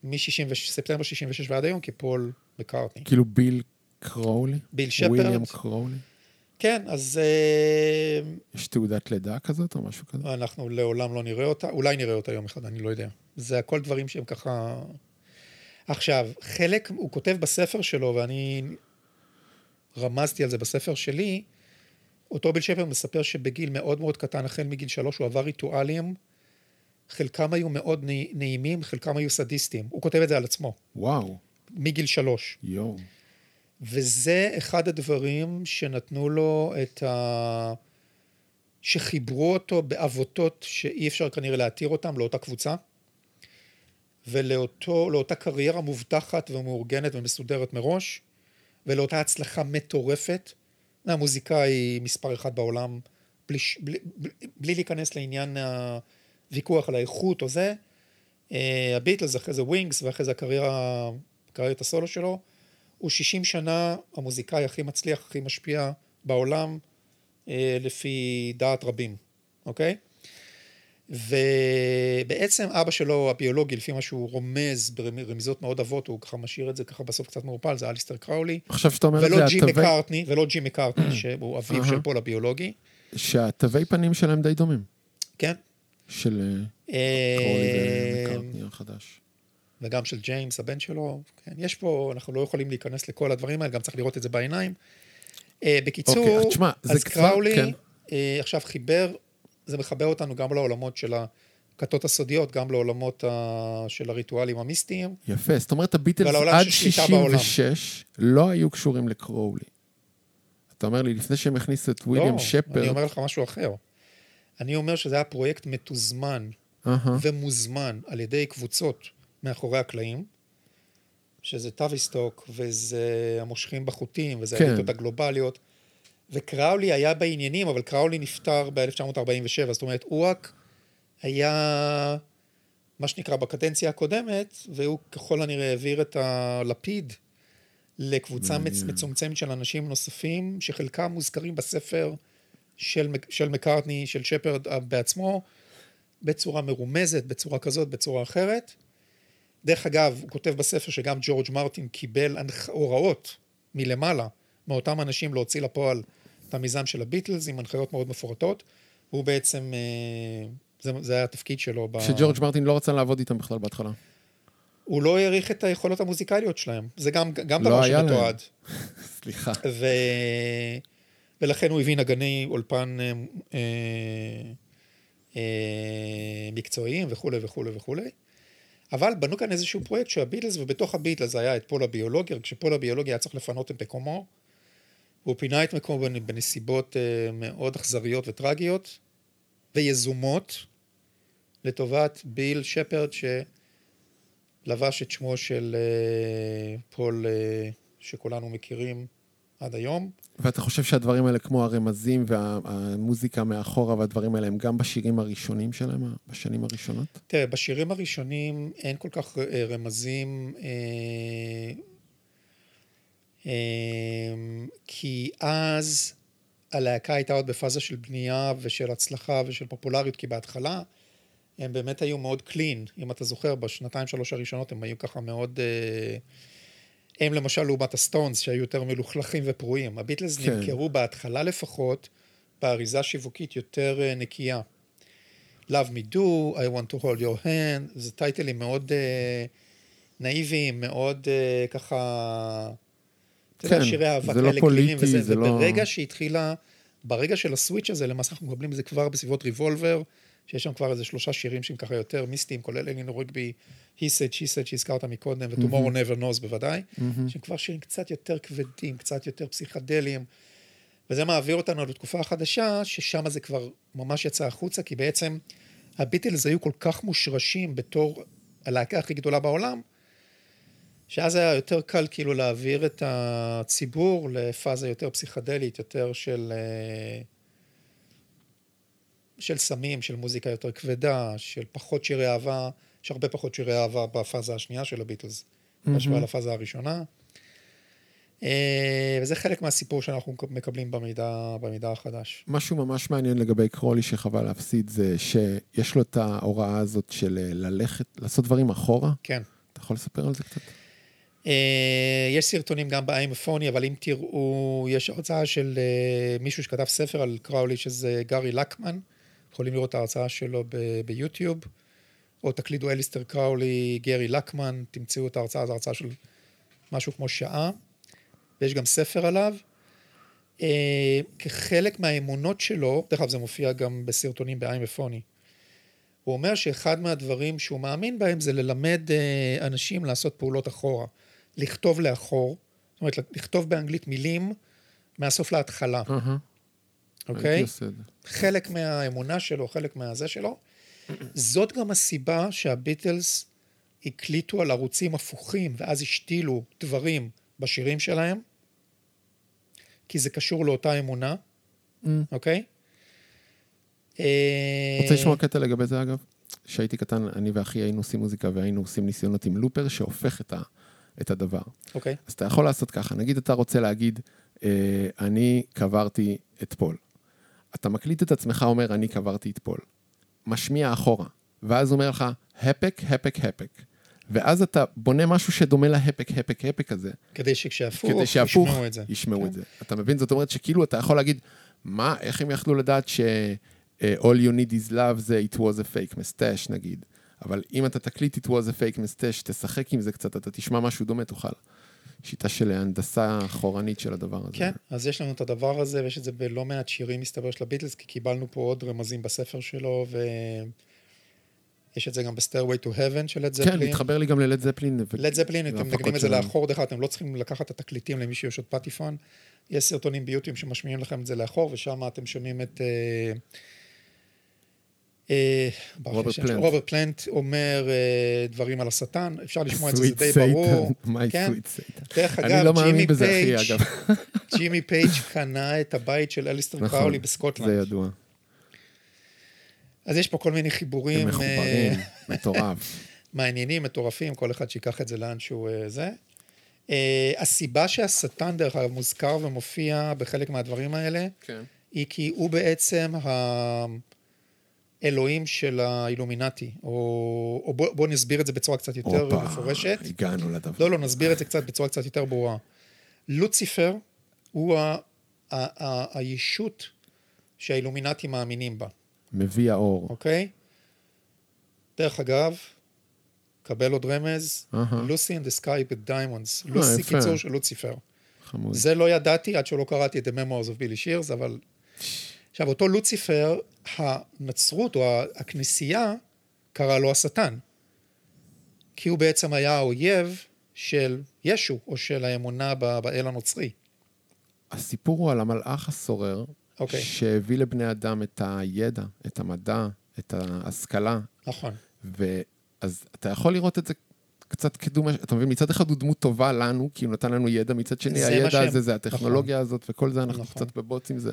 מספטמבר 66 ועד היום כפול מקארטני. כאילו ביל קרולי? ביל שפרד. וויליאם קרולי? כן, אז אה, יש תעודת לידה כזאת או משהו כזה? אנחנו לעולם לא נראה אותה, אולי נראה אותה יום אחד, אני לא יודע. זה הכל דברים שהם ככה... עכשיו, חלק, הוא כותב בספר שלו, ואני רמזתי על זה בספר שלי, אותו ביל שפר מספר שבגיל מאוד מאוד קטן, החל מגיל שלוש, הוא עבר ריטואלים, חלקם היו מאוד נעי- נעימים, חלקם היו סדיסטיים. הוא כותב את זה על עצמו, וואו, מגיל שלוש. יואו. וזה אחד הדברים שנתנו לו את ה... שחיברו אותו בעבותות שאי אפשר כנראה להתיר אותם לאותה קבוצה, ולאותה קריירה מובטחת ומאורגנת ומסודרת מראש, ולאותה הצלחה מטורפת. המוזיקאי מספר אחד בעולם, בלי, בלי, בלי, בלי להיכנס לעניין הוויכוח על האיכות או זה. אה, הביטלס, אחרי זה ווינגס, ואחרי זה הקריירה, קריירת הסולו שלו. הוא 60 שנה המוזיקאי הכי מצליח, הכי משפיע בעולם, אה, לפי דעת רבים, אוקיי? ובעצם אבא שלו, הביולוגי, לפי מה שהוא רומז ברמיזות מאוד עבות, הוא ככה משאיר את זה ככה בסוף קצת מעורפל, זה אליסטר קראולי. עכשיו שאתה אומר את זה, התווי- מקארטני, ולא ג'י מקארטני, שהוא אביו. של פול הביולוגי. שהתווי פנים שלהם די דומים. כן. של אה, קרולי אה, ומקארטני החדש. וגם של ג'יימס, הבן שלו. כן, יש פה, אנחנו לא יכולים להיכנס לכל הדברים האלה, גם צריך לראות את זה בעיניים. אה, בקיצור, אוקיי, אז תשמע, זה אז קצת- קראולי כן. עכשיו חיבר, זה מחבר אותנו גם לעולמות של הכתות הסודיות, גם לעולמות ה- של הריטואלים המיסטיים. יפה, זאת אומרת, הביטלס עד של שליטה בעולם. 66 לא היו קשורים לקרולי. אתה אומר לי, לפני שהם הכניסו את וויליאם לא, אני שפרד, אומר לך משהו אחר. אני אומר שזה היה פרויקט מתוזמן אהה, ומוזמן על ידי קבוצות מאחורי הקלעים, שזה טאביסטוק, וזה המושכים בחוטים, וזה כן. האליטות הגלובליות. וקראולי היה בעניינים, אבל קראולי נפטר ב-1947, זאת אומרת, רק היה, מה שנקרא, בקדנציה הקודמת, והוא ככל הנראה העביר את הלפיד לקבוצה מצ-. מצומצמת של אנשים נוספים, שחלקם מוזכרים בספר של, של מקארטני, של שפרד אה, בעצמו, בצורה מרומזת, בצורה כזאת, בצורה אחרת. דרך אגב, הוא כותב בספר שגם ג'ורג' מרטין קיבל הוראות מלמעלה מאותם אנשים להוציא לפועל את המיזם של הביטלס עם הנחיות מאוד מפורטות. הוא בעצם, אה, זה, זה היה התפקיד שלו. ב... שג'ורג' מרטין לא רצה לעבוד איתם בכלל בהתחלה. הוא לא העריך את היכולות המוזיקליות שלהם. זה גם, גם לא דבר. שמתועד. סליחה. ו... ולכן הוא הביא נגני אולפן אה, אה, אה, מקצועיים וכולי וכולי וכולי. אבל בנו כאן איזשהו פרויקט שהביטלס, ובתוך הביטלס היה את פול הביולוגי, כשפול הביולוגי היה צריך לפנות את מקומו. הוא פינה את מקומו בנ- בנסיבות אה, מאוד אכזריות וטרגיות ויזומות לטובת ביל שפרד שלבש את שמו של אה, פול אה, שכולנו מכירים עד היום. ואתה חושב שהדברים האלה, כמו הרמזים והמוזיקה מאחורה והדברים האלה, הם גם בשירים הראשונים שלהם, בשנים הראשונות? תראה, בשירים הראשונים אין כל כך אה, רמזים, אה, אה, כי אז הלהקה הייתה עוד בפאזה של בנייה ושל הצלחה ושל פופולריות, כי בהתחלה הם באמת היו מאוד קלין, אם אתה זוכר, בשנתיים שלוש הראשונות הם היו ככה מאוד... אה, הם למשל לעומת הסטונס שהיו יותר מלוכלכים ופרועים. הביטלס כן. נמכרו בהתחלה לפחות באריזה שיווקית יותר אה, נקייה. Love me do, I want to hold your hand, זה טייטלים מאוד uh, נאיביים, מאוד uh, ככה, אתה יודע, כן, שירי אהבה זה לא כאלה פוליטי, וזה, זה לא- וברגע שהתחילה, ברגע של הסוויץ' הזה, למעשה אנחנו מקבלים את זה כבר בסביבות ריבולבר, שיש שם כבר איזה שלושה שירים שהם ככה יותר מיסטיים, כולל אלינור רגבי, He said, she said, שהזכרת מקודם, ו-Tomorrow never knows בוודאי, שהם כבר שירים קצת יותר כבדים, קצת יותר פסיכדליים, וזה מעביר אותנו לתקופה החדשה, ששם זה כבר ממש יצא החוצה, כי בעצם הביטלס היו כל כך מושרשים בתור הלהקה הכי גדולה בעולם, שאז היה יותר קל כאילו להעביר את הציבור לפאזה יותר פסיכדלית, יותר של, אה, של סמים, של מוזיקה יותר כבדה, של פחות שירי אהבה, יש הרבה פחות שירי אהבה בפאזה השנייה של הביטלס, בהשוואה לפאזה הראשונה. אה, וזה חלק מהסיפור שאנחנו מקבלים במידע, במידע החדש. משהו ממש מעניין לגבי קרולי שחבל להפסיד, זה שיש לו את ההוראה הזאת של אה, ללכת, לעשות דברים אחורה. כן. אתה יכול לספר על זה קצת? אה, יש סרטונים גם באיימפוני, אבל אם תראו, יש הרצאה של מישהו שכתב ספר על קראולי, שזה גארי לקמן. יכולים לראות את ההרצאה שלו ביוטיוב, או תקלידו אליסטר קראולי, גרי לקמן, תמצאו את ההרצאה, זו הרצאה של משהו כמו שעה, ויש גם ספר עליו. אה, כחלק מהאמונות שלו, דרך אגב זה מופיע גם בסרטונים באיימפוני, הוא אומר שאחד מהדברים שהוא מאמין בהם זה ללמד אה, אנשים לעשות פעולות אחורה, לכתוב לאחור, זאת אומרת, לכתוב באנגלית מילים מהסוף להתחלה, אהה, אוקיי? זה. חלק מהאמונה שלו, חלק מהזה שלו. זאת גם הסיבה שהביטלס הקליטו על ערוצים הפוכים, ואז השתילו דברים בשירים שלהם, כי זה קשור לאותה אמונה, אממ. אוקיי? רוצה לשמוע קטע לגבי זה אגב? כשהייתי קטן, אני ואחי היינו עושים מוזיקה והיינו עושים ניסיונות עם looper שהופך את, ה, את הדבר. אוקיי, אז אתה יכול לעשות ככה, נגיד אתה רוצה להגיד, אה, אני קברתי את פול. אתה מקליט את עצמך אומר, אני קברתי את פול. משמיע אחורה, ואז אומר לך, הפק, הפק, הפק. ואז אתה בונה משהו שדומה להפק, הפק, הפק הזה. כדי שכשהפוך, כדי שהפוך ישמעו את זה. ישמעו כן. את זה. אתה מבין? זאת אומרת שכאילו אתה יכול להגיד, מה, איך הם יכלו לדעת ש... אה, All you need is love זה it was a fake mustache נגיד. אבל אם אתה תקליט it was a fake mustache, תשחק עם זה קצת, אתה תשמע משהו דומה, תוכל. שיטה של הנדסה אחורנית של הדבר הזה. כן, אז יש לנו את הדבר הזה, ויש את זה בלא מעט שירים, מסתבר, של הביטלס, כי קיבלנו פה עוד רמזים בספר שלו, ויש את זה גם ב-Stairway to Heaven של לד כן, זפלין. מתחבר לי גם ללד זפלין. ו- לד זפלין, אתם מנגנים את זה. לאחור, דרך אגב, אתם לא צריכים לקחת את התקליטים למישהו יש עוד פטיפון. יש סרטונים ביוטיוב שמשמיעים לכם את זה לאחור, ושם אתם שומעים את... לי רוברט השם שלו. פלנט. רוברט פלנט אומר אה, דברים על השטן, אפשר לשמוע את זה, זה די ברור. my כן. sweet Satan. דרך אני אגב, לא ג'ימי מאמין בזה, אחי, פייג', אגב. ג'ימי פייג' קנה את הבית של אליסטר נכון, קראולי זה בסקוטלנד. ידוע. אז יש פה כל מיני חיבורים הם אה, מחוברים, מטורף. מעניינים, מטורפים, כל אחד שיקח את זה לאן שהוא אה, זה. אה, הסיבה שהשטן, דרך אגב, מוזכר ומופיע בחלק מהדברים האלה, כן. היא כי הוא בעצם האלוהים של האילומינטי, או, או בוא, בוא נסביר את זה בצורה קצת יותר הופה, מפורשת. הגענו לדבר. לא, לא, נסביר את זה קצת בצורה קצת יותר ברורה. לוציפר הוא ה, ה, ה, הישות שהאילומינטי מאמינים בה, מביא האור. אוקיי? דרך אגב, קבל עוד רמז. לוסי and the sky with diamonds. לוסי יפה. קיצור של לוציפר. חמוד. זה לא ידעתי עד שלא קראתי את The Memoirs of Billy Shears, אבל... עכשיו, אותו לוציפר, הנצרות או הכנסייה, קרא לו השטן. כי הוא בעצם היה האויב של ישו, או של האמונה באל הנוצרי. הסיפור הוא על המלאך הסורר, אוקיי. שהביא לבני אדם את הידע, את המדע, את ההשכלה, נכון. ואז אתה יכול לראות את זה קצת כדומה, אתה מבין, מצד אחד הוא דמות טובה לנו, כי הוא נתן לנו ידע, מצד שני הידע הזה, זה הטכנולוגיה הזאת, וכל זה אנחנו נכון. קצת בבוץ עם זה.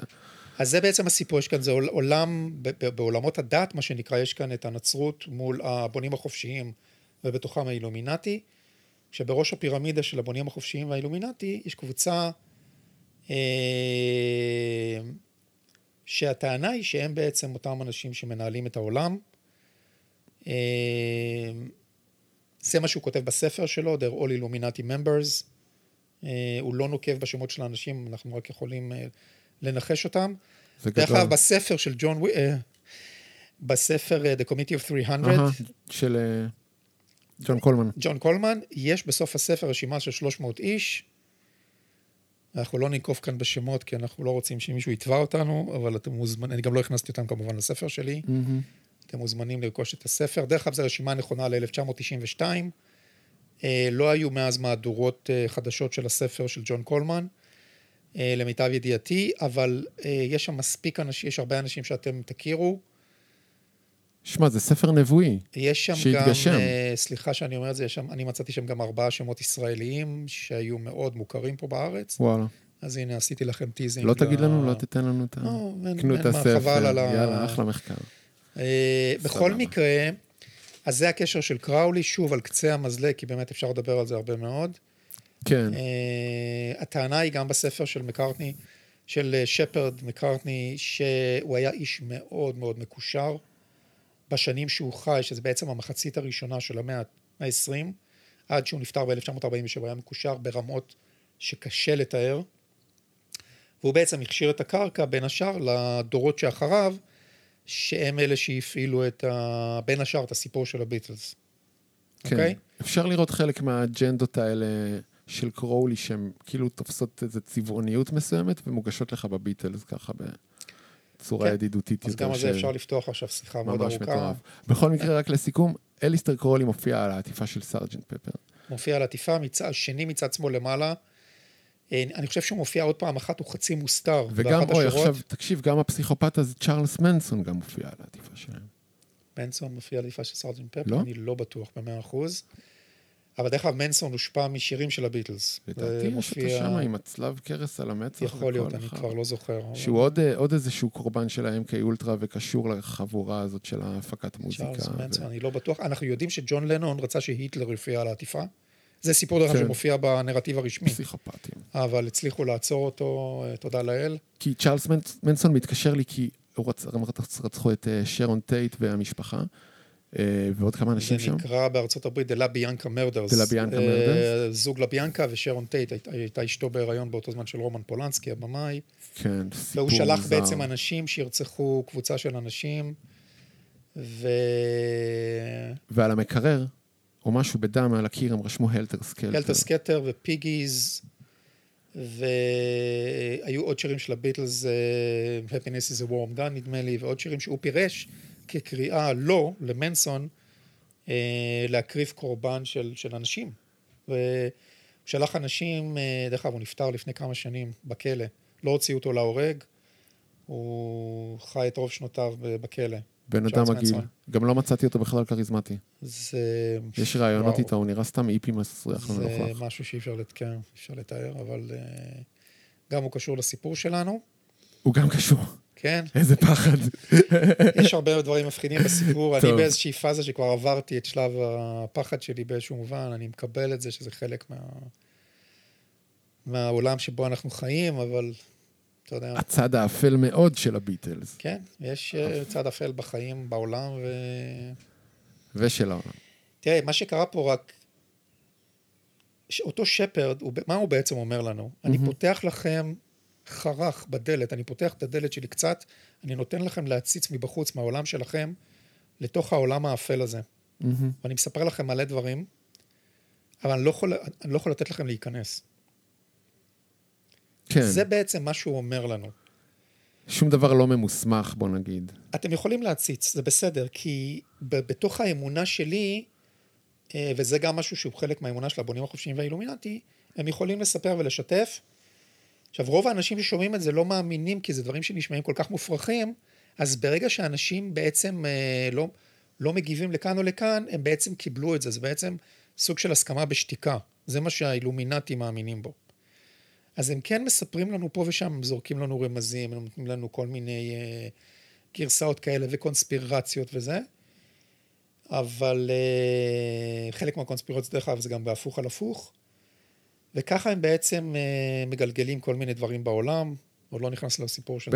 אז זה בעצם הסיפור, יש כאן, זה עול- עולם, בעולמות הדת, מה שנקרא, יש כאן את הנצרות מול הבונים החופשיים, ובתוכם האילומינטי, שבראש הפירמידה של הבונים החופשיים והאילומינטי, יש קבוצה אה, שהטענה היא שהם בעצם אותם אנשים שמנהלים את העולם. אה, זה מה שהוא כותב בספר שלו, They're all Illuminati members. אה, הוא לא נוקב בשמות של האנשים, אנחנו רק יכולים אה, לנחש אותם. דרך. אגב, בספר של ג'ון, ווי- אה, בספר אה, The Committee of 300, אהה, של אה, ג'ון קולמן. ג'ון קולמן, יש בסוף הספר רשימה של 300 איש. אנחנו לא ננקוב כאן בשמות, כי אנחנו לא רוצים שמישהו יתבע אותנו, אבל אתם מוזמנים, אני גם לא הכנסתי אותם כמובן לספר שלי. מהמם. אתם מוזמנים לרכוש את הספר. דרך אגב, זו רשימה נכונה ל-1992. אה, לא היו מאז מהדורות אה, חדשות של הספר של ג'ון קולמן, למיטב ידיעתי, אבל אה, יש שם מספיק אנשים, יש הרבה אנשים שאתם תכירו. שמע, זה ספר נבואי. יש שם שהתגשם. גם, אה, סליחה שאני אומר את זה, שם, אני מצאתי שם גם ארבעה שמות ישראליים שהיו מאוד מוכרים פה בארץ, וואלה. אז הנה עשיתי לכם teasing. לא תגיד ל- לנו, לא תיתן לנו את ה... לא, קנו את הספר. חבל על ה- יאללה, אחלה מחקר. אה, בכל. מקרה, אז זה הקשר של קראולי, שוב, על קצה המזלג, כי באמת אפשר לדבר על זה הרבה מאוד. כן, אה, הטענה היא גם בספר של מקארטני, של אה, שפרד מקארטני, שהוא היה איש מאוד מאוד מקושר בשנים שהוא חי, שזה בעצם המחצית הראשונה של המאה ה-20, עד שהוא נפטר ב-1947, היה מקושר ברמות שקשה לתאר. והוא בעצם הכשיר את הקרקע, בין השאר, לדורות שאחריו, שהם אלה שהפעילו את ה... בין השאר, את הסיפור של הביטלס. כן. אוקיי? אפשר לראות חלק מהאג'נדות האלה של קרואלי, שהן כאילו תופסות איזו צבעוניות מסוימת ומוגשות לך בביטלס ככה בצורה כן. ידידותית אז. גם על זה אפשר לפתוח עכשיו שיחה מאוד ממש ארוכה. מטורף. בכל מקרה, רק לסיכום, אליסטר קרולי מופיע על העטיפה של Sergeant Pepper. מופיע על עטיפה, מצד שני מצד שמאל למעלה. אה, אני חושב שהוא מופיע עוד פעם אחת, הוא חצי מוסתר. וגם, אוי, השורות. עכשיו, תקשיב, גם הפסיכופת הזה, צ'ארלס מנסון, גם מופיע על העטיפה שלהם. מנסון מופיע על עטיפה של Sergeant Pepper, לא? אני לא בטוח במאה אחוז. אבל דרך אגב, מנסון הושפע משירים של הביטלס. לדעתי יש אותו מופיע- שם עם הצלב קרס על המצח. יכול להיות, אני אחד. כבר לא זוכר. אבל- שהוא עוד, אה, עוד איזשהו קורבן של ה-MK אולטרה וקשור לחבורה הזאת של ההפקת מוזיקה. צ'ארלס ו- מנסון, אני לא בטוח. אנחנו יודעים שג'ון לנון רצה שהיטלר יופיע על העטיפה. זה סיפור דרך אגב כן. שמופיע בנרטיב הרשמי. פסיכופטים. אבל הצליחו לעצור אותו, אה, תודה לאל. כי צ'ארלס מנס- מנסון מתקשר לי כי רצחו את אה, שרון טייט והמשפחה. אה, ועוד כמה אנשים שם. זה נקרא בארצות הברית The LaBianca murders. The LaBianca murders. זוג לביאנקה ושרון טייט, הייתה אשתו בהיריון באותו זמן של רומן פולנסקי, הבמאי. כן, סיפור והוא שלח. בעצם אנשים שירצחו קבוצה של אנשים, ו... ועל המקרר, או משהו בדם על הקיר, הם רשמו הלטר סקלטר. הלטר סקלטר ופיגיז, והיו עוד שירים של הביטלס, uh, Happiness is a warm gun נדמה לי, ועוד שירים שהוא פירש. כקריאה לא, למנסון, אה, להקריב קורבן של, של אנשים. והוא שלח אנשים, אה, דרך אגב, הוא נפטר לפני כמה שנים בכלא. לא הוציאו אותו להורג, הוא חי את רוב שנותיו בכלא. בן אדם מגעיל. גם לא מצאתי אותו בכלל כריזמטי. זה... יש רעיונות איתו, הוא נראה סתם איפי מסריח לא זה משהו שאי אפשר לתקן, אפשר לתאר, אבל uh, גם הוא קשור לסיפור שלנו. הוא גם קשור. כן. איזה פחד. יש הרבה דברים מפחידים בסיפור. אני באיזושהי פאזה שכבר עברתי את שלב הפחד שלי באיזשהו מובן, אני מקבל את זה שזה חלק מה... מהעולם שבו אנחנו חיים, אבל אתה יודע... הצד האפל מאוד של הביטלס. כן, יש אה, צד אפל בחיים, בעולם ו... ושל העולם. תראה, מה שקרה פה רק... אותו שפרד, מה הוא בעצם אומר לנו? אני פותח לכם חרך בדלת, אני פותח את הדלת שלי קצת, אני נותן לכם להציץ מבחוץ, מהעולם שלכם, לתוך העולם האפל הזה. Mm-hmm. ואני מספר לכם מלא דברים, אבל אני לא יכול, אני לא יכול לתת לכם להיכנס. כן. זה בעצם מה שהוא אומר לנו. שום דבר לא ממוסמך, בוא נגיד. אתם יכולים להציץ, זה בסדר, כי בתוך האמונה שלי, אה, וזה גם משהו שהוא חלק מהאמונה של הבונים החופשיים והאילומינטי, הם יכולים לספר ולשתף, עכשיו, רוב האנשים ששומעים את זה לא מאמינים, כי זה דברים שנשמעים כל כך מופרכים, אז ברגע שאנשים בעצם אה, לא, לא מגיבים לכאן או לכאן, הם בעצם קיבלו את זה. זה בעצם סוג של הסכמה בשתיקה. זה מה שהאילומינטים מאמינים בו. אז הם כן מספרים לנו פה ושם, הם זורקים לנו רמזים, הם נותנים לנו כל מיני אה, גרסאות כאלה וקונספירציות וזה, אבל אה, חלק מהקונספירציות, דרך אגב, זה גם בהפוך על הפוך. וככה הם בעצם uh, מגלגלים כל מיני דברים בעולם, עוד לא נכנס לסיפור של 9-11.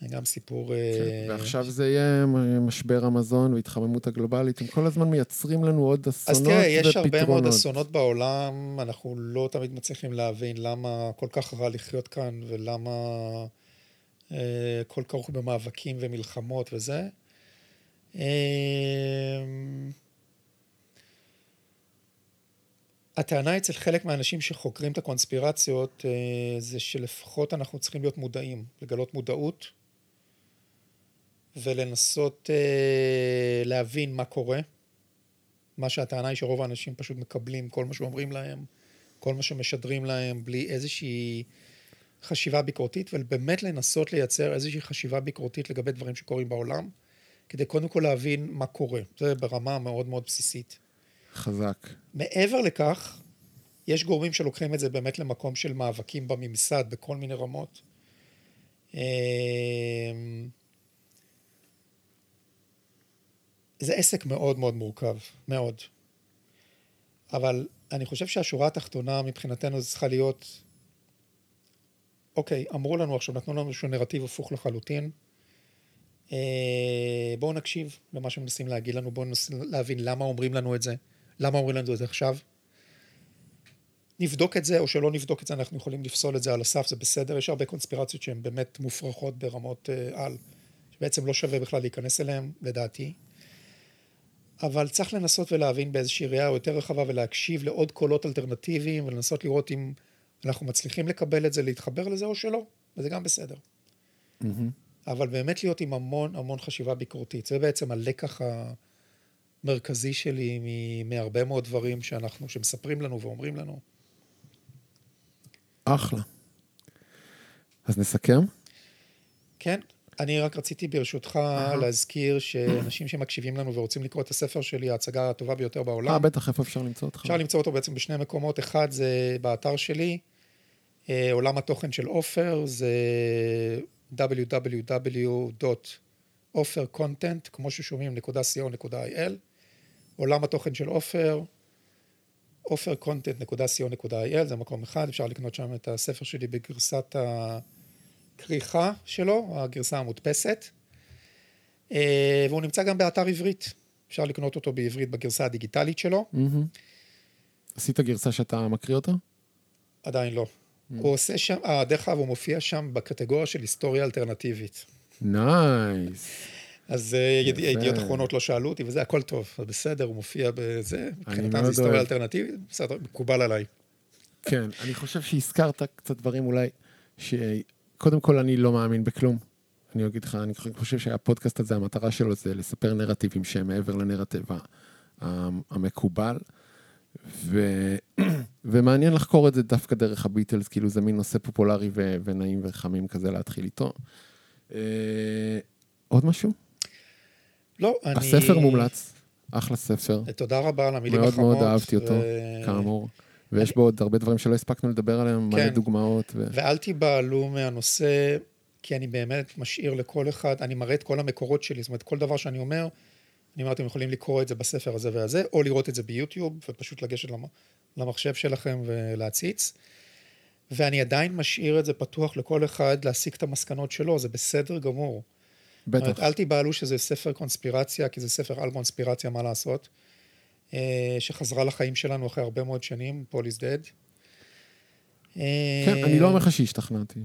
זה גם סיפור... אה, כן, ועכשיו זה יהיה משבר המזון והתחממות הגלובלית, הם כל הזמן מייצרים לנו עוד אסונות ופתרונות. אז תראה, יש ופתרונות. הרבה מאוד אסונות בעולם, אנחנו לא תמיד מצליחים להבין למה כל כך רע לחיות כאן, ולמה אה, כל כרוך במאבקים ומלחמות וזה. אה, הטענה אצל חלק מהאנשים שחוקרים את הקונספירציות אה, זה שלפחות אנחנו צריכים להיות מודעים, לגלות מודעות ולנסות אה, להבין מה קורה. מה שהטענה היא שרוב האנשים פשוט מקבלים כל מה שאומרים להם, כל מה שמשדרים להם, בלי איזושהי חשיבה ביקורתית, ובאמת לנסות לייצר איזושהי חשיבה ביקורתית לגבי דברים שקורים בעולם, כדי קודם כל להבין מה קורה. זה ברמה מאוד מאוד בסיסית. חזק. מעבר לכך, יש גורמים שלוקחים את זה באמת למקום של מאבקים בממסד בכל מיני רמות. אמ, זה עסק מאוד מאוד מורכב, מאוד. אבל אני חושב שהשורה התחתונה מבחינתנו זה צריכה להיות, אוקיי, אמרו לנו עכשיו, נתנו לנו איזשהו נרטיב הפוך לחלוטין. אה, בואו נקשיב למה שמנסים להגיד לנו, בואו ננסה להבין למה אומרים לנו את זה. למה אומרים לנו את זה עכשיו? נבדוק את זה, או שלא נבדוק את זה, אנחנו יכולים לפסול את זה על הסף, זה בסדר, יש הרבה קונספירציות שהן באמת מופרכות ברמות uh, על, שבעצם לא שווה בכלל להיכנס אליהן, לדעתי. אבל צריך לנסות ולהבין באיזושהי ראייה יותר רחבה ולהקשיב לעוד קולות אלטרנטיביים ולנסות לראות אם אנחנו מצליחים לקבל את זה, להתחבר לזה או שלא, וזה גם בסדר. Mm-hmm. אבל באמת להיות עם המון המון חשיבה ביקורתית, זה בעצם הלקח ה... מרכזי שלי מהרבה מאוד דברים שאנחנו, שמספרים לנו ואומרים לנו. אחלה. אז נסכם? כן. אני רק רציתי ברשותך אה. להזכיר שאנשים שמקשיבים לנו ורוצים לקרוא את הספר שלי, ההצגה הטובה ביותר בעולם. אה, בטח, איפה אפשר למצוא אותך? אפשר למצוא אותו בעצם בשני מקומות. אחד זה באתר שלי, אה, עולם התוכן של עופר, זה www.offercontent, כמו ששומעים, co.il. עולם התוכן של עופר, עופרקונטנט.co.il, זה מקום אחד, אפשר לקנות שם את הספר שלי בגרסת כריכה שלו, הגרסה המודפסת, אה, והוא נמצא גם באתר עברית. אפשר לקנות אותו בעברית בגרסה הדיגיטלית שלו. עשית גרסה שאתה מקריא אותה? עדיין לא. הוא עושה שם, אה, דרך אגב, הוא מופיע שם בקטגוריה של היסטוריה אלטרנטיבית. נייס. אז אה. ידיעות אחרונות לא שאלו אותי, וזה הכל טוב, אז בסדר, הוא מופיע בזה, מבחינתם זה היסטוריה. אלטרנטיבית, בסדר, מקובל עליי. כן, אני חושב שהזכרת קצת דברים אולי, שקודם כל אני לא מאמין בכלום. אני אגיד לך, אני חושב שהפודקאסט הזה, המטרה שלו זה לספר נרטיבים שהם מעבר לנרטיב המקובל. ו... ומעניין לחקור את זה דווקא דרך הביטלס, כאילו זה מין נושא פופולרי ו... ונעים וחמים כזה להתחיל איתו. אה, עוד משהו? לא, אני... הספר מומלץ, אחלה ספר, תודה רבה על המילים מאוד החמות. מאוד אהבתי אותו, ו- כאמור. ויש בו עוד הרבה דברים שלא הספקנו לדבר עליהם, מלא כן. דוגמאות. ו... ואל תיבהלו מהנושא, כי אני באמת משאיר לכל אחד, אני מראה את כל המקורות שלי, זאת אומרת, כל דבר שאני אומר, אני אומר, אתם יכולים לקרוא את זה בספר הזה והזה, או לראות את זה ביוטיוב, ופשוט לגשת למ- למחשב שלכם ולהציץ. ואני עדיין משאיר את זה פתוח לכל אחד להסיק את המסקנות שלו, זה בסדר גמור. בטח. אל תיבהלו שזה ספר קונספירציה, כי זה ספר על קונספירציה, מה לעשות, אה, שחזרה לחיים שלנו אחרי הרבה מאוד שנים, פול איז דד. כן, אני לא אומר לך שהשתכנעתי.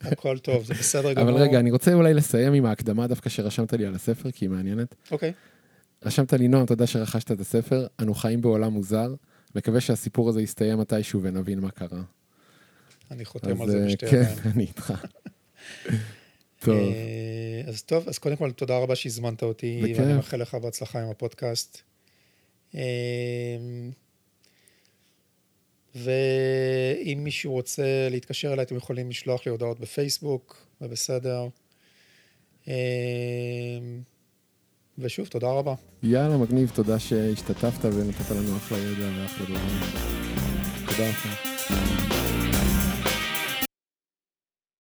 הכל טוב, זה בסדר גמור. אבל רגע, אני רוצה אולי לסיים עם ההקדמה דווקא שרשמת לי על הספר, כי היא מעניינת. אוקיי. רשמת לי, נועם, תודה שרכשת את הספר, אנו חיים בעולם מוזר, מקווה שהסיפור הזה יסתיים מתישהו ונבין מה קרה. אני חותם על זה בשתי כן, ידיים. אני איתך. טוב, אה, אז טוב, אז קודם כל, תודה רבה שהזמנת אותי, בכיף. ואני מאחל לך בהצלחה עם הפודקאסט. אה, ואם מישהו רוצה להתקשר אליי, אתם יכולים לשלוח לי הודעות בפייסבוק, זה בסדר. אה, ושוב, תודה רבה. יאללה, מגניב, תודה שהשתתפת ונתת לנו אחלה ידע ואחלה דברים. תודה לך.